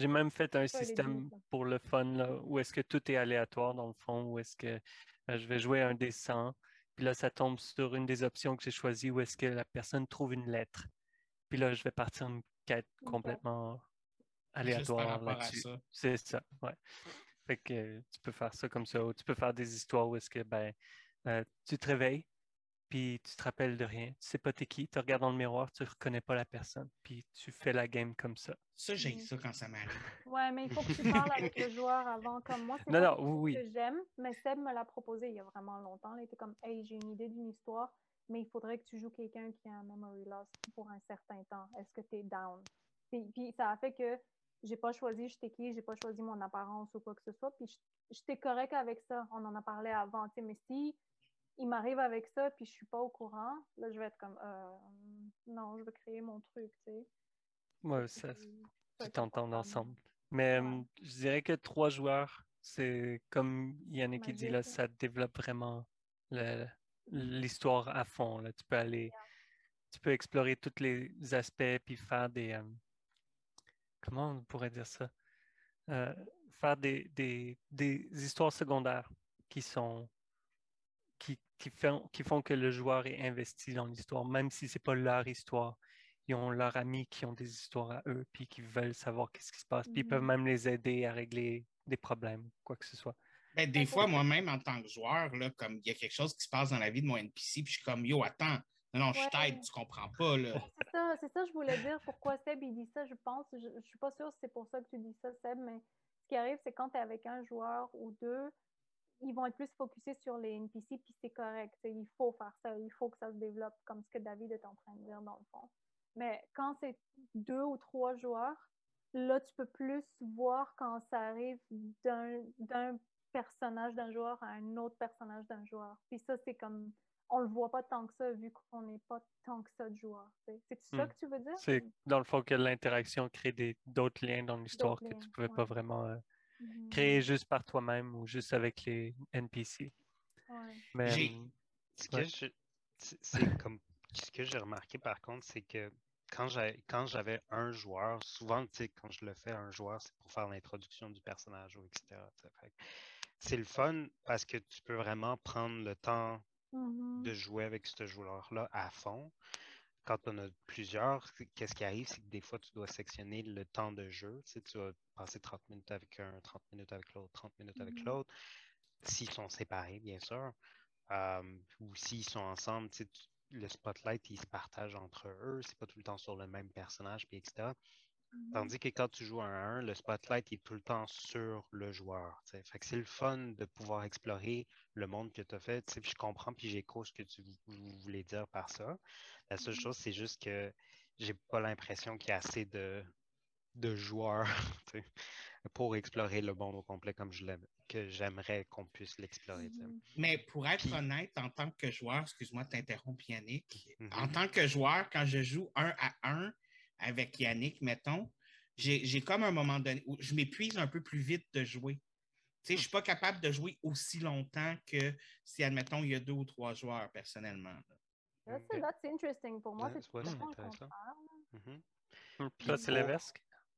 J'ai même fait un système pour le fun, là, où est-ce que tout est aléatoire dans le fond, où est-ce que euh, je vais jouer un des 100, puis là, ça tombe sur une des options que j'ai choisies, où est-ce que la personne trouve une lettre. Puis là, je vais partir une quête complètement aléatoire là-dessus. C'est ça, ouais. Fait que tu peux faire ça comme ça, ou tu peux faire des histoires où est-ce que ben, euh, tu te réveilles, puis tu te rappelles de rien. Tu sais pas t'es qui, tu regardes dans le miroir, tu reconnais pas la personne, puis tu fais la game comme ça. Ça, j'ai Mhm. ça quand ça m'arrive. Ouais, mais il faut que tu parles avec le joueur avant. Comme moi, c'est Non, pas non, quelque chose oui, oui. que j'aime, mais Seb me l'a proposé il y a vraiment longtemps. Il était comme, hey, j'ai une idée d'une histoire, mais il faudrait que tu joues quelqu'un qui a un memory loss pour un certain temps. Est-ce que tu es down? Puis, puis ça a fait que j'ai pas choisi j'étais qui, j'ai pas choisi mon apparence ou quoi que ce soit. Puis j'étais correct avec ça. On en a parlé avant. tu sais, Mais si il m'arrive avec ça, puis je suis pas au courant, là, je vais être comme, euh, non, je veux créer mon truc, tu sais. Ouais, ça, tu t'entends ensemble. Mais Ouais. je dirais que trois joueurs, c'est comme Yannick qui dit là, ça développe vraiment l'histoire à fond. Là. Tu peux aller, tu peux explorer tous les aspects puis faire des, euh, comment on pourrait dire ça? Euh, faire des, des, des histoires secondaires qui sont qui, font, qui font que le joueur est investi dans l'histoire, même si c'est pas leur histoire. Ils ont leurs amis qui ont des histoires à eux, puis qui veulent savoir qu'est-ce qui se passe. Puis ils peuvent Mhm. même les aider à régler des problèmes, quoi que ce soit. Ben, des Ouais, fois, moi-même, en tant que joueur, là, comme il y a quelque chose qui se passe dans la vie de mon NPC, puis je suis comme, yo, attends, non, non, je Ouais. t'aide, tu comprends pas, là. C'est ça, c'est ça, je voulais dire pourquoi Seb il dit ça, je pense. Je, je suis pas sûre si c'est pour ça que tu dis ça, Seb, mais ce qui arrive, c'est quand tu es avec un joueur ou deux, ils vont être plus focusés sur les NPC, puis c'est correct. Il faut faire ça, il faut que ça se développe, comme ce que David est en train de dire dans le fond. Mais quand c'est deux ou trois joueurs, là, tu peux plus voir quand ça arrive d'un personnage d'un joueur à un autre personnage d'un joueur. Puis ça, c'est comme on le voit pas tant que ça vu qu'on n'est pas tant que ça de joueurs. C'est ça Hmm. que tu veux dire? C'est dans le fond que l'interaction crée d'autres liens dans l'histoire que liens, tu pouvais ouais. pas vraiment euh, Mhm. créer juste par toi-même ou juste avec les NPC. Ouais. Mais J'ai- euh, Ce que Ouais. je- c'est c'est comme ce que j'ai remarqué par contre, c'est que quand j'ai- quand j'avais un joueur, souvent, tu sais, quand je le fais un joueur, c'est pour faire l'introduction du personnage ou etc. Fait C'est le fun parce que tu peux vraiment prendre le temps Mhm. de jouer avec ce joueur-là à fond. Quand on a plusieurs, qu'est-ce qui arrive, c'est que des fois, tu dois sectionner le temps de jeu. Tu sais, tu vas passer 30 minutes avec un, 30 minutes avec l'autre, 30 minutes avec Mhm. l'autre. S'ils sont séparés, bien sûr. Euh, ou s'ils sont ensemble, tu sais, tu- le spotlight, il se partage entre eux. C'est pas tout le temps sur le même personnage, puis etc. Mhm. Tandis que quand tu joues un à un, le spotlight est tout le temps sur le joueur. Fait que c'est le fun de pouvoir explorer le monde que tu as fait. tu sais, puis je comprends, puis j'écoute ce que tu vou- vous voulez dire par ça. La seule Mhm. chose, c'est juste que j'ai pas l'impression qu'il y a assez de, de joueurs pour explorer le monde au complet comme je l'aime, que j'aimerais qu'on puisse l'explorer. Mhm. Mais pour être Puis- honnête, en tant que joueur, excuse-moi de t'interrompre, Yannick, en tant que joueur, quand je joue un à un avec Yannick, mettons, j'ai comme un moment donné où je m'épuise un peu plus vite de jouer. Tu sais, je suis pas capable de jouer aussi longtemps que si, admettons, il y a deux ou trois joueurs, personnellement. là. That's, that's interesting. Pour moi, c'est c'est totalement le intéressant. contraire. Mhm. toi, c'est pour- l'inverse?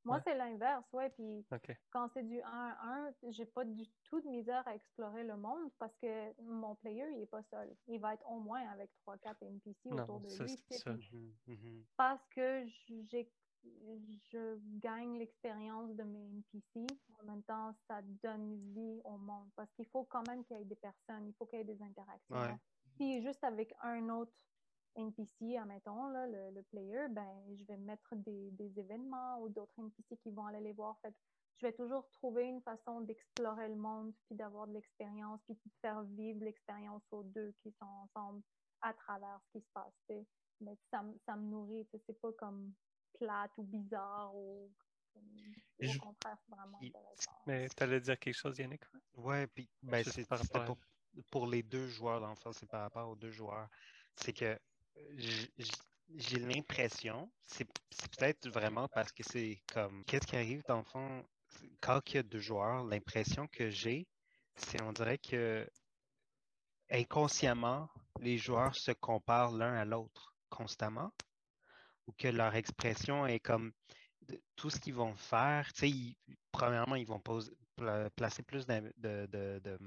Moi, Ouais. c'est l'inverse, ouais. Puis quand c'est du 1 à 1, j'ai pas du tout de misère à explorer le monde parce que mon player, il est pas seul. Il va être au moins avec 3-4 NPC Non, autour de ça, lui. ça. Mhm. Mhm. parce que j'ai je gagne l'expérience de mes NPC. En même temps, ça donne vie au monde parce qu'il faut quand même qu'il y ait des personnes, il faut qu'il y ait des interactions. Ouais. Si juste avec un autre NPC, admettons, là, le, le player, ben, je vais mettre des, des événements ou d'autres NPC qui vont aller les voir. Fait je vais toujours trouver une façon d'explorer le monde, puis d'avoir de l'expérience, puis de faire vivre l'expérience aux deux qui sont ensemble à travers ce qui se passe. Mais ça, me- ça me nourrit, c'est pas comme plate ou bizarre ou comme- au Je- contraire, c'est vraiment intéressant. Mais tu allais dire quelque chose, Yannick? Ouais, puis ben, c'est par rapport à- pour, pour les deux joueurs, dans le fond, c'est par rapport aux deux joueurs. C'est que j'ai l'impression, c'est peut-être vraiment parce que c'est comme, qu'est-ce qui arrive dans le fond, quand il y a deux joueurs, l'impression que j'ai, c'est on dirait que inconsciemment, les joueurs se comparent l'un à l'autre constamment, ou que leur expression est comme tout ce qu'ils vont faire, tu sais, ils- premièrement, ils vont poser- pla- placer plus de-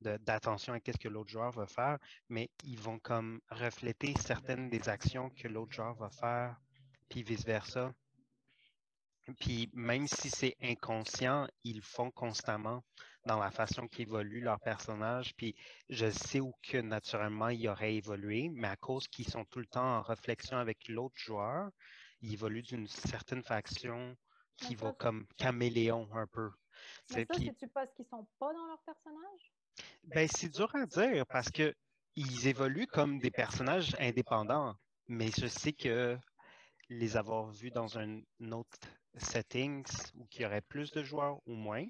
d'attention à ce que l'autre joueur va faire, mais ils vont comme refléter certaines des actions que l'autre joueur va faire, puis vice-versa. Puis même si c'est inconscient, ils le font constamment dans la façon qu'ils évoluent leur personnage. Puis je sais où que naturellement ils auraient évolué, mais à cause qu'ils sont tout le temps en réflexion avec l'autre joueur, ils évoluent d'une certaine faction qui Mais va comme caméléon un peu. Mais C'est- ça, puis- c'est-tu parce qu'ils sont pas dans leur personnage? Ben, c'est dur à dire parce que ils évoluent comme des personnages indépendants, mais je sais que les avoir vus dans un autre setting où il y aurait plus de joueurs ou moins,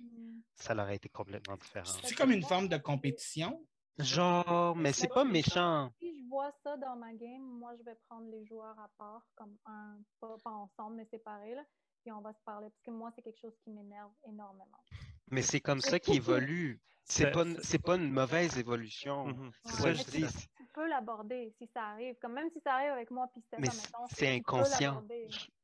ça leur aurait été complètement différent. C'est comme une forme de compétition? Genre, mais c'est pas méchant. Si je vois ça dans ma game, moi, je vais prendre les joueurs à part, comme un, pas, pas ensemble, mais séparés, là, puis on va se parler, parce que moi, c'est quelque chose qui m'énerve énormément. Mais c'est comme ça qu'ils évoluent. C'est pas, c'est pas une mauvaise évolution. Mhm. C'est Ouais, ça que je tu- dis. Tu peux l'aborder si ça arrive, comme même si ça arrive avec moi, puis Mais c'est inconscient.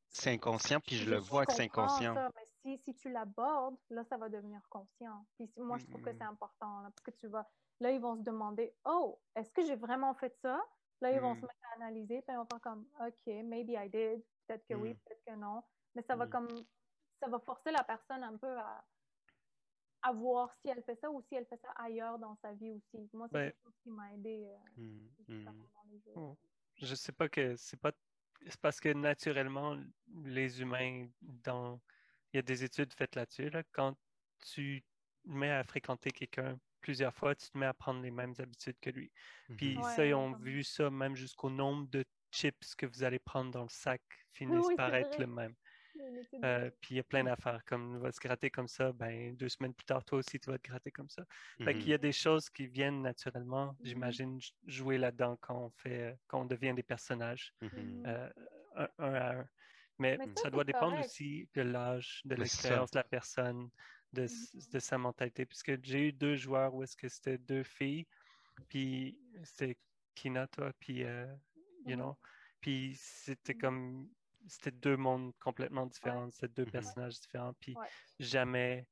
C'est inconscient, puis je le vois que c'est inconscient. ça, mais si, si tu l'abordes, là, ça va devenir conscient. Puis moi, je trouve que Mm. c'est important, là, parce que tu vas... Là, ils vont se demander, « Oh, est-ce que j'ai vraiment fait ça? » Là, ils vont Mm. se mettre à analyser, puis ils vont faire comme, « OK, maybe I did. Peut-être que oui, Mm. peut-être que non. » Mais ça va Mm. comme... Ça va forcer la personne un peu à, à voir si elle fait ça ou si elle fait ça ailleurs dans sa vie aussi. Moi, c'est Ben- quelque chose qui m'a aidé euh, Mm, mm. les. Oh. Je sais pas que c'est pas c'est parce que naturellement les humains dans il y a des études faites là-dessus là, quand tu te mets à fréquenter quelqu'un plusieurs fois, tu te mets à prendre les mêmes habitudes que lui. Puis Mhm. Ouais, ça ils ont vu ça même jusqu'au nombre de chips que vous allez prendre dans le sac finissent Oui, par être vrai. le même. Euh, puis il y a plein d'affaires comme on va se gratter comme ça, ben deux semaines plus tard toi aussi tu vas te gratter comme ça. Fait qu'il Mhm. y a des choses qui viennent naturellement, Mhm. j'imagine, jouer là-dedans quand on fait, quand on devient des personnages Mhm. Mhm. euh, un, un à un. Mais, Mais ça, ça, doit dépendre correct. aussi de l'âge, de l'expérience de la personne, de, sa mentalité. Puisque j'ai eu deux joueurs où est-ce que c'était deux filles, puis c'était Kina, toi, puis, euh, you know, puis c'était comme, c'était deux mondes complètement différents, c'était deux Mhm. personnages différents, puis Ouais. jamais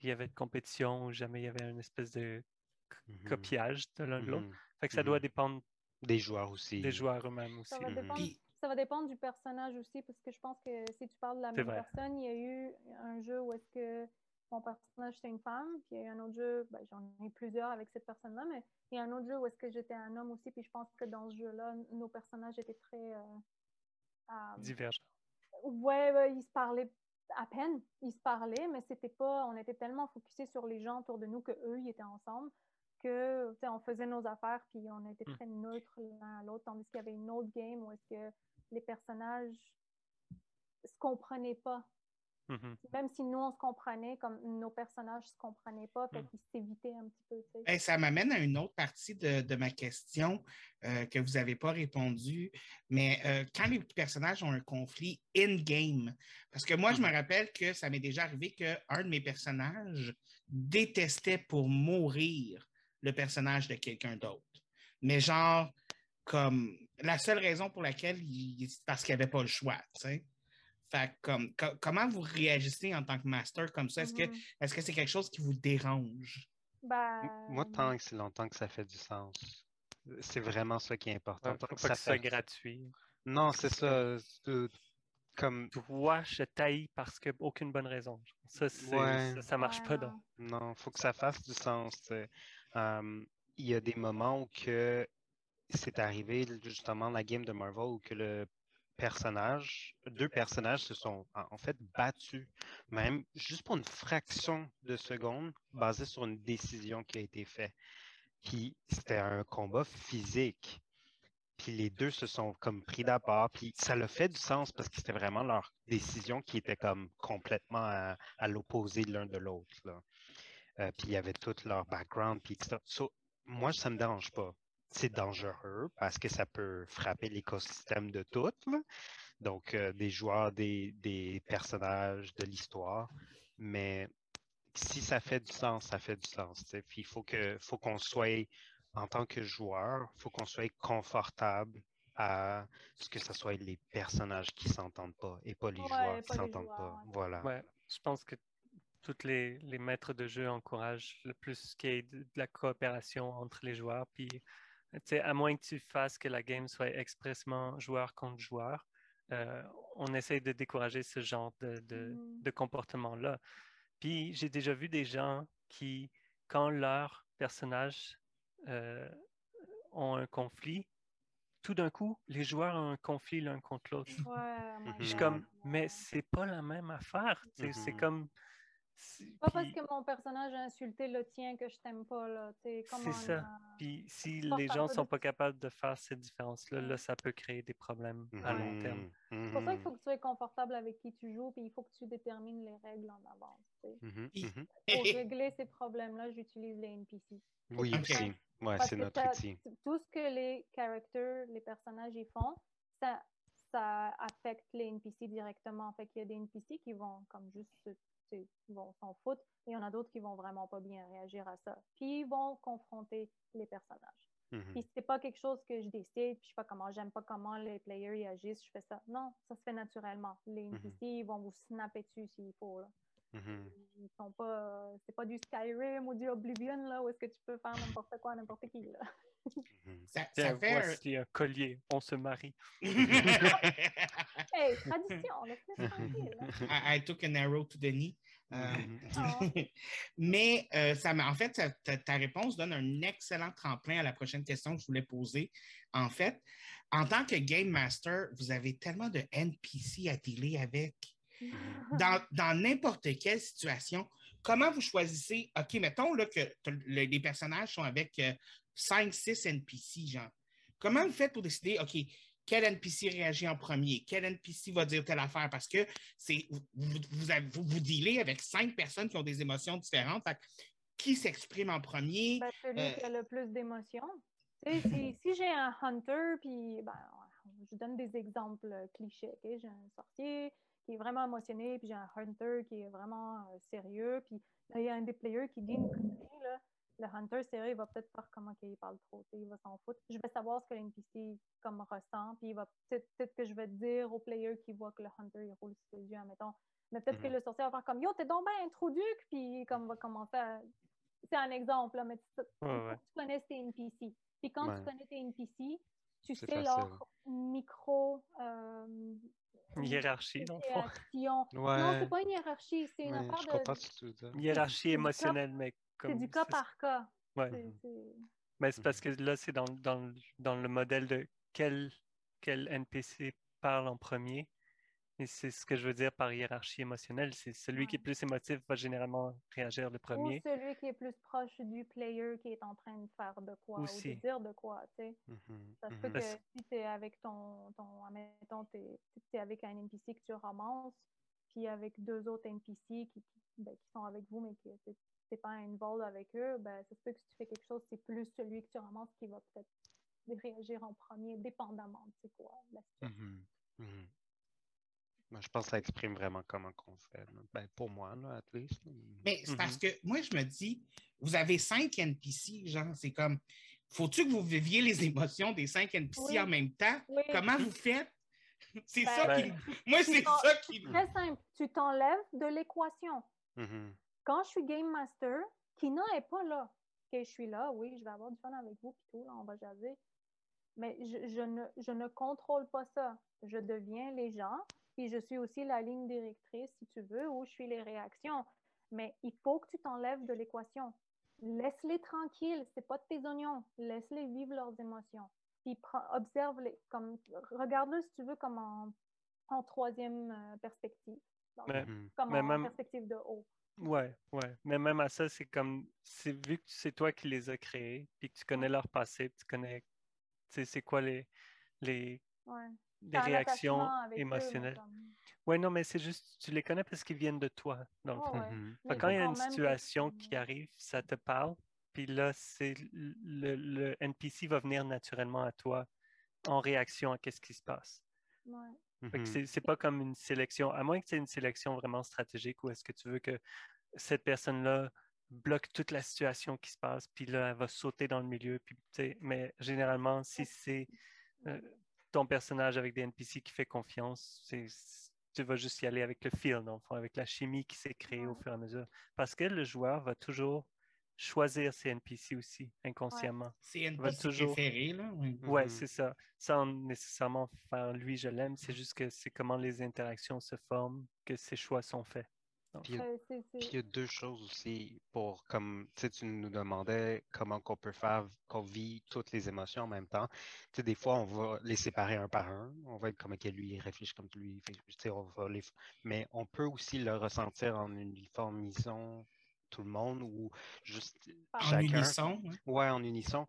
il y avait de compétition, ou jamais il y avait une espèce de Mhm. copiage de l'un de l'autre. Mhm. Fait que ça doit dépendre Des joueurs aussi. des joueurs eux-mêmes aussi. Ça va, dépendre, Puis- ça va dépendre du personnage aussi, parce que je pense que si tu parles de la même vrai. personne, il y a eu un jeu où est-ce que mon personnage c'était une femme, puis il y a eu un autre jeu, ben, j'en ai eu plusieurs avec cette personne-là, mais il y a un autre jeu où est-ce que j'étais un homme aussi, puis je pense que dans ce jeu-là, nos personnages étaient très... euh, euh, Divergents. Ouais, ouais, ils se parlaient à peine. Ils se parlaient, mais c'était pas. On était tellement focusés sur les gens autour de nous que eux, ils étaient ensemble que on faisait nos affaires puis on était Mm. très neutres l'un à l'autre. Tandis qu'il y avait une autre game où est-ce que les personnages se comprenaient pas. Mhm. Même si nous on se comprenait, comme nos personnages se comprenaient pas, fait Mm. qu'ils s'évitaient un petit peu. tu sais. Ben, ça m'amène à une autre partie de, de ma question euh, que vous n'avez pas répondu. Mais euh, quand les personnages ont un conflit in-game, parce que moi, je me rappelle que ça m'est déjà arrivé qu'un de mes personnages détestait pour mourir le personnage de quelqu'un d'autre. Mais genre, comme la seule raison pour laquelle il, c'est parce qu'il n'y avait pas le choix, tu sais. Fait que comme, co- comment vous réagissez en tant que master comme ça? Est-ce que Mhm. est-ce que c'est quelque chose qui vous dérange? Ben, Moi, tant que c'est longtemps que ça fait du sens. C'est vraiment ça qui est important. Ouais, Tant que pas ça que ce soit fait- gratuit. Non, c'est ça. c'est- Comme Toi, je taille parce que aucune bonne raison. Ça, c'est- Ouais. ça, ça marche ouais, pas. non. Donc. Non, faut que ça fasse du sens. Il y a des moments où que c'est arrivé justement la game de Marvel où que le personnage, deux personnages se sont en fait battus, même juste pour une fraction de seconde, basé sur une décision qui a été faite. Puis c'était un combat physique. Puis les deux se sont comme pris d'abord. Puis ça le fait du sens parce que c'était vraiment leur décision qui était comme complètement à, à l'opposé l'un de l'autre. Euh, puis il y avait tout leur background. Puis tout ça. So, moi, ça me dérange pas. C'est dangereux parce que ça peut frapper l'écosystème de tout. là. Donc, euh, des joueurs, des, des personnages, de l'histoire. Mais si ça fait du sens, ça fait du sens. Puis il faut que faut qu'on soit, en tant que joueur, il faut qu'on soit confortable à ce que ce soit les personnages qui s'entendent pas et pas les Ouais, joueurs qui s'entendent pas. ouais. Voilà. Ouais, je pense que tous les, les maîtres de jeu encouragent le plus qu'il y ait de, de la coopération entre les joueurs. Puis, à moins que tu fasses que la game soit expressement joueur contre joueur, euh, on essaie de décourager ce genre de, de, de comportement-là. Puis j'ai déjà vu des gens qui, quand leurs personnages euh, ont un conflit, tout d'un coup, les joueurs ont un conflit l'un contre l'autre. Ouais, Je suis comme, mais c'est pas la même affaire. C'est Mhm. comme. Pas parce que mon personnage a insulté le tien que je t'aime pas, là. C'est ça. Puis si les gens peu sont de- pas capables de faire cette différence-là, là, ça peut créer des problèmes à long terme. C'est pour ça qu'il faut que tu sois confortable avec qui tu joues, puis il faut que tu détermines les règles en avance. mhm. Pour régler ces problèmes-là, j'utilise les NPC. Oui. Ouais, c'est notre outil. tout ce que les characters, les personnages y font, ça, ça affecte les NPC directement. Fait qu'il y a des NPC qui vont comme juste se- vont s'en foutre, et il y en a d'autres qui vont vraiment pas bien réagir à ça. Puis ils vont confronter les personnages. Mhm. Puis c'est pas quelque chose que je décide, puis je sais pas comment, j'aime pas comment les players y agissent, je fais ça. Non, ça se fait naturellement. Les NPC, ils vont vous snapper dessus s'il faut. Là. Mhm. Ils sont pas, euh, c'est pas du Skyrim ou du Oblivion là où est-ce que tu peux faire n'importe quoi à n'importe qui là. Mhm. Ça, fait un- voici un collier, on se marie. Hey, tradition, laisse-les tranquille. là. I, I took an arrow to the knee. Euh, Mhm. Ah. Mais euh, ça en fait, ça- ta, ta réponse donne un excellent tremplin à la prochaine question que je voulais poser. En fait, en tant que Game Master, vous avez tellement de NPC à dealer avec. Dans dans n'importe quelle situation, comment vous choisissez, OK, mettons là, que le- les personnages sont avec 5-6 NPC, genre. Comment vous faites pour décider, OK, quel NPC réagit en premier, quel NPC va dire telle affaire? Parce que c'est vous, vous, vous, dealez avec cinq personnes qui ont des émotions différentes. Fait qui s'exprime en premier? Ben, celui Euh, qui a le plus d'émotions. Si, si j'ai un hunter, puis ben, je donne des exemples clichés. J'ai un sorcier qui est vraiment émotionné, puis j'ai un hunter qui est vraiment euh, sérieux, puis là, il y a un des players qui dit une connerie, là. Le hunter sérieux, il va peut-être faire comment qu'il parle trop, il va s'en foutre. Je vais savoir ce que l'NPC comme ressent, puis il va peut-être peut-être que je vais dire au player qui voit que le hunter il roule sur les yeux, admettons. Mais peut-être que Mhm. le sorcier va faire comme Yo, t'es donc bien introduc, puis comme va commencer à. C'est un exemple, là, mais tu, Ouais, ouais. connaisses tes NPC. Puis quand Ouais. tu connais tes NPC, tu C'est sais facile. leur micro euh, Hiérarchie. Non, Ouais. c'est pas une hiérarchie, c'est une Ouais, affaire je de. Hiérarchie c'est émotionnelle, comme. C'est du cas par cas. Ouais. Mhm. Mais c'est parce que là, c'est dans, dans, le- dans le modèle de quel, quel NPC parle en premier. Et c'est ce que je veux dire par hiérarchie émotionnelle. C'est celui qui est plus émotif va généralement réagir le Ou premier. celui qui est plus proche du player qui est en train de faire de quoi ou de dire de quoi, tu sais. Mhm, Ça se peut mhm. que Parce- si tu es avec ton, ton admettons, t'es, t'es avec un NPC que tu ramasses, puis avec deux autres NPC qui, qui, ben, qui sont avec vous, mais que tu n'es pas involved avec eux, ben, ça se peut que si tu fais quelque chose, c'est plus celui que tu ramasses qui va peut-être réagir en premier, dépendamment de c'est quoi la situation. Mhm, mhm. Moi, je pense que ça exprime vraiment comment qu'on fait. Ben, pour moi, là, at least. Mais c'est parce que moi, je me dis, vous avez cinq NPC, genre, c'est comme, faut-tu que vous viviez les émotions des cinq NPC Oui. en même temps? Oui, Comment vous faites? C'est Ben, ça qui. Ben, Moi, c'est ça qui. très simple. Tu t'enlèves de l'équation. Quand je suis Game Master, Kina n'est pas là. Ok, je suis là, oui, je vais avoir du fun avec vous, puis tout, là, on va jaser. Mais je, je ne, je ne contrôle pas ça. Je deviens les gens, puis je suis aussi la ligne directrice, si tu veux, où je suis les réactions. Mais il faut que tu t'enlèves de l'équation. Laisse-les tranquilles, c'est pas de tes oignons. Laisse-les vivre leurs émotions. Puis observe-les, comme, regarde-le si tu veux comme en, en troisième euh, perspective, Mais- comme mais en même- perspective de haut. Ouais, ouais. Mais même à ça, c'est comme, c'est vu que c'est toi qui les as créés, puis que tu connais leur passé, puis tu connais, tu sais, c'est quoi les, les, Ouais. réactions eux, émotionnelles. comme- Ouais, non, mais c'est juste, tu les connais parce qu'ils viennent de toi, dans le Ouais, fond. ouais. Mhm. Que quand il y a une situation tu- qui arrive, ça te parle, puis là, c'est le, le NPC va venir naturellement à toi en réaction à qu'est-ce qui se passe. Ouais. Mhm. c'est pas comme une sélection, à moins que c'est une sélection vraiment stratégique où est-ce que tu veux que cette personne-là bloque toute la situation qui se passe, puis là, elle va sauter dans le milieu. Puis, tu mais généralement, si c'est euh, ton personnage avec des NPC qui fait confiance, c'est tu vas juste y aller avec le feel, avec la chimie qui s'est créée au fur et à mesure. Parce que le joueur va toujours choisir ses NPC aussi, inconsciemment. C'est une Va petite toujours- préférée, là. Oui. Ouais, Mhm. c'est ça. Sans nécessairement faire lui, je l'aime, c'est juste que c'est comment les interactions se forment, que ces choix sont faits. Puis, il y a- Ouais, c'est- c'est- puis il y a deux choses aussi pour, comme, tu nous demandais comment qu'on peut faire, qu'on vit toutes les émotions en même temps. Tu sais, des fois, on va les séparer un par un. On va être comme, OK, lui, il réfléchit comme lui. Fait que, tu sais, on va les... Mais on peut aussi le ressentir en uniformisant tout le monde ou juste En chacun. unisson. hein. Ouais, en unisson.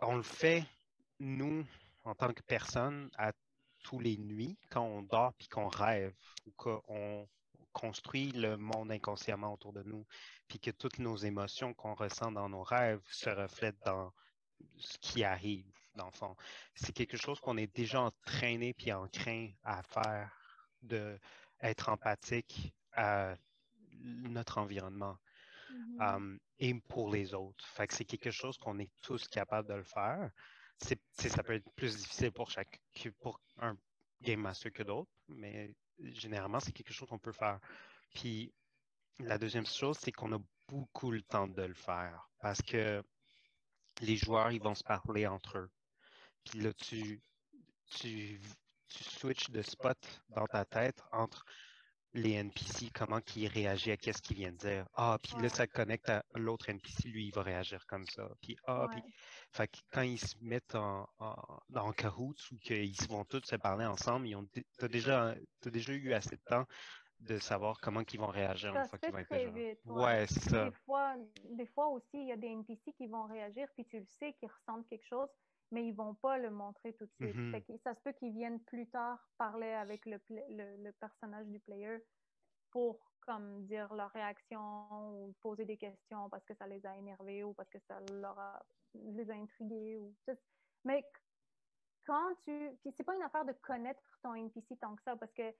On le fait, nous, en tant que personne, à tous les nuits, quand on dort puis qu'on rêve, ou qu'on construit le monde inconsciemment autour de nous, puis que toutes nos émotions qu'on ressent dans nos rêves se reflètent dans ce qui arrive, dans le fond. C'est quelque chose qu'on est déjà entraîné puis encraint à faire, de être empathique à notre environnement Mhm. um, et pour les autres. Fait que c'est quelque chose qu'on est tous capables de le faire. C'est, ça peut être plus difficile pour chaque que pour un game master que d'autres, mais généralement, c'est quelque chose qu'on peut faire. Puis la deuxième chose, c'est qu'on a beaucoup le temps de le faire parce que les joueurs, ils vont se parler entre eux. Puis là, tu, tu, tu switches de spot dans ta tête entre les NPC, comment il réagit à qu'est-ce qu'il vient de dire. Ah, puis là, ça connecte à l'autre NPC, lui, il va réagir comme ça. Puis, ah, puis, fait que quand ils se mettent en, en, en cahoots ou qu'ils vont tous se parler ensemble, ils ont, t'as déjà, t'as déjà eu assez de temps de savoir comment ils vont réagir Ça une se fois fait qu'ils vont être très déjà. vite, ouais. Ouais, c'est ça. Des fois, des fois aussi, il y a des NPC qui vont réagir, puis tu le sais qu'ils ressentent quelque chose, mais ils vont pas le montrer tout de suite. Mhm. Fait que ça se peut qu'ils viennent plus tard parler avec le, le, le personnage du player pour comme dire leur réaction ou poser des questions parce que ça les a énervés ou parce que ça leur a, les a intrigués ou. Mais quand tu puis c'est pas une affaire de connaître ton NPC tant que ça parce que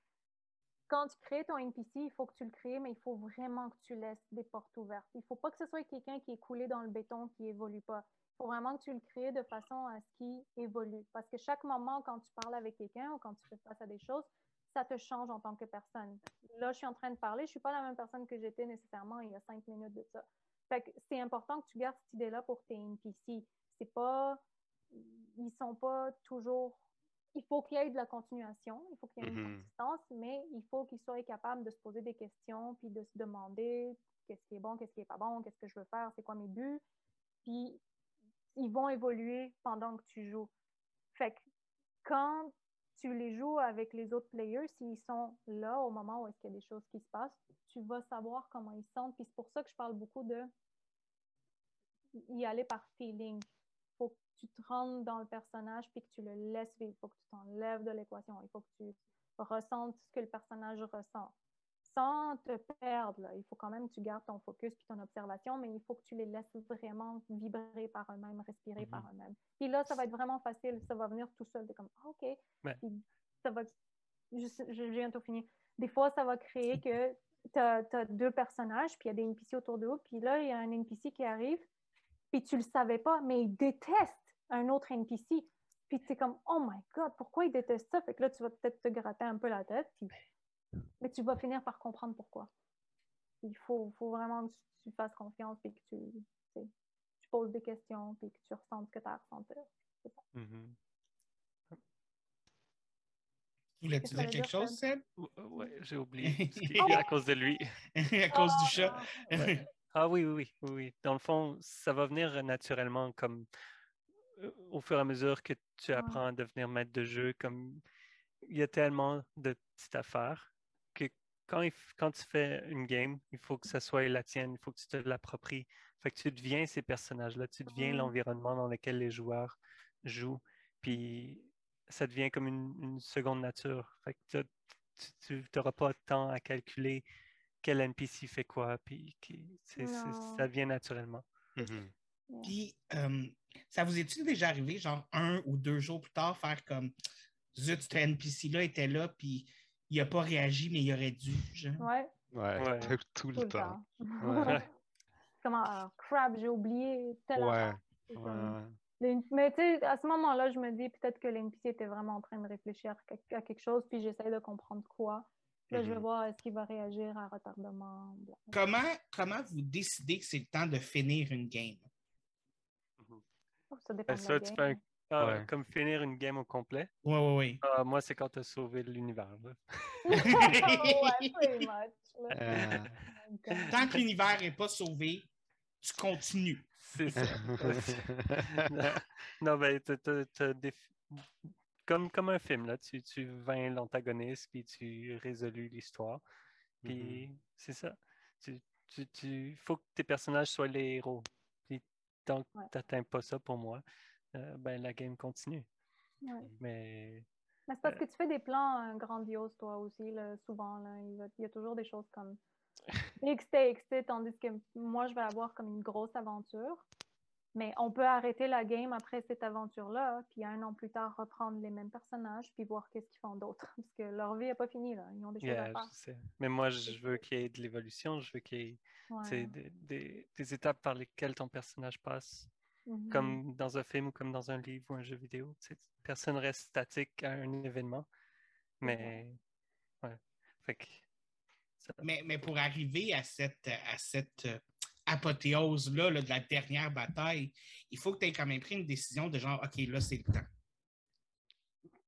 quand tu crées ton NPC, il faut que tu le crées, mais il faut vraiment que tu laisses des portes ouvertes. Il faut pas que ce soit quelqu'un qui est coulé dans le béton, qui évolue pas. Il faut vraiment que tu le crées de façon à ce qu'il évolue. Parce que chaque moment, quand tu parles avec quelqu'un ou quand tu fais face à des choses, ça te change en tant que personne. Là, je suis en train de parler, je suis pas la même personne que j'étais nécessairement il y a cinq minutes de ça. Fait que c'est important que tu gardes cette idée-là pour tes NPC. C'est pas, ils sont pas toujours il faut qu'il y ait de la continuation, il faut qu'il y ait une Mhm. consistance, mais il faut qu'ils soient capables de se poser des questions, puis de se demander qu'est-ce qui est bon, qu'est-ce qui est pas bon, qu'est-ce que je veux faire, c'est quoi mes buts. Puis ils vont évoluer pendant que tu joues. Fait que quand tu les joues avec les autres players, s'ils sont là au moment où est-ce qu'il y a des choses qui se passent, tu vas savoir comment ils se sentent. Puis c'est pour ça que je parle beaucoup de y aller par feeling faut que tu te rentres dans le personnage puis que tu le laisses vivre. Il faut que tu t'enlèves de l'équation. Il faut que tu ressentes ce que le personnage ressent. Sans te perdre, là. il faut quand même que tu gardes ton focus puis ton observation, mais il faut que tu les laisses vraiment vibrer par eux-mêmes, respirer Mhm. par eux-mêmes. Puis là, ça va être vraiment facile. Ça va venir tout seul. T'es comme, ah, OK. Ouais. Puis ça va... Je, je, bientôt fini. Des fois, ça va créer que tu as, deux personnages, puis il y a des NPC autour d'eux, puis là, il y a un NPC qui arrive, puis tu le savais pas, mais il déteste un autre NPC. Puis tu es comme, oh my God, pourquoi il déteste ça? Fait que là, tu vas peut-être te gratter un peu la tête, puis... mais tu vas finir par comprendre pourquoi. Il faut, faut vraiment que tu, fasses confiance, puis que tu, tu, sais, tu poses des questions, puis que tu ressentes ce que tu as à ressentir. C'est ça. Voulais-tu Qu'est-ce que dire quelque chose, Seb? Ou- Ouais, j'ai oublié. Oh! à cause de lui. à cause du chat. Ah, Ouais. Ah oui, oui, oui, oui, oui. Dans le fond, ça va venir naturellement comme euh, au fur et à mesure que tu Ouais. apprends à devenir maître de jeu, comme il y a tellement de petites affaires quand, il f- quand tu fais une game, il faut que ça soit la tienne, il faut que tu te l'appropries. Fait que tu deviens ces personnages-là, tu deviens Mhm. l'environnement dans lequel les joueurs jouent, puis ça devient comme une, une seconde nature. Fait que tu n'auras pas de temps à calculer quel NPC fait quoi, puis qui- ça vient naturellement. Mhm. Puis, euh, ça vous est-il déjà arrivé, genre un ou deux jours plus tard, faire comme Zut, ce NPC-là était là, puis il n'a pas réagi, mais il aurait dû. Genre. Ouais, Ouais, Ouais. tout, tout tout le le temps. temps. Ouais. Comment, ah, crap, j'ai oublié telle Ouais. comme- Mais tu sais, à ce moment-là, je me dis peut-être que l'NPC était vraiment en train de réfléchir à quelque- chose, puis j'essaie de comprendre quoi. Là, je vais Mhm. voir est-ce qu'il va réagir à retardement. bla. Comment, comment vous décidez que c'est le temps de finir une game? Oh, Ça dépend Ben, de ça, la tu game. fais un- Ouais. comme finir une game au complet. Oui, oui, oui. Ah, moi, c'est quand tu as sauvé l'univers. ouais. Euh, Donc, Tant que l'univers n'est pas sauvé, tu continues. C'est ça. non, ben, t'as- t'as- t'as des- comme, comme un film, là. Tu, tu vains l'antagoniste, puis tu résolues l'histoire. Puis c'est ça. Tu, tu, tu- faut que tes personnages soient les héros. Puis tant que Ouais. tu n'atteins pas ça pour moi, euh, ben, la game continue. ouais. Mais Mais c'est parce que tu fais des plans euh, grandioses, toi aussi, là, souvent. Là, il, y a toujours des choses comme sais, tandis que moi, je vais avoir comme une grosse aventure. Mais on peut arrêter la game après cette aventure-là, puis un an plus tard, reprendre les mêmes personnages, puis voir qu'est-ce qu'ils font d'autre. Parce que leur vie n'est pas finie, là. Ils ont des choses yeah, à faire. je sais. Mais moi, je veux qu'il y ait de l'évolution. Je veux qu'il y ait tu sais, Ouais. des, des- des étapes par lesquelles ton personnage passe. Mhm. comme dans un film ou comme dans un livre ou un jeu vidéo. tu sais, Personne reste statique à un événement. Mais, ouais. Fait que, ça- Mais, mais pour arriver à cette, à cette euh, apothéose-là là, de la dernière bataille, il faut que tu aies quand même pris une décision de genre, OK, là, c'est le temps.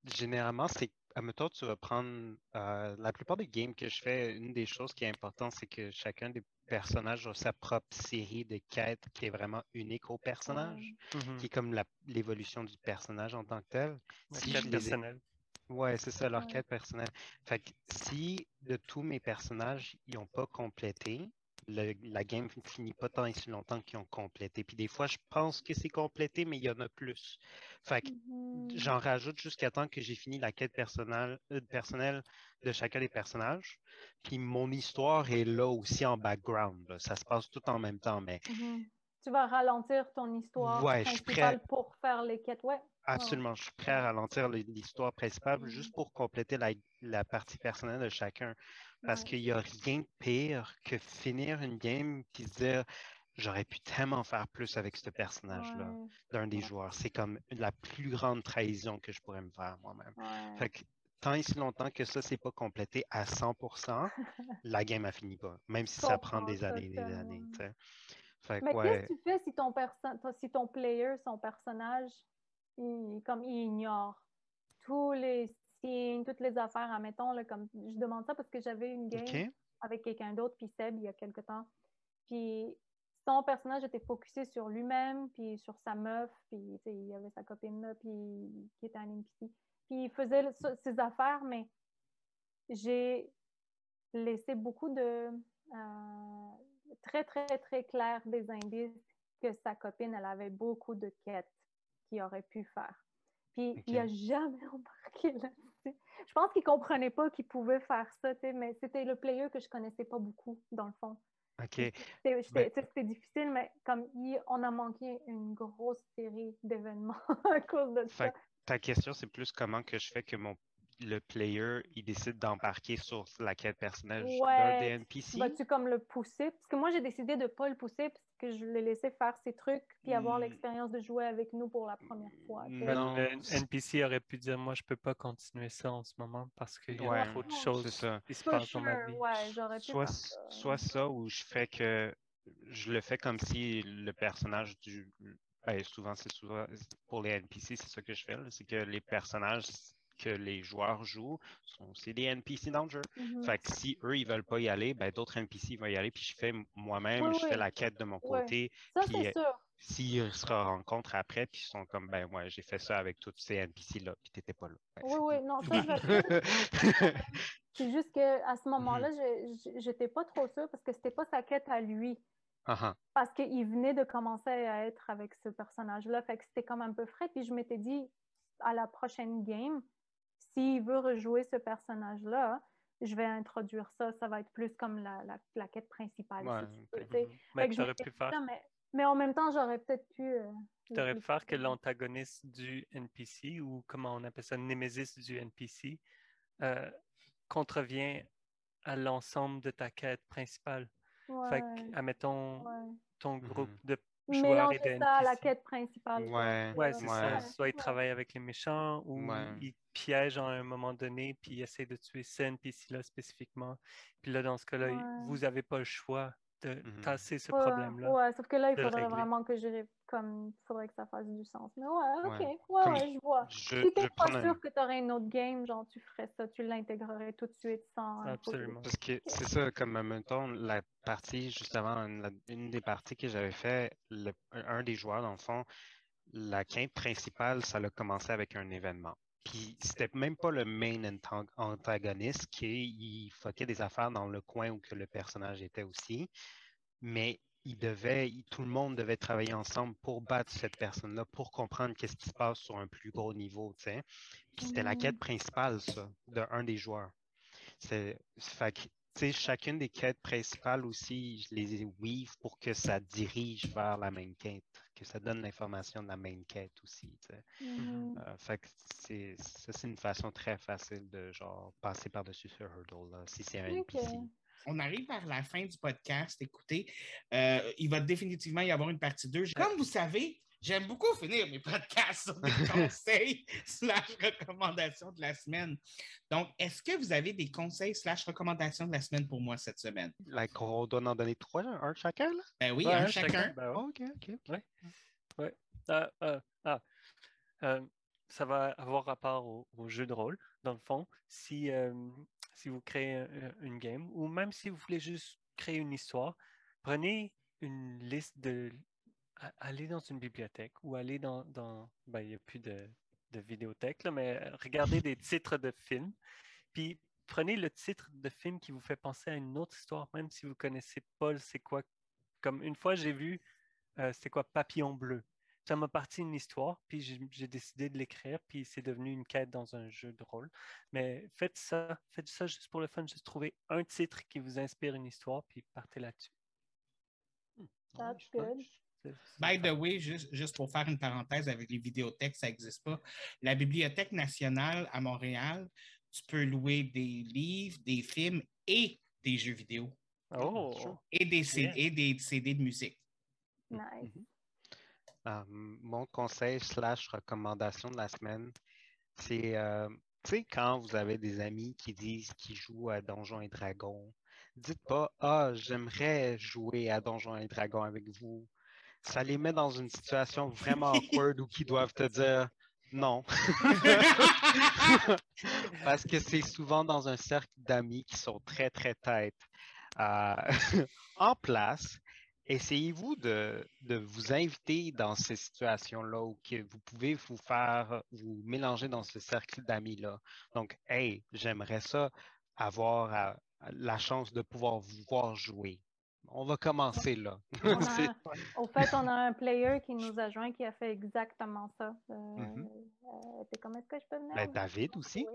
Généralement, c'est, admettons, tu vas prendre, euh, la plupart des games que je fais, une des choses qui est importante, c'est que chacun des personnages a sa propre série de quêtes qui est vraiment unique au personnage, Mhm. qui est comme l'évolution du personnage en tant que tel. La Si quête je les ai- personnelle. Ouais, c'est ça, leur Ouais. quête personnelle. Fait que si de tous mes personnages, ils n'ont pas complété, le- la game ne finit pas tant et si longtemps qu'ils ont complété. Puis des fois, je pense que c'est complété, mais il y en a plus. Fait que Mhm. j'en rajoute jusqu'à temps que j'ai fini la quête personnelle, euh, personnelle de chacun des personnages. Puis mon histoire est là aussi en background. là. Ça se passe tout en même temps, mais Mhm. Tu vas ralentir ton histoire Ouais, je suis principale prêt. Les quêtes. Ouais. absolument, je suis prêt à ralentir le- l'histoire principale juste pour compléter la, la partie personnelle de chacun. Parce Ouais. qu'il n'y a rien de pire que finir une game puis se dire j'aurais pu tellement faire plus avec ce personnage-là Ouais, d'un des joueurs. C'est comme la plus grande trahison que je pourrais me faire moi-même. ouais. Fait que tant et si longtemps que ça, c'est pas complété à 100%, la game a fini pas. Même si ça prend des années et des années. Fait Mais qu'est-ce que tu fais si ton, si ton player, son personnage, il, comme il ignore tous les signes, toutes les affaires, admettons, là, comme je demande ça parce que j'avais une game avec quelqu'un d'autre, puis Seb, il y a quelque temps. Puis son personnage était focusé sur lui-même, puis sur sa meuf, puis il y avait sa copine là, puis qui était un NPC. Puis il faisait le- ses affaires, mais j'ai laissé beaucoup de euh, très, très, très clair des indices que sa copine, elle avait beaucoup de quêtes qu'il aurait pu faire. Puis il n'a jamais embarqué là-dessus. Je pense qu'il comprenait pas qu'il pouvait faire ça, mais c'était le player que je connaissais pas beaucoup, dans le fond. OK. C'était Ben- difficile, mais comme il- on a manqué une grosse série d'événements à cause de Fait ça. ta question, c'est plus comment que je fais que mon le player il décide d'embarquer sur la quête personnelle d'un Ouais, des NPC. Vas-tu comme le pousser? Parce que moi, j'ai décidé de ne pas le pousser parce que je l'ai laissé faire ses trucs puis avoir Hmm. l'expérience de jouer avec nous pour la première fois. Non, le NPC aurait pu dire Moi, je peux pas continuer ça en ce moment parce qu'il y a Ouais, trop de c'est choses ça. qui se passent dans ma sure, vie. ouais, j'aurais pu soit, ça. soit ça ou je fais que je le fais comme si le personnage du. Ben, souvent, c'est souvent pour les NPC, c'est ça que je fais. C'est que les personnages que les joueurs jouent sont aussi des NPC dans le jeu. Mhm. Fait que si eux, ils veulent pas y aller, ben d'autres NPC vont y aller, puis je fais moi-même, Oui, je oui. fais la quête de mon côté. Ça, puis, c'est euh, sûr. S'ils se rencontrent après, puis ils sont comme, ben ouais, j'ai fait ça avec tous ces NPC-là, puis t'étais pas là. Ben, Oui, c'est oui, non, ça, je C'est juste qu'à ce moment-là, j'ai- j'ai- j'étais pas trop sûre parce que c'était pas sa quête à lui. Ah. Parce qu'il venait de commencer à être avec ce personnage-là. Fait que c'était comme un peu frais. Puis je m'étais dit, à la prochaine game, s'il veut rejouer ce personnage-là, je vais introduire ça. Ça va être plus comme la, la, la quête principale. Ouais, si tu veux, ok. tu sais. Mais Fait que tu aurais pu faire, ça, mais, mais en même temps, j'aurais peut-être pu. euh, t'aurais le- pu faire que l'antagoniste du NPC, ou comment on appelle ça, Némésis du NPC, euh, contrevient à l'ensemble de ta quête principale. Fait Ouais, que, admettons, ouais. ton groupe Mhm. de joueurs et de Mélanger ça à la quête principale. Ouais, Ouais, c'est ça. Soit ils Ouais. travaillent avec les méchants ou Ouais. ils piègent à un moment donné, puis ils essaient de tuer ce NPC-là spécifiquement. Puis là, dans ce cas-là, il- Ouais. vous n'avez pas le choix de Mhm. tasser ce Ouais, problème-là. Ouais, sauf que là, il faudrait régler. vraiment que je comme faudrait que ça fasse du sens. Mais ouais, ok. Ouais. Ouais, je vois. Je, Si t'es pas prendre un- sûr que tu aurais une autre game, genre tu ferais ça, tu l'intégrerais tout de suite sans. Absolument. Parce que c'est ça, comme mettons, la partie, justement, la- une des parties que j'avais fait, le- un des joueurs, dans le fond, la quinte principale, ça a commencé avec un événement. Puis c'était même pas le main antagoniste qui il fuckait des affaires dans le coin où que le personnage était aussi. Mais il devait, il- tout le monde devait travailler ensemble pour battre cette personne-là, pour comprendre qu'est-ce qui se passe sur un plus gros niveau, tu sais. Puis c'était la Mhm. quête principale, ça, de un des joueurs. C'est, fait sais, chacune des quêtes principales aussi, je les weave pour que ça dirige vers la main quête, que ça donne l'information de la main quête aussi, tu sais. Euh, fait que c'est, ça, c'est une façon très facile de, genre, passer par-dessus ce hurdle-là, si c'est un. NPC. On arrive vers la fin du podcast. Écoutez, euh, il va définitivement y avoir une partie 2. Comme vous savez, j'aime beaucoup finir mes podcasts sur des conseils slash recommandations de la semaine. Donc, est-ce que vous avez des conseils slash recommandations de la semaine pour moi cette semaine? Like, on doit en donner trois, un chacun, là? Ben oui, Ouais, un chacun. ben ok, ok. Ah, ah, ah. Euh, ça va avoir rapport au, au jeu de rôle, dans le fond. Si, euh, si vous créez un- une game, ou même si vous voulez juste créer une histoire, prenez une liste de... a- Allez dans une bibliothèque ou allez dans... dans ben, il n'y a plus de, de vidéothèque, là, mais euh, regardez des titres de films, puis prenez le titre de film qui vous fait penser à une autre histoire, même si vous connaissez pas c'est quoi. Comme une fois, j'ai vu, euh, c'était quoi, Papillon bleu ça m'a parti une histoire, puis j'ai décidé de l'écrire, puis c'est devenu une quête dans un jeu de rôle. Mais faites ça, faites ça juste pour le fun, juste trouver un titre qui vous inspire une histoire, puis partez là-dessus. That's good. By the way, juste, juste pour faire une parenthèse avec les vidéothèques, ça n'existe pas. La Bibliothèque nationale à Montréal, tu peux louer des livres, des films et des jeux vidéo Oh, et des, C- Bien. et des CD de musique. Nice. Euh, mon conseil slash recommandation de la semaine, c'est, euh, tu sais, quand vous avez des amis qui disent qu'ils jouent à Donjons et Dragons, dites pas, ah, j'aimerais jouer à Donjons et Dragons avec vous. Ça les met dans une situation vraiment awkward où ils doivent te dire non. Parce que c'est souvent dans un cercle d'amis qui sont très, très têtes euh, en place. Essayez-vous de, de vous inviter dans ces situations-là où que vous pouvez vous faire, vous mélanger dans ce cercle d'amis-là. Donc, hey, j'aimerais ça avoir euh, la chance de pouvoir vous voir jouer. On va commencer là. On C'est- a- au fait, on a un player qui nous a joint qui a fait exactement ça. Euh, Mhm. euh, t'es comme, est-ce que je peux venir? Ben, David aussi.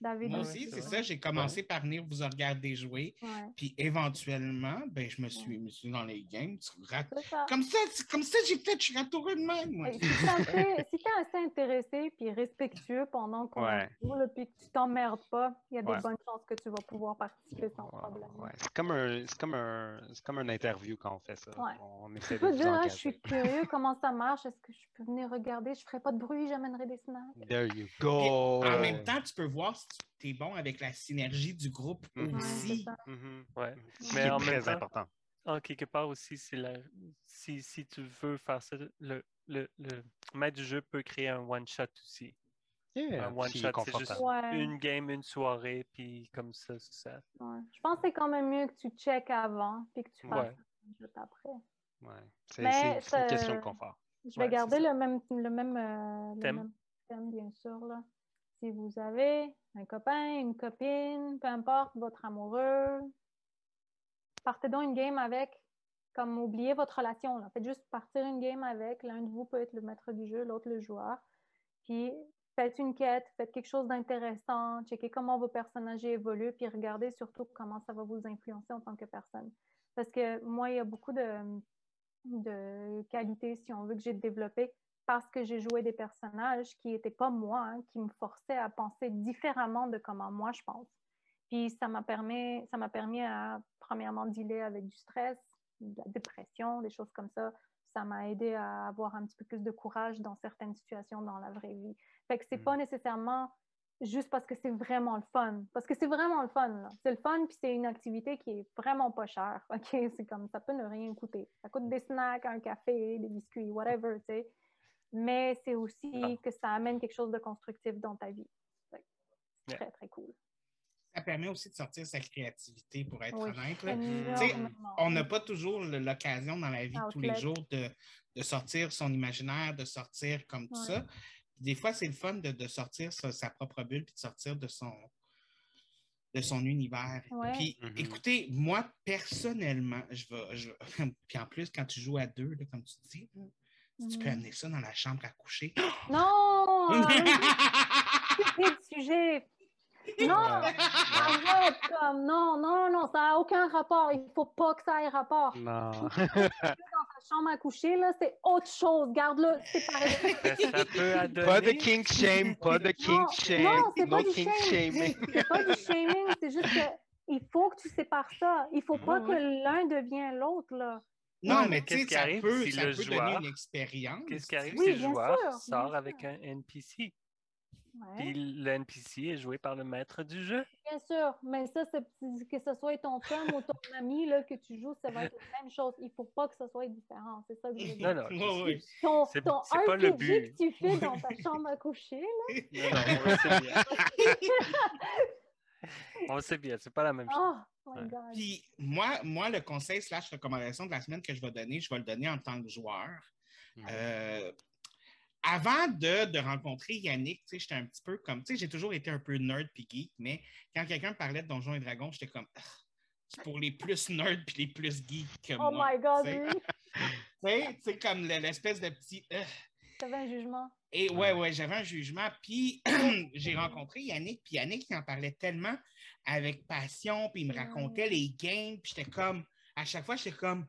David Moi aussi, c'est ça. J'ai commencé par venir vous regarder jouer. Ouais, Puis éventuellement, ben, je me suis, dans les games. Rat- c'est ça. Comme ça, comme ça j'ai fait, je suis ratoureux de même. moi. Si t'es assez, si t'es assez intéressé puis respectueux pendant qu'on Ouais. joue, puis que tu t'emmerdes pas, il y a des Ouais. bonnes chances que tu vas pouvoir participer sans problème. ouais. C'est comme un, c'est comme un, c'est comme un interview quand on fait ça. Ouais. On Tu essaie de dire, ah, je suis curieux, comment ça marche? Est-ce que je peux venir regarder? Je ferai pas de bruit, j'amènerai des snacks. There you go. En même temps, tu peux voir si tu es bon avec la synergie du groupe Mhm. C'est aussi. ça. Ouais. Ce Mais même très temps- important. En quelque part aussi, c'est la... si, si tu veux faire ça, le, le, le maître du jeu peut créer un one-shot aussi. Yeah, un one shot, c'est juste Ouais. une game, une soirée, puis comme ça, ça. Ouais. Je pense que c'est quand même mieux que tu checkes avant puis que tu fasses Ouais. un jeu après. Ouais. C'est Mais c'est- c'est une ça- question de confort. Je vais Ouais, garder c'est le même, le, même, euh, le Thème. même thème, bien sûr. Là. Si vous avez un copain, une copine, peu importe, votre amoureux, partez donc une game avec, comme oubliez votre relation. Faites juste partir une game avec. L'un de vous peut être le maître du jeu, l'autre le joueur. Puis faites une quête, faites quelque chose d'intéressant, checkez comment vos personnages évoluent, puis regardez surtout comment ça va vous influencer en tant que personne. Parce que moi, il y a beaucoup de, de qualités, si on veut, que j'ai développées parce que j'ai joué des personnages qui n'étaient pas moi, hein, qui me forçaient à penser différemment de comment moi je pense. Puis ça m'a permis, ça m'a permis à, premièrement, dealer avec du stress, de la dépression, des choses comme ça, ça m'a aidé à avoir un petit peu plus de courage dans certaines situations dans la vraie vie. Fait que c'est Mm. pas nécessairement juste parce que c'est vraiment le fun. Parce que c'est vraiment le fun. là. C'est le fun, puis c'est une activité qui est vraiment pas chère. OK? C'est comme ça peut ne rien coûter. Ça coûte des snacks, un café, des biscuits, whatever, tu sais. Mais c'est aussi Ah. que ça amène quelque chose de constructif dans ta vie. C'est Yeah. très, très cool. Ça permet aussi de sortir sa créativité, pour être Oui, honnête. On n'a pas toujours l'occasion dans la vie de tous les jours de, de sortir son imaginaire, de sortir comme tout Ouais. ça. Des fois, c'est le fun de, de sortir sa, sa propre bulle puis de sortir de son, de son univers. Ouais. Puis, Mhm. écoutez, moi, personnellement, je vais. Je... puis en plus, quand tu joues à deux, là, comme tu dis, tu peux Mhm. amener ça dans la chambre à coucher. Non! Stupide sujet! Non! Arrête! Comme, non, non, non, ça n'a aucun rapport. Il faut pas que ça ait rapport. Non. La chambre à coucher, là, c'est autre chose. Garde-le ça peut à Pas de king shame, pas de king Non, shame. non, c'est pas king shame. shaming. C'est pas du shaming, c'est juste que il faut que tu sépares ça. Il faut pas que l'un devienne l'autre, là. Non, Ouais, mais qu'est-ce qui ça arrive peut, si ça le peut joueur- donner une expérience. Qu'est-ce qui arrive Oui, si le joueur sûr, sort avec un NPC? Ouais, Puis le NPC est joué par le maître du jeu? bien sûr. Mais ça, c'est- que ce soit ton chum ou ton ami là, que tu joues, ça va être la même chose. Il faut pas que ce soit différent. C'est ça que je veux dire. Non, non. Ton, C'est- ton c'est pas le RPG but. que tu fais dans ta chambre à coucher, là, Non, non, sait bien. On le sait bien, c'est pas la même chose. oh my Ouais. God. Puis moi, moi, le conseil slash recommandation de la semaine que je vais donner, je vais le donner en tant que joueur. Mhm. Euh, avant de, de rencontrer Yannick, tu sais, j'étais un petit peu comme, tu sais, j'ai toujours été un peu nerd puis geek, mais quand quelqu'un parlait de Donjons et Dragons, j'étais comme, Ah, c'est pour les plus nerds puis les plus geeks que Oh moi. my God, tu sais. oui. Tu sais, comme le- l'espèce de petit. euh, T'avais un jugement. Et ouais, ouais, j'avais un jugement. Puis j'ai rencontré Yannick, puis Yannick, il en parlait tellement avec passion, puis il me racontait Ouais. les games, puis j'étais comme, à chaque fois, j'étais comme,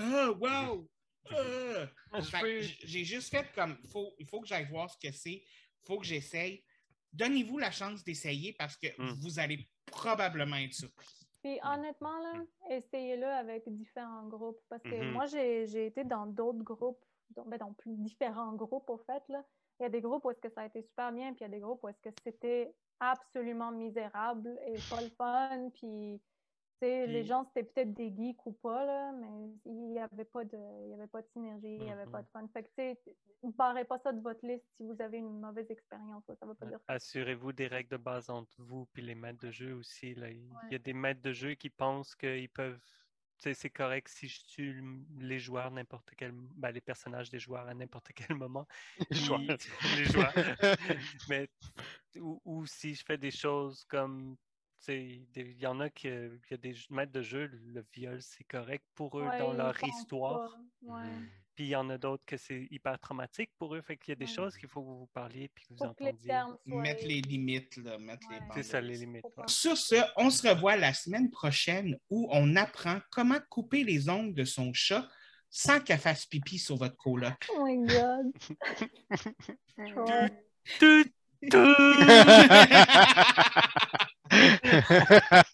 oh, wow! ah. J- J'ai juste fait comme, faut, il faut que j'aille voir ce que c'est, il faut que j'essaye. Donnez-vous la chance d'essayer parce que Mm. vous allez probablement être surpris. Puis honnêtement, là, essayez-le avec différents groupes. Parce que Mhm. moi, j'ai j'ai été dans d'autres groupes, dans, ben, dans plus différents groupes, au fait. Là. Il y a des groupes où est-ce que ça a été super bien, puis il y a des groupes où est-ce que c'était absolument misérable et pas le fun. Puis, tu sais, les Puis- gens, c'était peut-être des geeks ou pas, là, mais il n'y avait, pas de- il y avait pas de synergie, il n'y avait pas de fun. Fait que, ne barrez pas ça de votre liste si vous avez une mauvaise expérience. Ça pas dire Assurez-vous des règles de base entre vous et les maîtres de jeu aussi. Là. Il y a des maîtres de jeu qui pensent qu'ils peuvent. C'est correct si je tue les joueurs n'importe quel ben, les personnages des joueurs à n'importe quel moment. Les joueurs. Puis- les joueurs. Mais ou, ou si je fais des choses comme tu sais, des- il y en a qui il y a des maîtres de jeu, le viol c'est correct pour eux Ouais, dans leur histoire. Puis il y en a d'autres que c'est hyper traumatique pour eux. Fait qu'il y a des choses qu'il faut que vous parliez puis que vous pour entendiez. Mettre les limites, là, mettre C'est ça, les limites. Sur ce, on se revoit la semaine prochaine où on apprend comment couper les ongles de son chat sans qu'elle fasse pipi sur votre coloc. Oh my God! tout, tout.